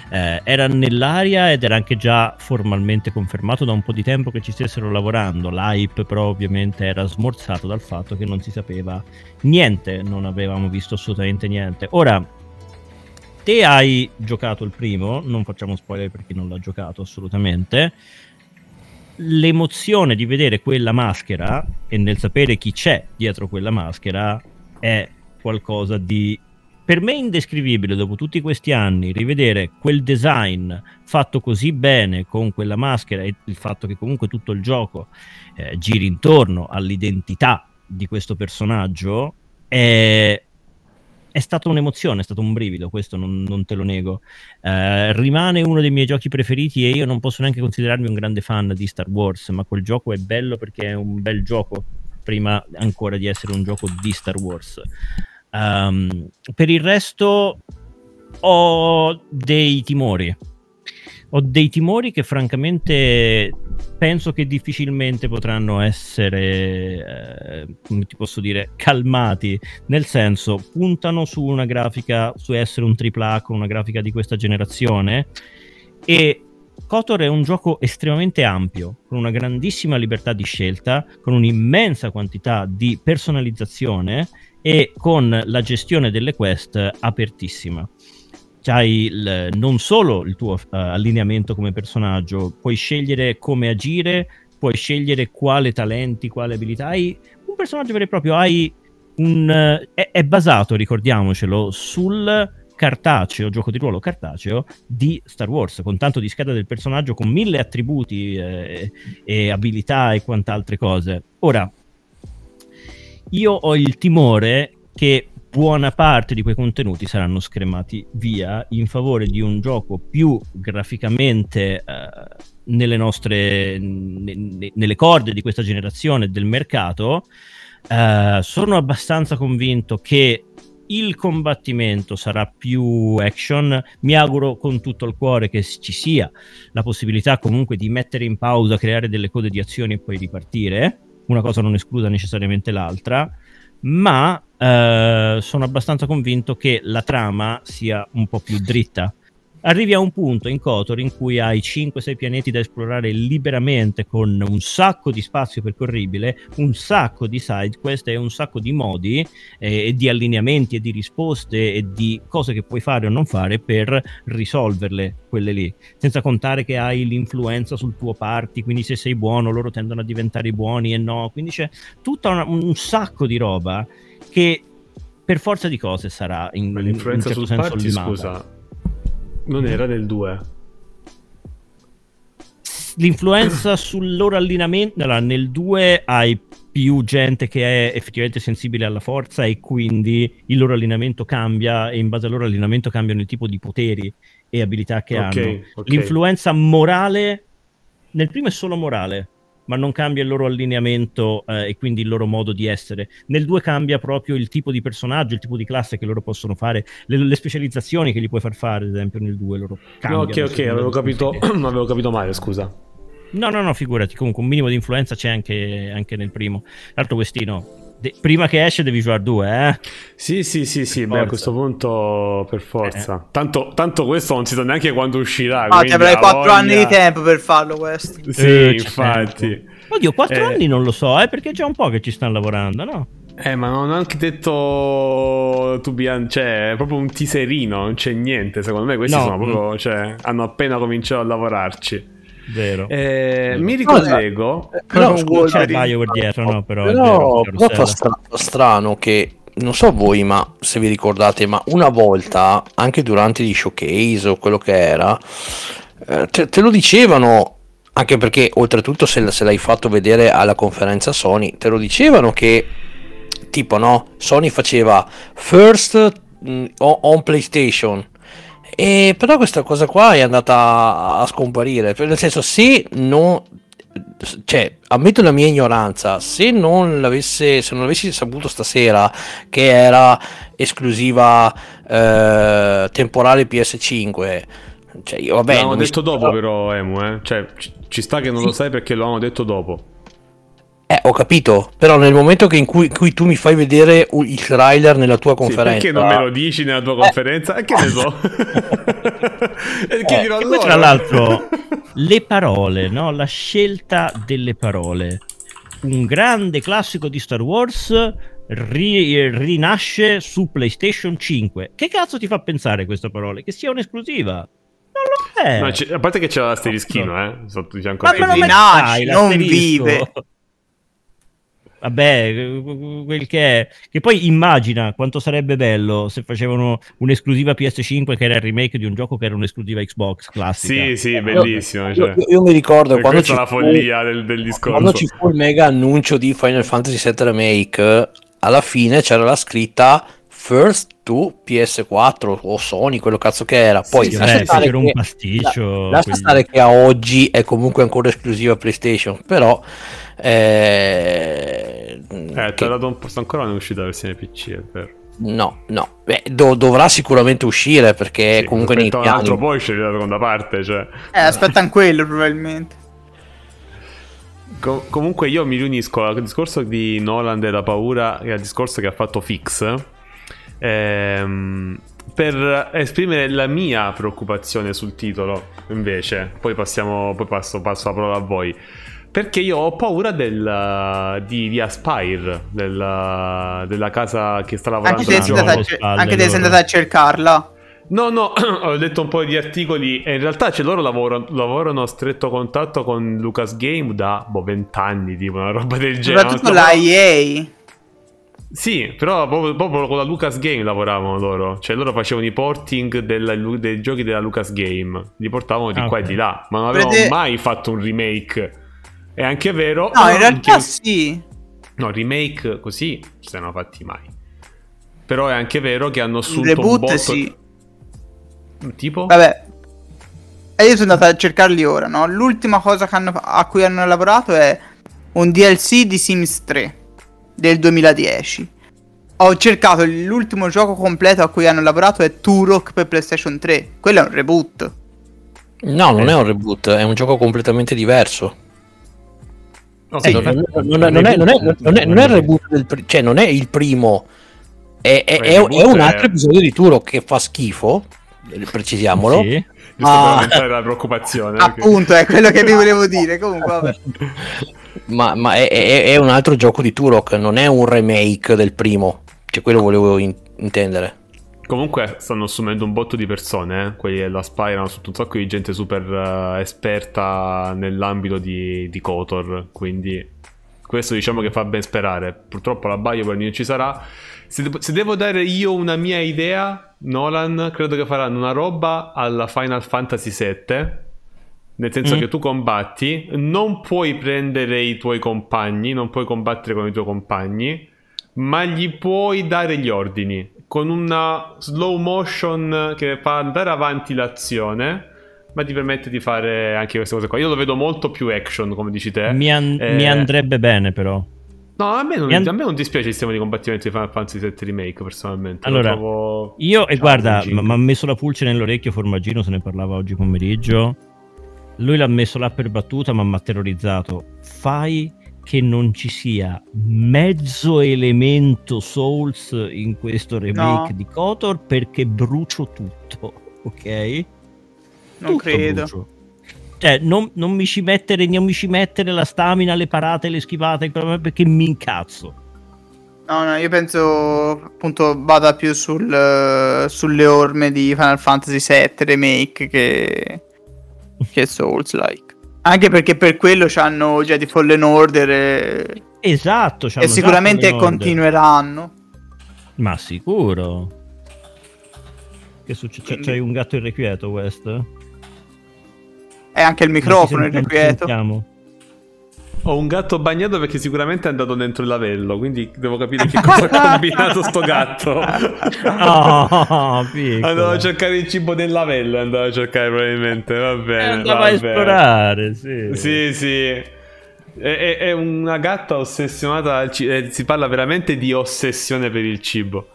Eh, era nell'aria ed era anche già formalmente confermato da un po' di tempo che ci stessero lavorando. L'hype, però, ovviamente era smorzato dal fatto che non si sapeva niente, non avevamo visto assolutamente niente. Ora, te hai giocato il primo, non facciamo spoiler per chi non l'ha giocato assolutamente l'emozione di vedere quella maschera e nel sapere chi c'è dietro quella maschera è qualcosa di per me indescrivibile. Dopo tutti questi anni rivedere quel design fatto così bene con quella maschera e il fatto che comunque tutto il gioco eh, giri intorno all'identità di questo personaggio è è stata un'emozione, è stato un brivido, questo non, non te lo nego. Uh, rimane uno dei miei giochi preferiti e io non posso neanche considerarmi un grande fan di Star Wars, ma quel gioco è bello perché è un bel gioco, prima ancora di essere un gioco di Star Wars. Um, per il resto ho dei timori ho dei timori che francamente penso che difficilmente potranno essere, eh, come ti posso dire, calmati. Nel senso, puntano su una grafica, su essere un AAA con una grafica di questa generazione e KOTOR è un gioco estremamente ampio, con una grandissima libertà di scelta, con un'immensa quantità di personalizzazione e con la gestione delle quest apertissima hai il, non solo il tuo uh, allineamento come personaggio, puoi scegliere come agire, puoi scegliere quale talenti, quale abilità hai. Un personaggio vero e proprio hai un... Uh, è, è, basato, ricordiamocelo, sul cartaceo, gioco di ruolo cartaceo di Star Wars, con tanto di scheda del personaggio, con mille attributi eh, e abilità e quant'altre cose. Ora, io ho il timore che buona parte di quei contenuti saranno scremati via in favore di un gioco più graficamente eh, nelle nostre ne, nelle corde di questa generazione del mercato. Eh, sono abbastanza convinto che il combattimento sarà più action. Mi auguro con tutto il cuore che ci sia la possibilità comunque di mettere in pausa, creare delle code di azioni e poi ripartire. Una cosa non escluda necessariamente l'altra ma eh, sono abbastanza convinto che la trama sia un po' più dritta. Arrivi a un punto in Kotor in cui hai 5-6 pianeti da esplorare liberamente con un sacco di spazio percorribile, un sacco di side quest e un sacco di modi eh, di allineamenti e di risposte e di cose che puoi fare o non fare per risolverle quelle lì, senza contare che hai l'influenza sul tuo party, quindi se sei buono loro tendono a diventare buoni e no, quindi c'è tutto un sacco di roba che per forza di cose sarà in, l'influenza in un certo sul senso party, scusa non era nel 2. L'influenza sul loro allineamento. Allora, nel 2 hai più gente che è effettivamente sensibile alla forza e quindi il loro allineamento cambia e in base al loro allineamento cambiano il tipo di poteri e abilità che okay, hanno. Okay. L'influenza morale nel primo è solo morale, ma non cambia il loro allineamento eh, e quindi il loro modo di essere. Nel 2 cambia proprio il tipo di personaggio, il tipo di classe che loro possono fare, le, le specializzazioni che gli puoi far fare, ad esempio nel 2 loro cambiano. No, ok, ok, avevo capito, avevo capito male, scusa. No, no, no, figurati, comunque un minimo di influenza c'è anche, anche nel primo. L'altro questino, De- prima che esce devi giocare due, eh? Sì, sì, sì, sì, beh, a questo punto per forza. Eh. Tanto, tanto, questo non si sa neanche quando uscirà. Ah, ti avrai 4 voglia... anni di tempo per farlo questo. Sì, eh, infatti. Oddio, 4 eh. anni non lo so, eh, perché è già un po' che ci stanno lavorando, no? Eh, ma non ho anche detto to be cioè, è proprio un teaserino, non c'è niente. Secondo me questi no, sono proprio, cioè, hanno appena cominciato a lavorarci. Vero. Eh, mi ricollego. No, però scusa, c'è Bioware dietro, no? Però, però, però fa strano, strano che non so voi, ma se vi ricordate, ma una volta, anche durante gli showcase o quello che era, eh, te, te, lo dicevano, anche perché oltretutto se, se, l'hai fatto vedere alla conferenza Sony, te lo dicevano che tipo no, Sony faceva first mm, on PlayStation e però questa cosa qua è andata a scomparire. Nel senso, se non. Cioè, ammetto la mia ignoranza, se non l'avesse, se non avessi saputo stasera che era esclusiva eh, temporale PS5, cioè io vabbè. L'hanno detto mi... dopo, però, Emu, eh? Cioè, ci sta che non sì. lo sai perché lo hanno detto dopo. Eh, ho capito, però nel momento in cui, in cui, tu mi fai vedere il trailer nella tua conferenza... Sì, perché non me lo dici nella tua conferenza? Eh. che ne so? e eh, dirò allora? tra l'altro, le parole, no? La scelta delle parole. Un grande classico di Star Wars ri- rinasce su PlayStation 5. Che cazzo ti fa pensare queste parole? Che sia un'esclusiva? Non lo è. No, a parte che c'è l'asterischino, eh. Sotto, Ma me lo metti, non vive. Vabbè, quel che è. Che poi immagina quanto sarebbe bello se facevano un'esclusiva PS5 che era il remake di un gioco che era un'esclusiva Xbox classica. Sì, sì, bellissimo. Io, cioè. io, io mi ricordo quando ci, la follia fu, del, del discorso. quando ci fu il mega annuncio di Final Fantasy VII Remake, alla fine c'era la scritta first to PS4 o Sony, quello cazzo che era. Poi Sì, lascia, beh, stare era un che, pasticcio. la- lascia quindi- stare che a oggi è comunque ancora esclusiva PlayStation, però eh, Eh, che- ti ha dato un posto ancora non è uscita la versione PC, è vero. no, no, Beh, do- dovrà sicuramente uscire perché Sì, comunque nei aspetta un piani altro poi c'è la seconda parte, cioè. Eh, aspettano quello probabilmente. Co- comunque io mi riunisco al discorso di Nolan della paura e al discorso che ha fatto Fix ehm, per esprimere la mia preoccupazione sul titolo invece poi passiamo poi passo, passo la parola a voi perché io ho paura del, di, di Aspire della, della casa che sta lavorando Anche te sei andata anche te sei andata a cercarla. No, no, ho letto un po' di articoli e in realtà cioè, loro lavorano, lavorano a stretto contatto con Lucas Game da boh, 20 anni, tipo una roba del genere. Soprattutto la EA. Sì, però proprio, proprio con la Lucas Game lavoravano loro. Cioè loro facevano i porting della- dei giochi della Lucas Game. Li portavano di Ah, qua e di là, ma non avevano Vede- mai fatto un remake. È anche vero. No, in realtà sì. No, remake così non se ne hanno fatti mai. Però è anche vero che hanno Un assunto un reboot botto... sì. Tipo? Vabbè. E io sono andata a cercarli ora, no? L'ultima cosa che hanno- a cui hanno lavorato è un DLC di Sims 3 del 2010. Ho cercato l'ultimo gioco completo a cui hanno lavorato è Turok per PlayStation 3. Quello è un reboot. No, non è un reboot, è un gioco completamente diverso. Eh, non, non- non- non è, non è- non è- non è il reboot del cioè non è il primo, è, è- è- un è- altro episodio di Turok che fa schifo, eh, precisiamolo. Sì. Giusto Ah. per aumentare la preoccupazione. perché- Appunto, è quello che vi volevo dire. Comunque, vabbè. Ma, ma è, è- è un altro gioco di Turok, non è un remake del primo. Cioè, quello volevo in- intendere. Comunque stanno assumendo un botto di persone, eh? quelli dell'Aspire hanno assunto un sacco di gente super eh, esperta nell'ambito di, di Kotor, quindi questo diciamo che fa ben sperare. Purtroppo la BioWare non ci sarà. Se, se devo dare io una mia idea, Nolan credo che faranno una roba alla Final Fantasy VII. Nel senso Mm. che tu combatti, non puoi prendere i tuoi compagni, non puoi combattere con i tuoi compagni, ma gli puoi dare gli ordini con una slow motion che fa andare avanti l'azione, ma ti permette di fare anche queste cose qua. Io lo vedo molto più action, come dici te. Mi, an- Eh, mi andrebbe bene, però. No, a me, non, and- a me non dispiace il sistema di combattimento di Final Fantasy VII Remake, personalmente. Lo Allora, trovo Io, e guarda, mi ha messo la pulce nell'orecchio Formaggino, se ne parlava oggi pomeriggio. Lui l'ha messo là per battuta, ma mi ha terrorizzato. Fai che non ci sia mezzo elemento Souls in questo remake No. di Kotor perché brucio tutto, ok? Non Tutto credo. brucio. Cioè, non, non mi ci mettere, non mi ci mettere la stamina, le parate, le schivate, perché mi incazzo. No, no, io penso appunto vada più sul, eh, sulle orme di Final Fantasy VII Remake che, che Souls-like. Anche perché per quello c'hanno Jedi Fallen Order e, Esatto, c'hanno e sicuramente continueranno. Ma sicuro. Che succede? C'è- Quindi- C'hai un gatto irrequieto, West? E anche il microfono, il Non ci requieto. sentiamo. Ho un gatto bagnato perché sicuramente è andato dentro il lavello, quindi devo capire che cosa ha combinato sto gatto. Oh, piccolo. Andavo a cercare il cibo nel lavello, andavo a cercare probabilmente, va Eh, bene. andava va a esplorare, sì. Sì, sì. È, è- una gatta ossessionata al cibo. Si parla veramente di ossessione per il cibo.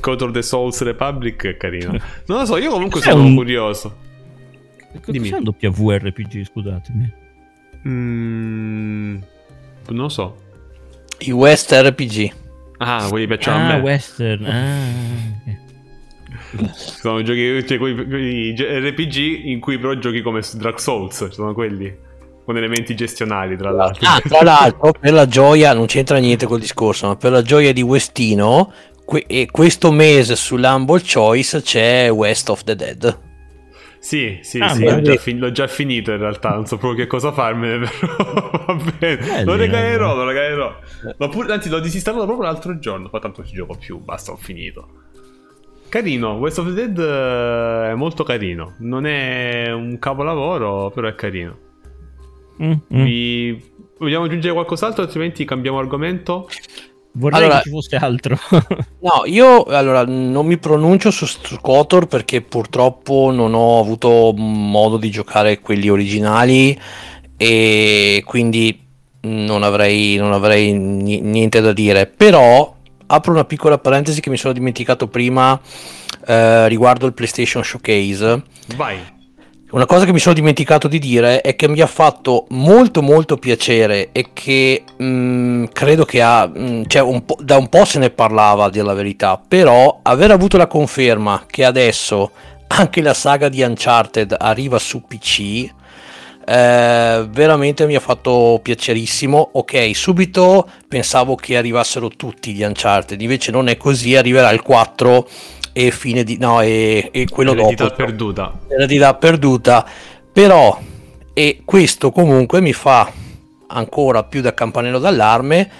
Cotor the Souls Republic è carino. Non lo so, io comunque sono un- curioso. Dimmi. Cos'è un WRPG, scusatemi? Mm, non lo so. I West RPG. Ah, quelli piacciono a Ah, me. western. Ah, ok. Sono giochi, cioè, quei, quei RPG in cui però giochi come su Dark Souls. Sono quelli. Con elementi gestionali, tra l'altro. Ah, tra l'altro, per la gioia, non c'entra niente col discorso, ma per la gioia di Westino, que- e questo mese sull'Humble Choice c'è West of the Dead. Sì, sì, Ah, sì, l'ho già, fin- l'ho già finito in realtà, non so proprio che cosa farmene, però va bene. Lo regalerò, eh. lo regalerò. L'ho pure- anzi, l'ho disinstallato proprio l'altro giorno, ma tanto ci gioco più, basta, ho finito. Carino, West of the Dead eh, è molto carino. Non è un capolavoro, però è carino. Mm, mm. Vi... Vogliamo aggiungere qualcos'altro, altrimenti cambiamo argomento? Vorrei Allora- che ci fosse altro. No, io allora non mi pronuncio su, su KOTOR perché purtroppo non ho avuto modo di giocare quelli originali e quindi non avrei, non avrei ni- niente da dire. Però apro una piccola parentesi che mi sono dimenticato prima eh, riguardo il PlayStation Showcase. Vai. Una cosa che mi sono dimenticato di dire è che mi ha fatto molto molto piacere e che mh, credo che ha, mh, cioè un da un po' se ne parlava della verità, però aver avuto la conferma che adesso anche la saga di Uncharted arriva su PC eh, veramente mi ha fatto piacerissimo. Ok, subito pensavo che arrivassero tutti gli Uncharted, invece non è così, arriverà il 4 e fine di no e, e quello Eredità dopo. perduta. eredità perduta. Però e questo comunque mi fa ancora più da campanello d'allarme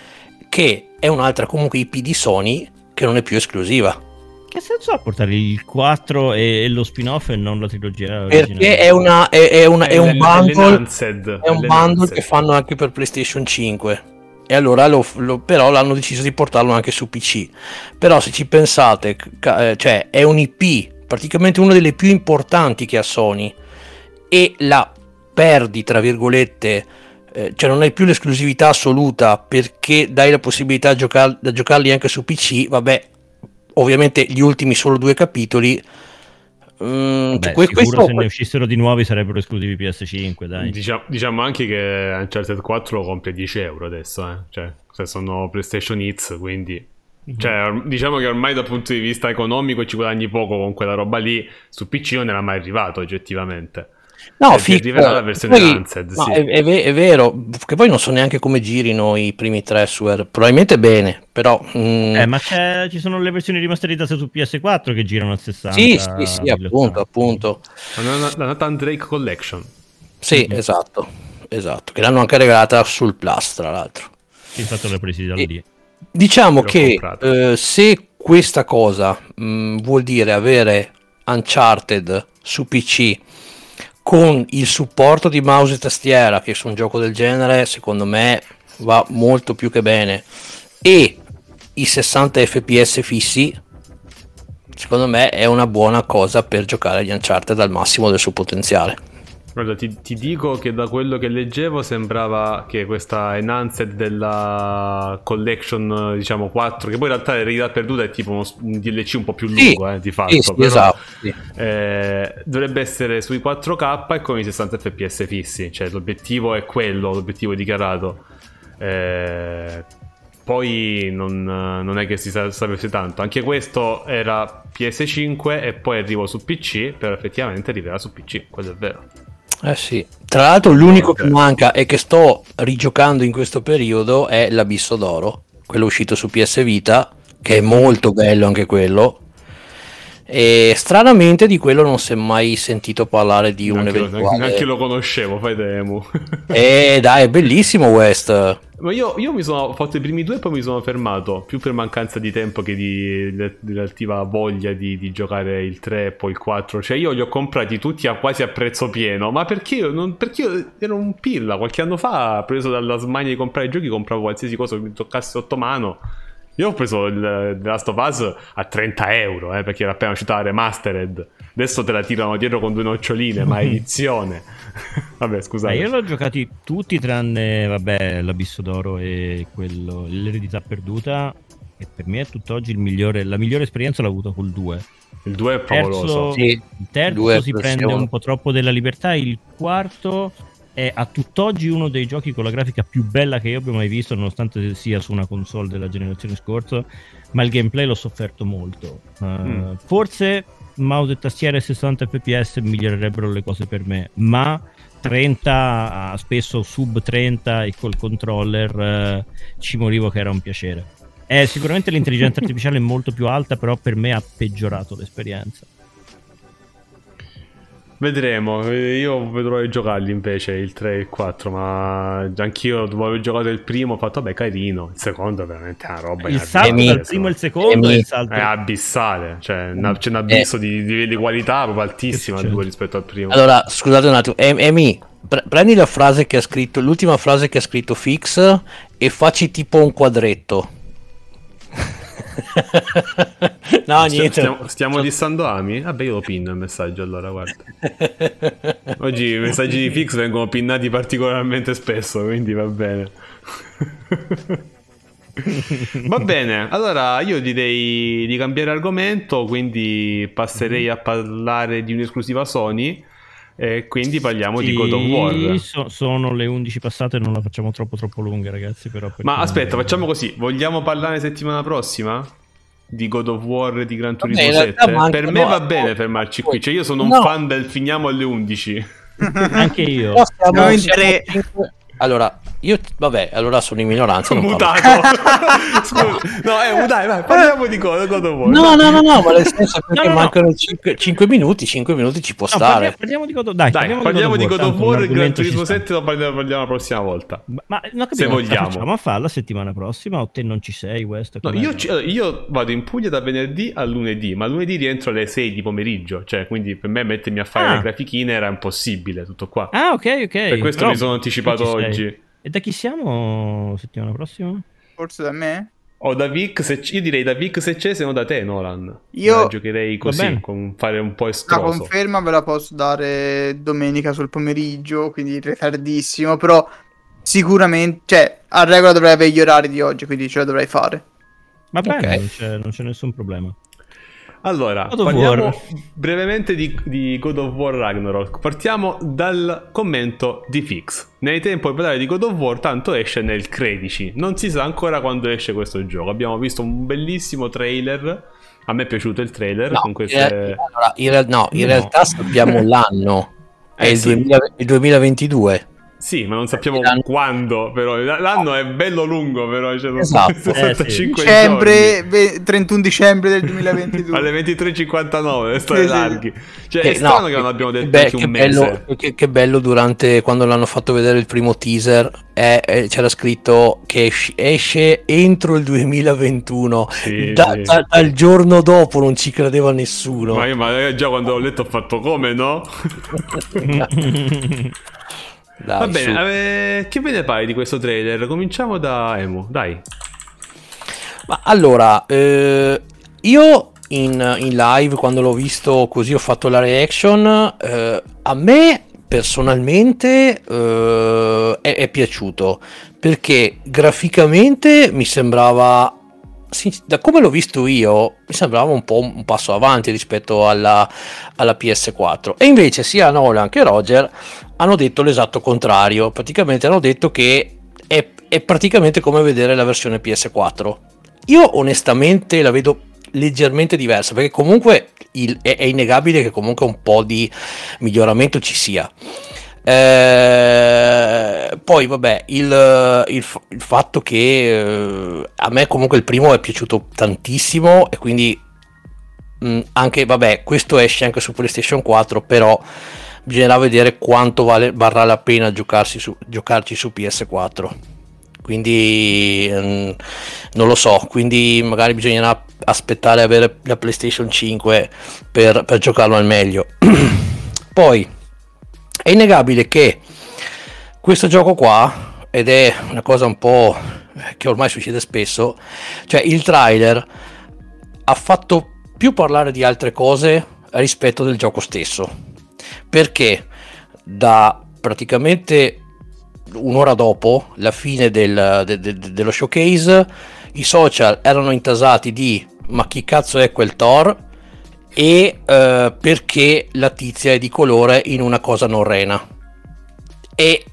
che è un'altra comunque IP di Sony che non è più esclusiva. Che senso ha portare il 4 e, e lo spin-off e non la trilogia originale? perché è, una, è, è una- è un l- bundle è un bundle che fanno anche per PlayStation 5 e allora lo, lo- però l'hanno deciso di portarlo anche su PC però se ci pensate eh, cioè è un IP praticamente una delle più importanti che ha Sony. E la perdi tra virgolette eh, cioè non hai più l'esclusività assoluta perché dai la possibilità di giocar- giocarli anche su PC vabbè ovviamente gli ultimi solo due capitoli mm, Beh, que- sicuro questo se ne uscissero di nuovi sarebbero esclusivi PS5, dai. Diciamo, diciamo anche che Uncharted 4 lo compri a 10 euro adesso, eh. Cioè, se sono PlayStation Hits, quindi... Mhm. Cioè, diciamo che ormai dal punto di vista economico ci guadagni poco con quella roba lì. Su PC non era mai arrivato, oggettivamente. No, Eh, figo. arriverà la versione Poi- Enhanced, no, sì. è, è è vero, che poi non so neanche come girino i primi tre su R. Probabilmente bene, però... mm, Eh, ma c'è- ci sono le versioni rimasterizzate su PS4 che girano a 60. sì, sì, sì, 1080. appunto, appunto. La, Nathan Drake Collection. Sì, Mhm. esatto, esatto. Che l'hanno anche regalata sul Plus, tra l'altro. Sì, infatti l'ho presi da lì. Diciamo che eh, se questa cosa mh, vuol dire avere Uncharted su PC con il supporto di mouse e tastiera, che su un gioco del genere secondo me va molto più che bene, e i 60 fps fissi, secondo me è una buona cosa per giocare agli Uncharted al massimo del suo potenziale. Guarda, ti, ti dico che da quello che leggevo sembrava che questa enhanced della collection, diciamo 4, che poi in realtà l'eredità perduta è tipo uno, un DLC un po' più Sì, lungo, eh, di fatto. Sì, sì, però, esatto. sì. eh, dovrebbe essere sui 4K e con i 60 fps fissi, cioè l'obiettivo è quello, l'obiettivo dichiarato. Eh, poi non, non è che si sa- sapesse tanto. Anche questo era PS5 e poi arrivo su PC, però effettivamente arriverà su PC, quello è vero. Eh sì. Tra l'altro l'unico che manca e che sto rigiocando in questo periodo è l'Abisso d'Oro, quello uscito su PS Vita, che è molto bello anche quello. E stranamente di quello non si è mai sentito parlare di un Neanche eventuale... neanche lo conoscevo, fai demo. Eh dai, è bellissimo West. Ma io, io mi sono fatto i primi due e poi mi sono fermato, più per mancanza di tempo che di, di relativa voglia di, di giocare il 3 e poi il 4. Cioè io li ho comprati tutti a quasi a prezzo pieno, ma perché io, non, perché io ero un pilla, qualche anno fa, preso dalla smania di comprare i giochi, compravo qualsiasi cosa che mi toccasse sotto mano. Io ho preso il The Last of Us a 30 euro, eh, perché era appena uscita la remastered. Adesso te la tirano dietro con due noccioline, ma edizione. Vabbè, Eh, scusate. io l'ho giocati tutti tranne vabbè, l'Abisso d'Oro e quello, l'eredità perduta. E per me è tutt'oggi il migliore, la migliore esperienza l'ho avuta col 2. Il 2 è Terzo, favoloso. Sì, il terzo si prende un po' troppo della libertà. Il quarto è a tutt'oggi uno dei giochi con la grafica più bella che io abbia mai visto, nonostante sia su una console della generazione scorsa. Ma il gameplay l'ho sofferto molto. Uh, Mm. Forse mouse e tastiera e 60 fps migliorerebbero le cose per me, ma 30, spesso sub 30 e col controller eh, ci morivo che era un piacere. Eh, sicuramente l'intelligenza artificiale è molto più alta, però per me ha peggiorato l'esperienza. Vedremo, eh, io vedrò di giocarli invece il 3 e il 4, ma anch'io dopo aver giocato il primo ho fatto vabbè carino, il secondo è veramente una roba Il salto dal primo al secondo Emi- è il salto. è abissale, cioè una- c'è un abisso di, di, di qualità proprio altissimo Che al due succede? rispetto al primo. Allora, scusate un attimo, Em- Emi, pre- prendi la frase che ha scritto, l'ultima frase che ha scritto Fix e facci tipo un quadretto. no, niente. Stiamo, stiamo dissando Ami? Vabbè, io lo pinno il messaggio allora, guarda. Oggi i messaggi di Fix vengono pinnati particolarmente spesso, quindi va bene. va bene, allora io direi di cambiare argomento, quindi passerei a parlare di un'esclusiva Sony. E quindi parliamo di God of Sì, War. so- sono le 11 passate, non la facciamo troppo troppo lunga, ragazzi. Però Ma aspetta, facciamo così. Vogliamo parlare settimana prossima? Di God of War e di Gran Turismo realtà 7? manca- Per me no, va no. bene fermarci qui. Cioè, io sono un No. fan del finiamo alle 11. Anche io. Però siamo- Siamo tre. Allora, io, vabbè, allora sono in minoranza. non. Mutato. Scusa. No, eh, dai, vai, parliamo di God of War. No, no, no, no, ma nel senso che No, no, no. mancano 5, minuti, 5 minuti ci può No, stare. parliamo, parliamo di God Dai, Dai, parliamo di God of War Gran Turismo sta. 7 lo parliamo, parliamo la prossima volta. Ma, ma non capiamo, Se la vogliamo. facciamo a farla settimana prossima o te non ci sei, West? No, io, ci- io vado in Puglia da venerdì a lunedì, ma lunedì rientro alle 6 di pomeriggio, cioè quindi per me mettermi a fare Ah. le grafichine era impossibile, tutto qua. Ah, ok, ok. per questo Però mi sono anticipato oggi. E da chi siamo settimana prossima? Forse da me? O da Vic, se c- io direi da Vic se c'è, se no da te, Nolan. Io- La giocherei così, con fare un po' La estroso. conferma ve la posso dare domenica sul pomeriggio, quindi ritardissimo, però sicuramente, cioè, a regola dovrei avere gli orari di oggi, quindi ce la dovrei fare. Va bene, Ok. non, c'è, non c'è nessun problema. Allora, parliamo War. brevemente di, di God of War Ragnarok. Partiamo dal commento di Fix. Ne hai tempo per parlare di God of War, tanto esce nel 13. Non si sa ancora quando esce questo gioco. Abbiamo visto un bellissimo trailer. A me è piaciuto il trailer No, con in, queste... real- allora, in real- no, in No. realtà sappiamo l'anno. È Eh, il, sì. 2000 il 2022. Sì, ma non sappiamo L'anno- quando, però. L'anno è bello lungo, però. Cioè, Esatto. 65 Dicembre, giorni. ve- 31 dicembre del 2022. Alle 23.59, storie Sì, sì. larghi. Cioè, è Che- strano no, che non abbiamo detto be- anche un che mese. bello, che, che bello durante quando l'hanno fatto vedere il primo teaser è- è- c'era scritto che esce, esce entro il 2021 Sì, Da- sì. da- dal giorno dopo non ci credeva nessuno Ma io ma già quando l'ho letto ho fatto come, no? Dai, Va bene, eh, che ve ne pare di questo trailer? Cominciamo da Emu, dai. Ma allora, eh, io in, in live quando l'ho visto così ho fatto la reaction, eh, a me personalmente eh, è, è piaciuto perché graficamente mi sembrava, da come l'ho visto io, mi sembrava un po' un passo avanti rispetto alla, alla PS4 e invece sia Nolan che Roger hanno detto l'esatto contrario, praticamente hanno detto che è, è praticamente come vedere la versione PS4. Io onestamente la vedo leggermente diversa perché comunque il- è, è innegabile che comunque un po' di miglioramento ci sia. Eh, poi vabbè il, il il fatto che eh, a me comunque il primo è piaciuto tantissimo e quindi mh, anche vabbè questo esce anche su PlayStation 4 però bisognerà vedere quanto vale, varrà la pena giocarsi su, giocarci su PS4 quindi mm, non lo so quindi magari bisognerà aspettare avere la PlayStation 5 per, per giocarlo al meglio. Poi è innegabile che questo gioco qua ed è una cosa un po' che ormai succede spesso cioè il trailer ha fatto più parlare di altre cose rispetto del gioco stesso. Perché da praticamente un'ora dopo la fine del- de- de- de- dello showcase i social erano intasati di ma chi cazzo è quel Thor e eh, perché la tizia è di colore in una cosa non rena e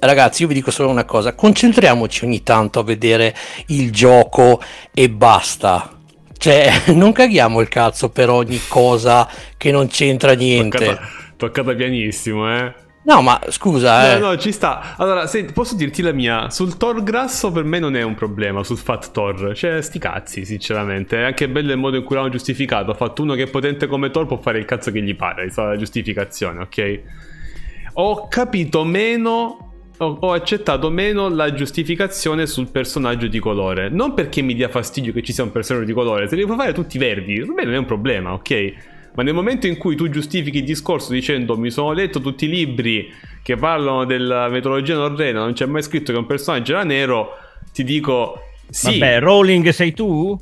ragazzi io vi dico solo una cosa. Concentriamoci ogni tanto a vedere il gioco e basta. Cioè non caghiamo il cazzo per ogni cosa che non c'entra niente. Toccata, toccata pianissimo, eh. No ma scusa eh. No, no, ci sta. Allora, se, posso dirti la mia? Sul Thor grasso per me non è un problema, sul Fat Thor. Cioè, sti cazzi, sinceramente. È anche bello il modo in cui l'hanno giustificato. Ha fatto uno che è potente come Thor, può fare il cazzo che gli pare. È stata la giustificazione, ok? Ho capito meno... Ho, ho accettato meno la giustificazione sul personaggio di colore. Non perché mi dia fastidio che ci sia un personaggio di colore. Se li puoi fare tutti verdi, per me non è un problema, ok? Ma nel momento in cui tu giustifichi il discorso dicendo mi sono letto tutti i libri che parlano della mitologia norrena, non c'è mai scritto che un personaggio era nero, ti dico sì. Vabbè, Rowling sei tu?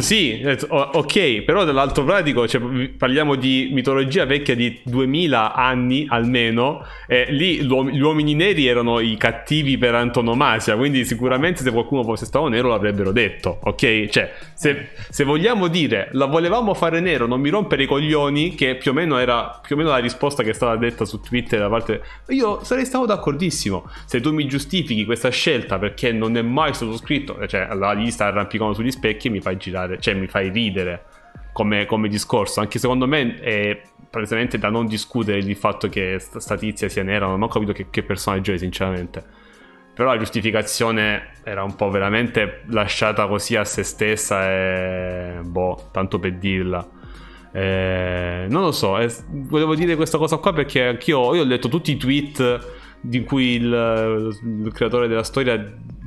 Sì, ok, però dall'altro pratico cioè, parliamo di mitologia vecchia di 2000 anni almeno, e lì gli uomini neri erano i cattivi per antonomasia, quindi sicuramente se qualcuno fosse stato nero l'avrebbero detto, ok? Cioè, se, se vogliamo dire la volevamo fare nero, non mi rompere i coglioni, che più o meno era più o meno la risposta che è stata detta su Twitter da parte... Io sarei stato d'accordissimo, se tu mi giustifichi questa scelta perché non è mai stato scritto, cioè la lista arrampicano sugli specchi mi fai girare, cioè mi fai ridere come, come discorso. Anche secondo me è praticamente da non discutere il fatto che sta tizia sia nera. Non ho capito che, che personaggio è, sinceramente. Però la giustificazione era un po' veramente lasciata così a se stessa e boh, tanto per dirla. Eh, non lo so, eh, volevo dire questa cosa qua perché anch'io io ho letto tutti i tweet di cui il, il creatore della storia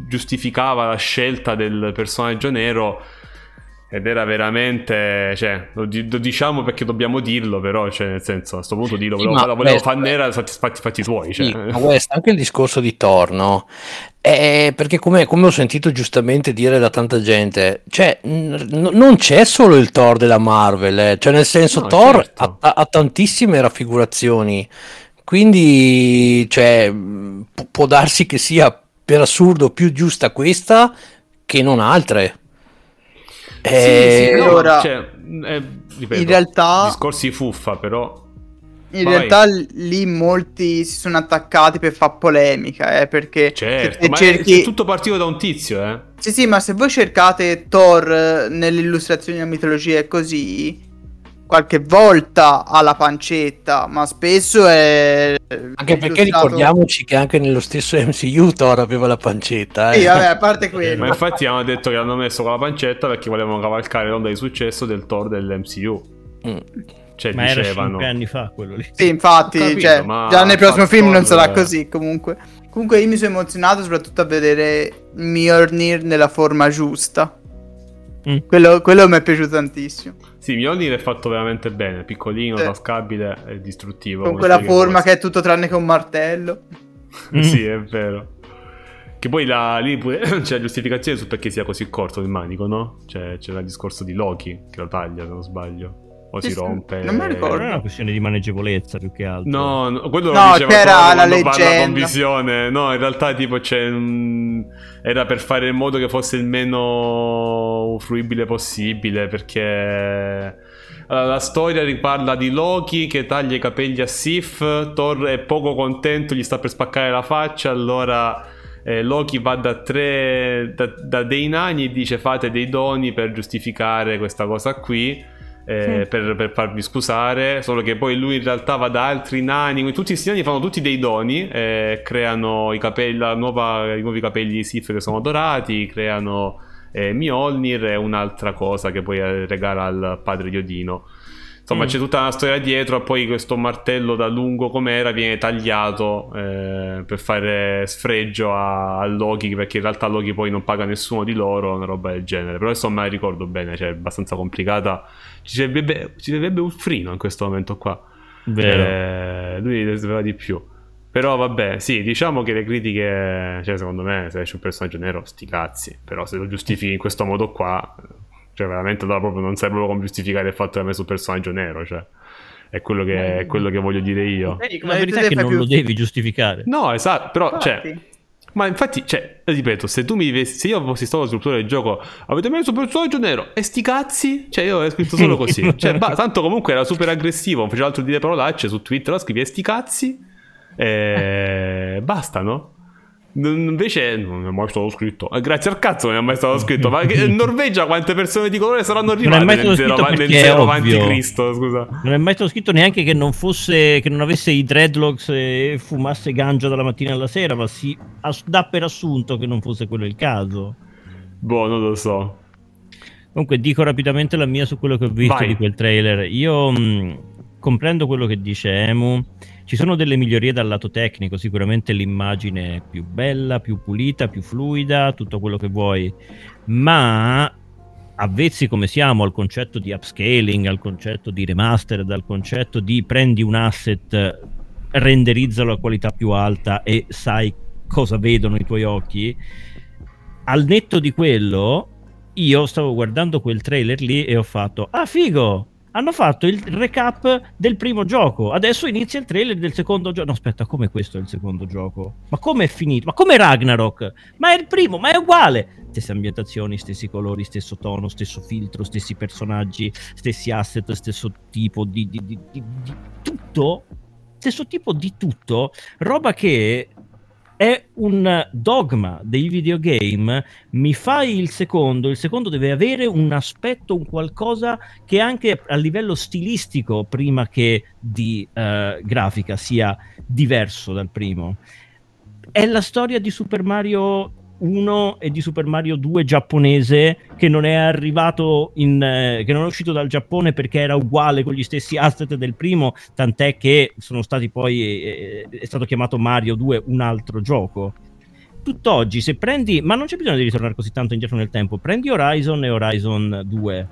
giustificava la scelta del personaggio nero ed era veramente, cioè, lo, lo, diciamo perché dobbiamo dirlo, però, cioè, nel senso, a questo punto dirlo, sì, volevo, volevo far nera, fatti, fatti, tuoi. Cioè. Sì, ma questo, anche il discorso di Thor, no? È perché come, come, ho sentito giustamente dire da tanta gente, cioè, n- non c'è solo il Thor della Marvel, eh. cioè, nel senso, no, Thor certo. ha, ha tantissime raffigurazioni, quindi, cioè, può darsi che sia per assurdo più giusta questa che non altre. Eh, sì, sì, allora, cioè, eh, ripeto, in realtà discorsi fuffa, però in Vai. realtà lì molti si sono attaccati per far polemica, eh, perché certo, ma cerchi... è tutto partito da un tizio, eh. Sì, sì, ma se voi cercate Thor nelle illustrazioni della mitologia e così, qualche volta ha la pancetta, ma spesso è... Anche perché ricordiamoci che anche nello stesso MCU Thor aveva la pancetta. Eh. Sì, vabbè, a parte quello. ma infatti hanno detto che hanno messo con la pancetta perché volevano cavalcare l'onda di successo del Thor dell'MCU. Mm. Cioè, ma dicevano... era anni fa quello lì. Sì, infatti, capito, cioè, già nel prossimo film non sarà così comunque. Comunque io mi sono emozionato soprattutto a vedere Mjolnir nella forma giusta. Mm. Quello, quello mi è piaciuto tantissimo. Sì, Mjolnir è fatto veramente bene, piccolino, sì. tascabile e distruttivo. Con quella forma che, che è tutto tranne che un martello. sì, è vero. Che poi la, lì pure c'è la giustificazione su perché sia così corto il manico, no? Cioè, c'è il discorso di Loki che lo taglia, se non sbaglio o si rompe. Non mi ricordo. È una questione di maneggevolezza più che altro. No, no quello lo no, diceva c'era la leggenda. con visione. No, in realtà tipo c'è un... era per fare in modo che fosse il meno fruibile possibile perché allora, la storia riparla di Loki che taglia i capelli a Sif, Thor è poco contento, gli sta per spaccare la faccia, allora eh, Loki va da tre da, da dei nani e dice fate dei doni per giustificare questa cosa qui eh, sì. per, per, farvi scusare, solo che poi lui in realtà va da altri nani, tutti questi nani fanno tutti dei doni, eh, creano i, capelli, nuova, i nuovi capelli di Sif che sono dorati, creano eh, Mjolnir e un'altra cosa che poi regala al padre di Odino. Insomma, mm. c'è tutta una storia dietro. Poi questo martello da lungo com'era viene tagliato eh, per fare sfregio a, a, Loki. Perché in realtà Loki poi non paga nessuno di loro, una roba del genere. Però insomma, ricordo bene, cioè è abbastanza complicata. Ci servirebbe, ci servirebbe un frino in questo momento qua. Vero. Eh, lui ne sapeva di più. Però vabbè, sì, diciamo che le critiche, cioè secondo me, se esce un personaggio nero, sti cazzi. Però se lo giustifichi in questo modo qua, cioè, veramente allora proprio non proprio come giustificare il fatto che ha messo un personaggio nero, cioè. È quello che, è quello che voglio dire io. La verità è che non più... lo devi giustificare. No, esatto, però, cioè, infatti. cioè... Ma infatti, cioè, ripeto, se tu mi vivessi, se io fossi stato lo sviluppatore del gioco, avete messo un personaggio nero e sti cazzi, cioè io ho scritto solo così. cioè, bah, tanto comunque era super aggressivo, non faceva altro dire parolacce su Twitter, scrivi e sti cazzi e basta, no? Invece non è mai stato scritto. Eh, grazie al cazzo non è mai stato scritto. Ma in Norvegia quante persone di colore saranno arrivate non è mai stato nel zero, nel zero avanti Cristo? Scusa. Non è mai stato scritto neanche che non fosse che non avesse i dreadlocks e fumasse ganja dalla mattina alla sera, ma si dà per assunto che non fosse quello il caso. Boh, non lo so. Comunque dico rapidamente la mia su quello che ho visto Vai. di quel trailer. Io mh, comprendo quello che dice Emu. Ci sono delle migliorie dal lato tecnico, sicuramente l'immagine è più bella, più pulita, più fluida, tutto quello che vuoi, ma avvezzi come siamo al concetto di upscaling, al concetto di remastered, al concetto di prendi un asset, renderizzalo a qualità più alta e sai cosa vedono i tuoi occhi, al netto di quello io stavo guardando quel trailer lì e ho fatto, ah figo, hanno fatto il recap del primo gioco. Adesso inizia il trailer del secondo gioco. No, aspetta, come questo è il secondo gioco? Ma come è finito? Ma come Ragnarok? Ma è il primo, ma è uguale. Stesse ambientazioni, stessi colori, stesso tono, stesso filtro, stessi personaggi, stessi asset, stesso tipo di, di, di, di tutto. Stesso tipo di tutto. Roba che è un dogma dei videogame. Mi fai il secondo, il secondo deve avere un aspetto, un qualcosa che anche a livello stilistico, prima che di uh, grafica, sia diverso dal primo. È la storia di Super Mario 1 e di Super Mario 2 giapponese che non è arrivato in eh, che non è uscito dal Giappone perché era uguale con gli stessi asset del primo, tant'è che sono stati poi eh, è stato chiamato Mario 2 un altro gioco. Tutt'oggi se prendi, ma non c'è bisogno di ritornare così tanto indietro nel tempo, prendi Horizon e Horizon 2.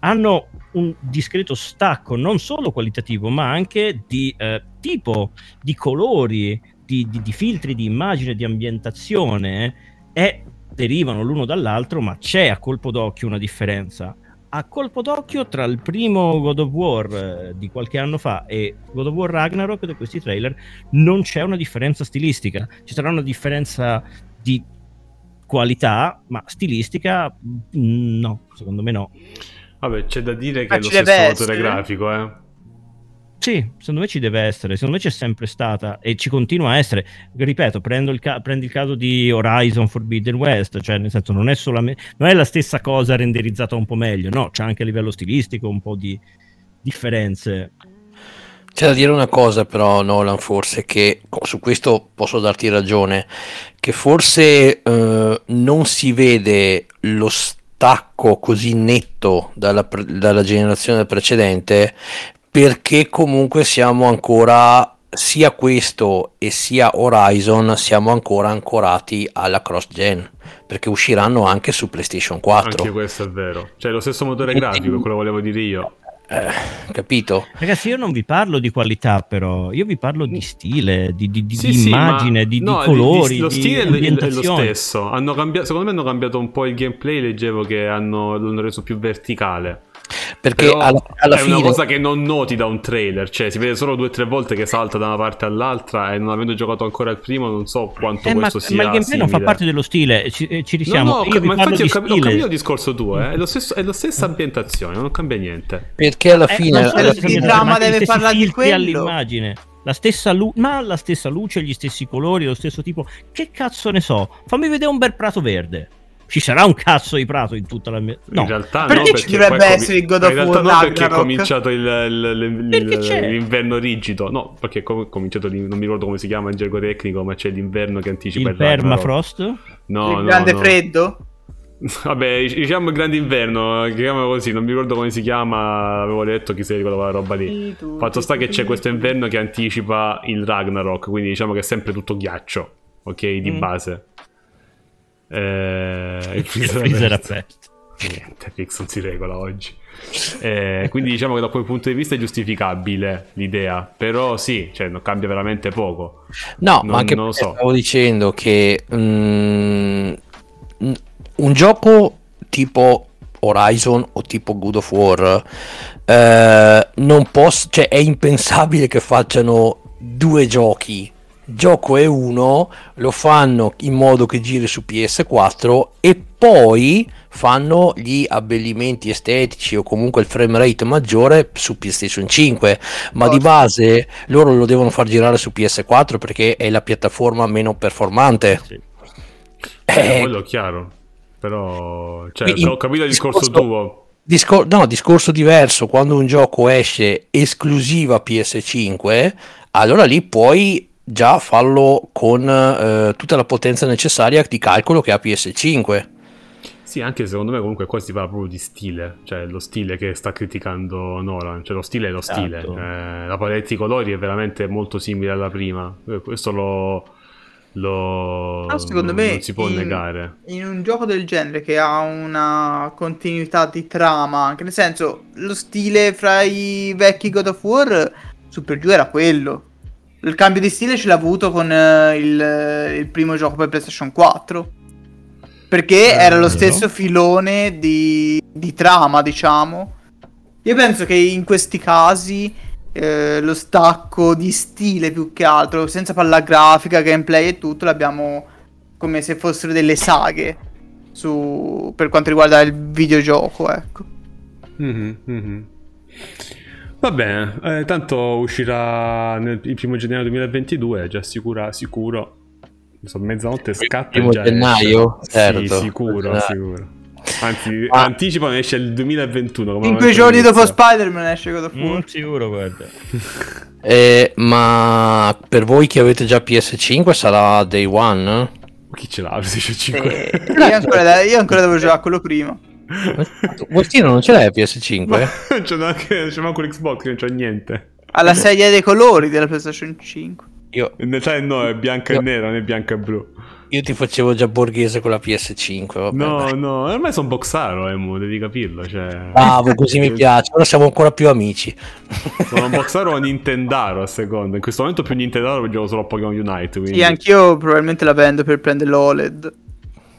Hanno un discreto stacco non solo qualitativo, ma anche di eh, tipo, di colori, di, di, di, filtri di immagine, di ambientazione e derivano l'uno dall'altro, ma c'è a colpo d'occhio una differenza. A colpo d'occhio tra il primo God of War eh, di qualche anno fa e God of War Ragnarok di questi trailer non c'è una differenza stilistica, ci sarà una differenza di qualità, ma stilistica mm, no, secondo me no. Vabbè, c'è da dire che ma è lo stesso motore grafico, eh. Sì, secondo me ci deve essere, secondo me c'è sempre stata e ci continua a essere. Ripeto, prendo il, ca- prendi il caso di Horizon Forbidden West, cioè nel senso non è, solamente, non è la stessa cosa renderizzata un po' meglio, no, c'è anche a livello stilistico un po' di differenze. C'è da dire una cosa però Nolan forse che su questo posso darti ragione, che forse eh, non si vede lo stacco così netto dalla, dalla generazione precedente perché comunque siamo ancora sia questo e sia Horizon siamo ancora ancorati alla cross gen perché usciranno anche su PlayStation 4 anche questo è vero cioè lo stesso motore grafico quello volevo dire io eh, capito? Ragazzi, io non vi parlo di qualità, però io vi parlo di stile, di, di, sì, di immagine, sì, di, no, di, colori. Di, lo stile è lo stesso. Hanno cambiato, secondo me hanno cambiato un po' il gameplay. Leggevo che hanno, l'hanno reso più verticale. Perché Però alla, alla è fine... una cosa che non noti da un trailer, cioè si vede solo due o tre volte che salta da una parte all'altra e non avendo giocato ancora il primo non so quanto eh, questo ma, sia Ma il gameplay non fa parte dello stile, ci, eh, ci risiamo. No, no, ma infatti ho, cap- ho, capito il discorso tuo, eh. è, lo stesso, è la stessa ambientazione, non cambia niente. Perché alla eh, fine... Eh, alla fine il dramma deve parlare di quello. all'immagine la stessa luce, ma la stessa luce, gli stessi colori, lo stesso tipo. Che cazzo ne so? Fammi vedere un bel prato verde ci sarà un cazzo di prato in tutta la mia... No. In realtà perché no, perché ci dovrebbe essere il God of War In realtà no, perché è cominciato il, il, il, l'inverno rigido. No, perché è cominciato, non mi ricordo come si chiama in gergo tecnico, ma c'è l'inverno che anticipa il, il permafrost? No, il no, grande no. freddo? Vabbè, diciamo il grande inverno, chiamiamolo così, non mi ricordo come si chiama, avevo detto chi si ricorda quella roba lì. Fatto sta che c'è questo inverno che anticipa il Ragnarok, quindi diciamo che è sempre tutto ghiaccio, ok, di mm. base. Eh, il freezer, il freezer aperto. Niente, Fix non si regola oggi. Eh, quindi diciamo che da quel punto di vista è giustificabile l'idea, però sì, cioè, non cambia veramente poco. No, non, ma anche non lo so. stavo dicendo che mm, un gioco tipo Horizon o tipo God of War eh, non posso, cioè è impensabile che facciano due giochi gioco è uno, lo fanno in modo che giri su PS4 e poi fanno gli abbellimenti estetici o comunque il frame rate maggiore su PlayStation 5 ma oh, di base loro lo devono far girare su PS4 perché è la piattaforma meno performante. Sì. eh, quello è chiaro però cioè, ho capito il discorso, discorso tuo. Discor- no, discorso diverso. Quando un gioco esce esclusiva PS5 allora lì puoi già fallo con eh, tutta la potenza necessaria di calcolo che ha PS5. Sì, anche secondo me comunque qua si parla proprio di stile, cioè lo stile che sta criticando Nolan, cioè lo stile è lo esatto. stile, eh, la palette di colori è veramente molto simile alla prima, eh, questo lo, lo no, secondo me non si può in, negare. In un gioco del genere che ha una continuità di trama, anche nel senso lo stile fra i vecchi God of War su per giù era quello, il cambio di stile ce l'ha avuto con uh, il, il, primo gioco per PlayStation 4. Perché Eh, era lo stesso so. filone di, di trama, diciamo. Io penso che in questi casi eh, lo stacco di stile più che altro, senza parlare grafica, gameplay e tutto, l'abbiamo come se fossero delle saghe su, per quanto riguarda il videogioco, ecco. Mhm, mhm. Va bene, eh, tanto uscirà nel il primo gennaio 2022, è già sicura, sicuro. Sono mezzanotte scatta Primo e già gennaio? esce. Certo. Sì, sicuro, Eh. sicuro. Anzi, Ma- anticipano esce il 2021. come Cinque momento giorni dopo inizio. Spider-Man esce God of Mm, War. sicuro, guarda. Eh, ma per voi che avete già PS5 sarà day one? Chi ce l'ha? PlayStation 5? Eh, io, ancora, io ancora devo giocare quello prima. Vostino non ce l'hai PS5? non c'è neanche c'è manco l'Xbox, non c'è niente. Alla sedia dei colori della PlayStation 5. Io, In realtà no, è bianca Io- e nera, non è bianca e blu. io ti facevo già borghese con la PS5. Vabbè, No, dai. no, ormai sono boxaro, Emu, devi capirlo. Cioè... Bravo, così mi piace. Ora siamo ancora più amici. Sono un boxaro o Nintendaro a seconda. In questo momento più Nintendaro perché gioco solo a Pokémon Unite. Quindi... Sì, anch'io probabilmente la vendo per prendere l'OLED.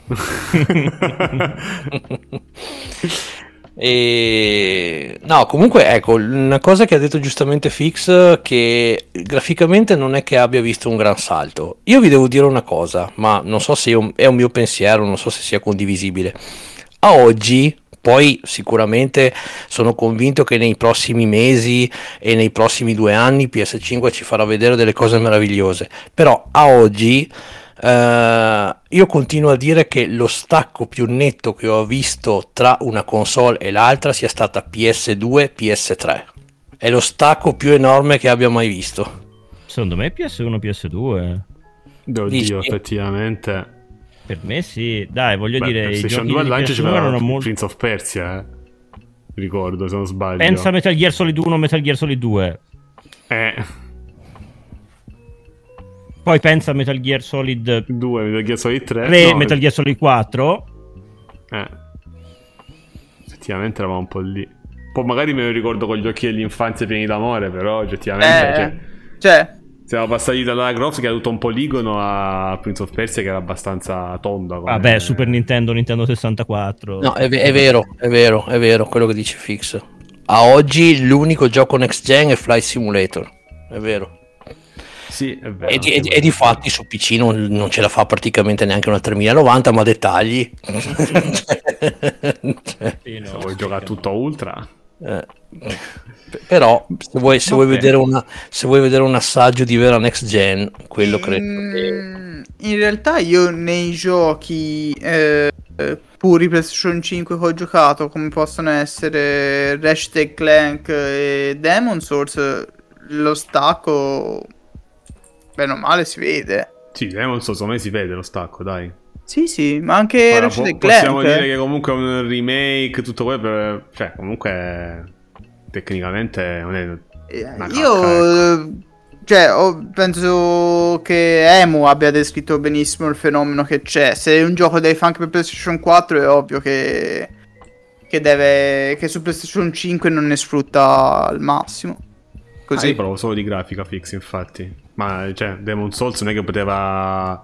E... No, comunque, ecco, una cosa che ha detto giustamente Fix, che graficamente non è che abbia visto un gran salto. Io vi devo dire una cosa, ma non so se è un, mio pensiero, non so se sia condivisibile. A oggi, poi sicuramente sono convinto che nei prossimi mesi e nei prossimi due anni PS5 ci farà vedere delle cose meravigliose. Però a oggi eh, io continuo a dire che lo stacco più netto che ho visto tra una console e l'altra sia stata PS2 PS3. È lo stacco più enorme che abbia mai visto. Secondo me PS1, PS2. Oddio, Dici? effettivamente. Per me sì. Dai, voglio Beh, dire, PlayStation giochi 2 al di lancio PS1 c'era molto... Prince of Persia, eh. Ricordo, se non sbaglio. Pensa a Metal Gear Solid 1, Metal Gear Solid 2. Eh, Poi pensa a Metal Gear Solid 2, Metal Gear Solid 3. 3, no, Metal Gear Solid 4. Eh. Effettivamente eravamo un po' lì. Poi magari me lo ricordo con gli occhi dell'infanzia pieni d'amore, però oggettivamente... Eh, cioè, cioè, siamo passati da Lara Croft che era tutto un poligono a Prince of Persia che era abbastanza tonda. come- Vabbè, Super Nintendo, Nintendo 64. No, è, ve- è vero, è vero, è vero quello che dice Fix. A oggi l'unico gioco next gen è Flight Simulator. È vero. Sì, è vero. E di, e e di fatti su PC non, non ce la fa praticamente neanche una 3090, ma dettagli. Sì, no, Se vuoi giocare tutto ultra... Eh, Però se vuoi, se, vuoi una, se vuoi vedere un assaggio di vera next gen, quello credo. che... mm, in realtà io nei giochi eh, puri PlayStation 5 che ho giocato, come possono essere Ratchet Clank e Demon Souls, lo stacco, bene o male, si vede. Sì, Demon Souls, secondo me si vede lo stacco, dai. Sì, sì, ma anche Ora, Ratchet po- possiamo dire eh. che comunque è un remake, tutto quello, per- cioè comunque tecnicamente non è Eh, una Io cacca, ecco. eh, cioè, penso che Emu abbia descritto benissimo il fenomeno che c'è. Se un gioco fare anche per PlayStation 4 è ovvio che, che deve che su PlayStation 5 non ne sfrutta al massimo. Ah, Così. io parlavo solo di grafica fix, infatti. Ma cioè, Demon Souls non è che poteva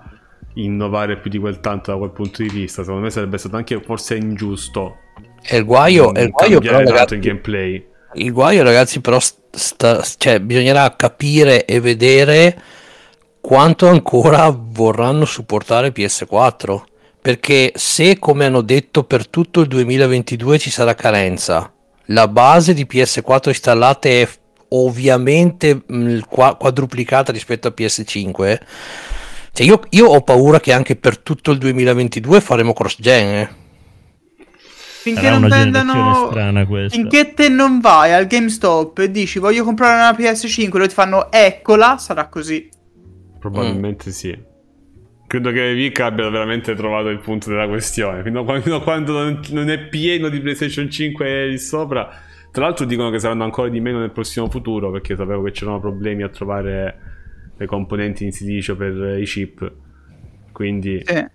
innovare più di quel tanto da quel punto di vista. Secondo me sarebbe stato anche forse ingiusto È il guaio, è il guaio però, ragazzi, il gameplay. il guaio, ragazzi, però sta- cioè, bisognerà capire e vedere quanto ancora vorranno supportare PS4. Perché se, come hanno detto, per tutto il 2022 ci sarà carenza, la base di PS4 installate è ovviamente mh, qua- quadruplicata rispetto a PS5. Cioè io, io ho paura che anche per tutto il 2022 faremo cross-gen. eh. Finché non vendano. Finché te non vai al GameStop e dici voglio comprare una PS5 loro ti fanno eccola, sarà così. Probabilmente sì. Credo che Vic abbia veramente trovato il punto della questione. Fino a quando, non è pieno di PlayStation 5 lì sopra. Tra l'altro dicono che saranno ancora di meno nel prossimo futuro perché sapevo che c'erano problemi a trovare le componenti in silicio per i chip. Quindi Sì.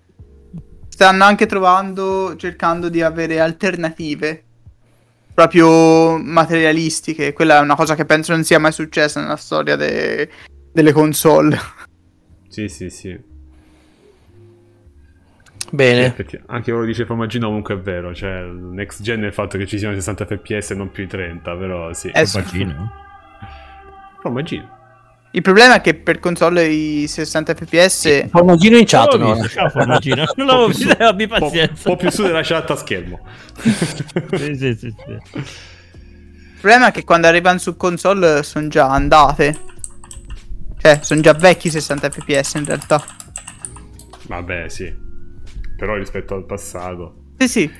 Stanno anche trovando, cercando di avere alternative proprio materialistiche. Quella è una cosa che penso non sia mai successa nella storia de- delle console. sì, sì, sì. Bene. Effetti- anche quello che dice Formaggino comunque è vero, cioè il next gen è il fatto che ci siano 60 fps e non più i 30, però sì. Eh, sì. Immagino. Formaggino. Il problema è che per console i 60 fps Formaggino in chat, no? visto, ciao Formaggino, non Un l'avevo po' più visto, su- abbi un po', pazienza. un po' più su della chat a schermo. Sì, sì, sì, sì. Il problema è che quando arrivano su console sono già andate. Cioè, sono già vecchi 60 fps in realtà. Vabbè, sì. Però rispetto al passato. Sì, sì.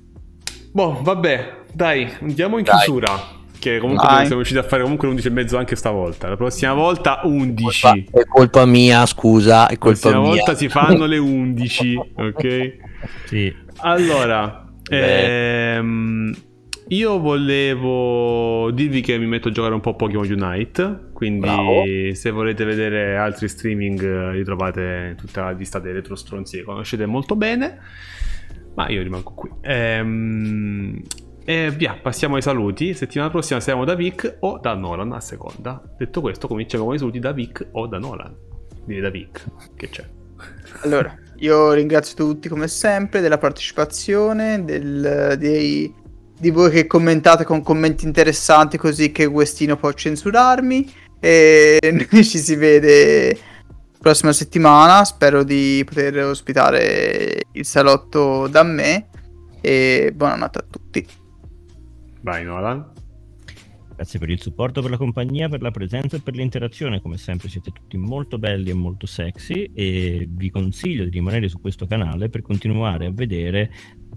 Boh, vabbè, dai, andiamo in Dai. chiusura. Che comunque Dai. siamo riusciti a fare comunque l'11 e mezzo anche stavolta. La prossima volta 11. Colpa- è colpa mia, scusa, è La colpa prossima mia. volta si fanno le 11, ok? Sì. Allora, Beh. ehm, io volevo dirvi che mi metto a giocare un po' Pokémon Unite, quindi Bravo. se volete vedere altri streaming eh, li trovate in tutta la lista dei retro stronzi che conoscete molto bene, ma io rimango qui. Ehm, e via, passiamo ai saluti. Settimana prossima siamo da Vic o da Nolan a seconda. Detto questo, cominciamo con i saluti da Vic o da Nolan. Direi da Vic, che c'è. Allora, io ringrazio tutti come sempre della partecipazione, del- dei- di voi che commentate con commenti interessanti così che Westino può censurarmi. E noi ci si vede prossima settimana. Spero di poter ospitare il salotto da me. E buonanotte a tutti. Vai Nolan. Grazie per il supporto, per la compagnia, per la presenza e per l'interazione. Come sempre siete tutti molto belli e molto sexy e vi consiglio di rimanere su questo canale per continuare a vedere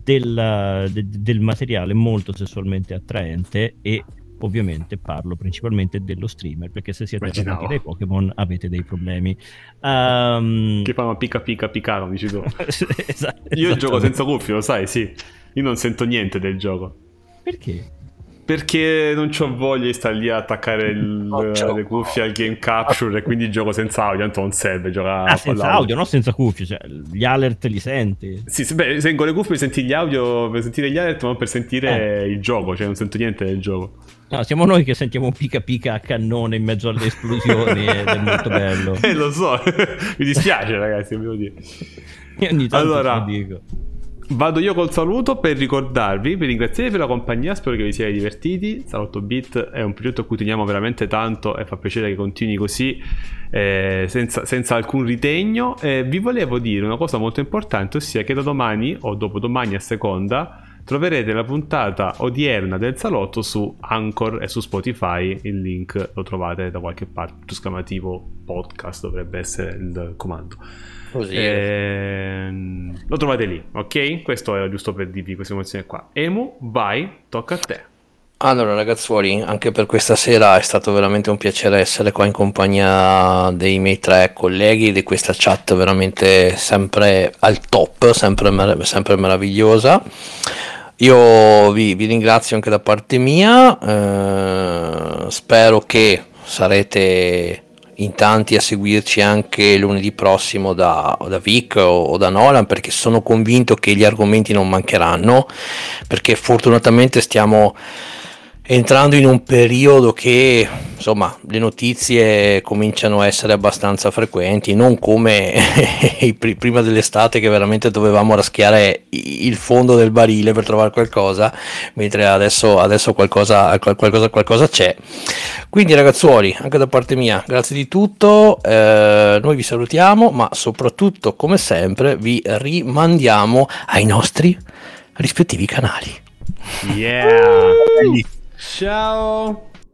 della- de- del materiale molto sessualmente attraente e ovviamente parlo principalmente dello streamer perché se siete arrabbiati dai Pokémon avete dei problemi. Ehm, Che fanno pica pica picaro, dici tu. esatto, Io gioco senza cuffie, lo sai, sì. Io non sento niente del gioco. Perché? Perché non ho voglia di stare lì a attaccare il- c'ho le cuffie al game capture e quindi gioco senza audio, tanto non serve giocare Ah, senza audio, no senza cuffie, cioè gli alert li senti. Sì, sì, beh, se con le cuffie per sentire gli audio, per sentire gli alert, ma non per sentire il gioco, cioè non sento niente del gioco. No, siamo noi che sentiamo pica pica a cannone in mezzo alle esplosioni ed è molto bello. Eh, lo so, mi dispiace ragazzi, devo dire. Io ogni tanto Allora, dico. Vado io col saluto per ricordarvi, per ringraziarvi per la compagnia, spero che vi siate divertiti. Salotto Beat è un progetto a cui teniamo veramente tanto e fa piacere che continui così, eh, senza, senza alcun ritegno. E vi volevo dire una cosa molto importante, ossia che da domani o dopodomani a seconda troverete la puntata odierna del salotto su Anchor e su Spotify. Il link lo trovate da qualche parte, esclamativo podcast dovrebbe essere il comando. Così. Ehm, lo trovate lì, ok? Questo era giusto per dirvi questa emozione qua. Emu, vai, tocca a te. Allora ragazzuoli, anche per questa sera è stato veramente un piacere essere qua in compagnia dei miei tre colleghi di questa chat veramente sempre al top, sempre, mer- sempre meravigliosa. Io vi, vi ringrazio anche da parte mia, eh, spero che sarete in tanti a seguirci anche lunedì prossimo da, da Vic o, o da Nolan perché sono convinto che gli argomenti non mancheranno perché fortunatamente stiamo entrando in un periodo che insomma le notizie cominciano a essere abbastanza frequenti non come prima dell'estate che veramente dovevamo raschiare il fondo del barile per trovare qualcosa mentre adesso, adesso qualcosa, qual- qualcosa, qualcosa c'è. Quindi ragazzuoli anche da parte mia grazie di tutto. Eh, noi vi salutiamo ma soprattutto come sempre vi rimandiamo ai nostri rispettivi canali. Yeah! Ciao!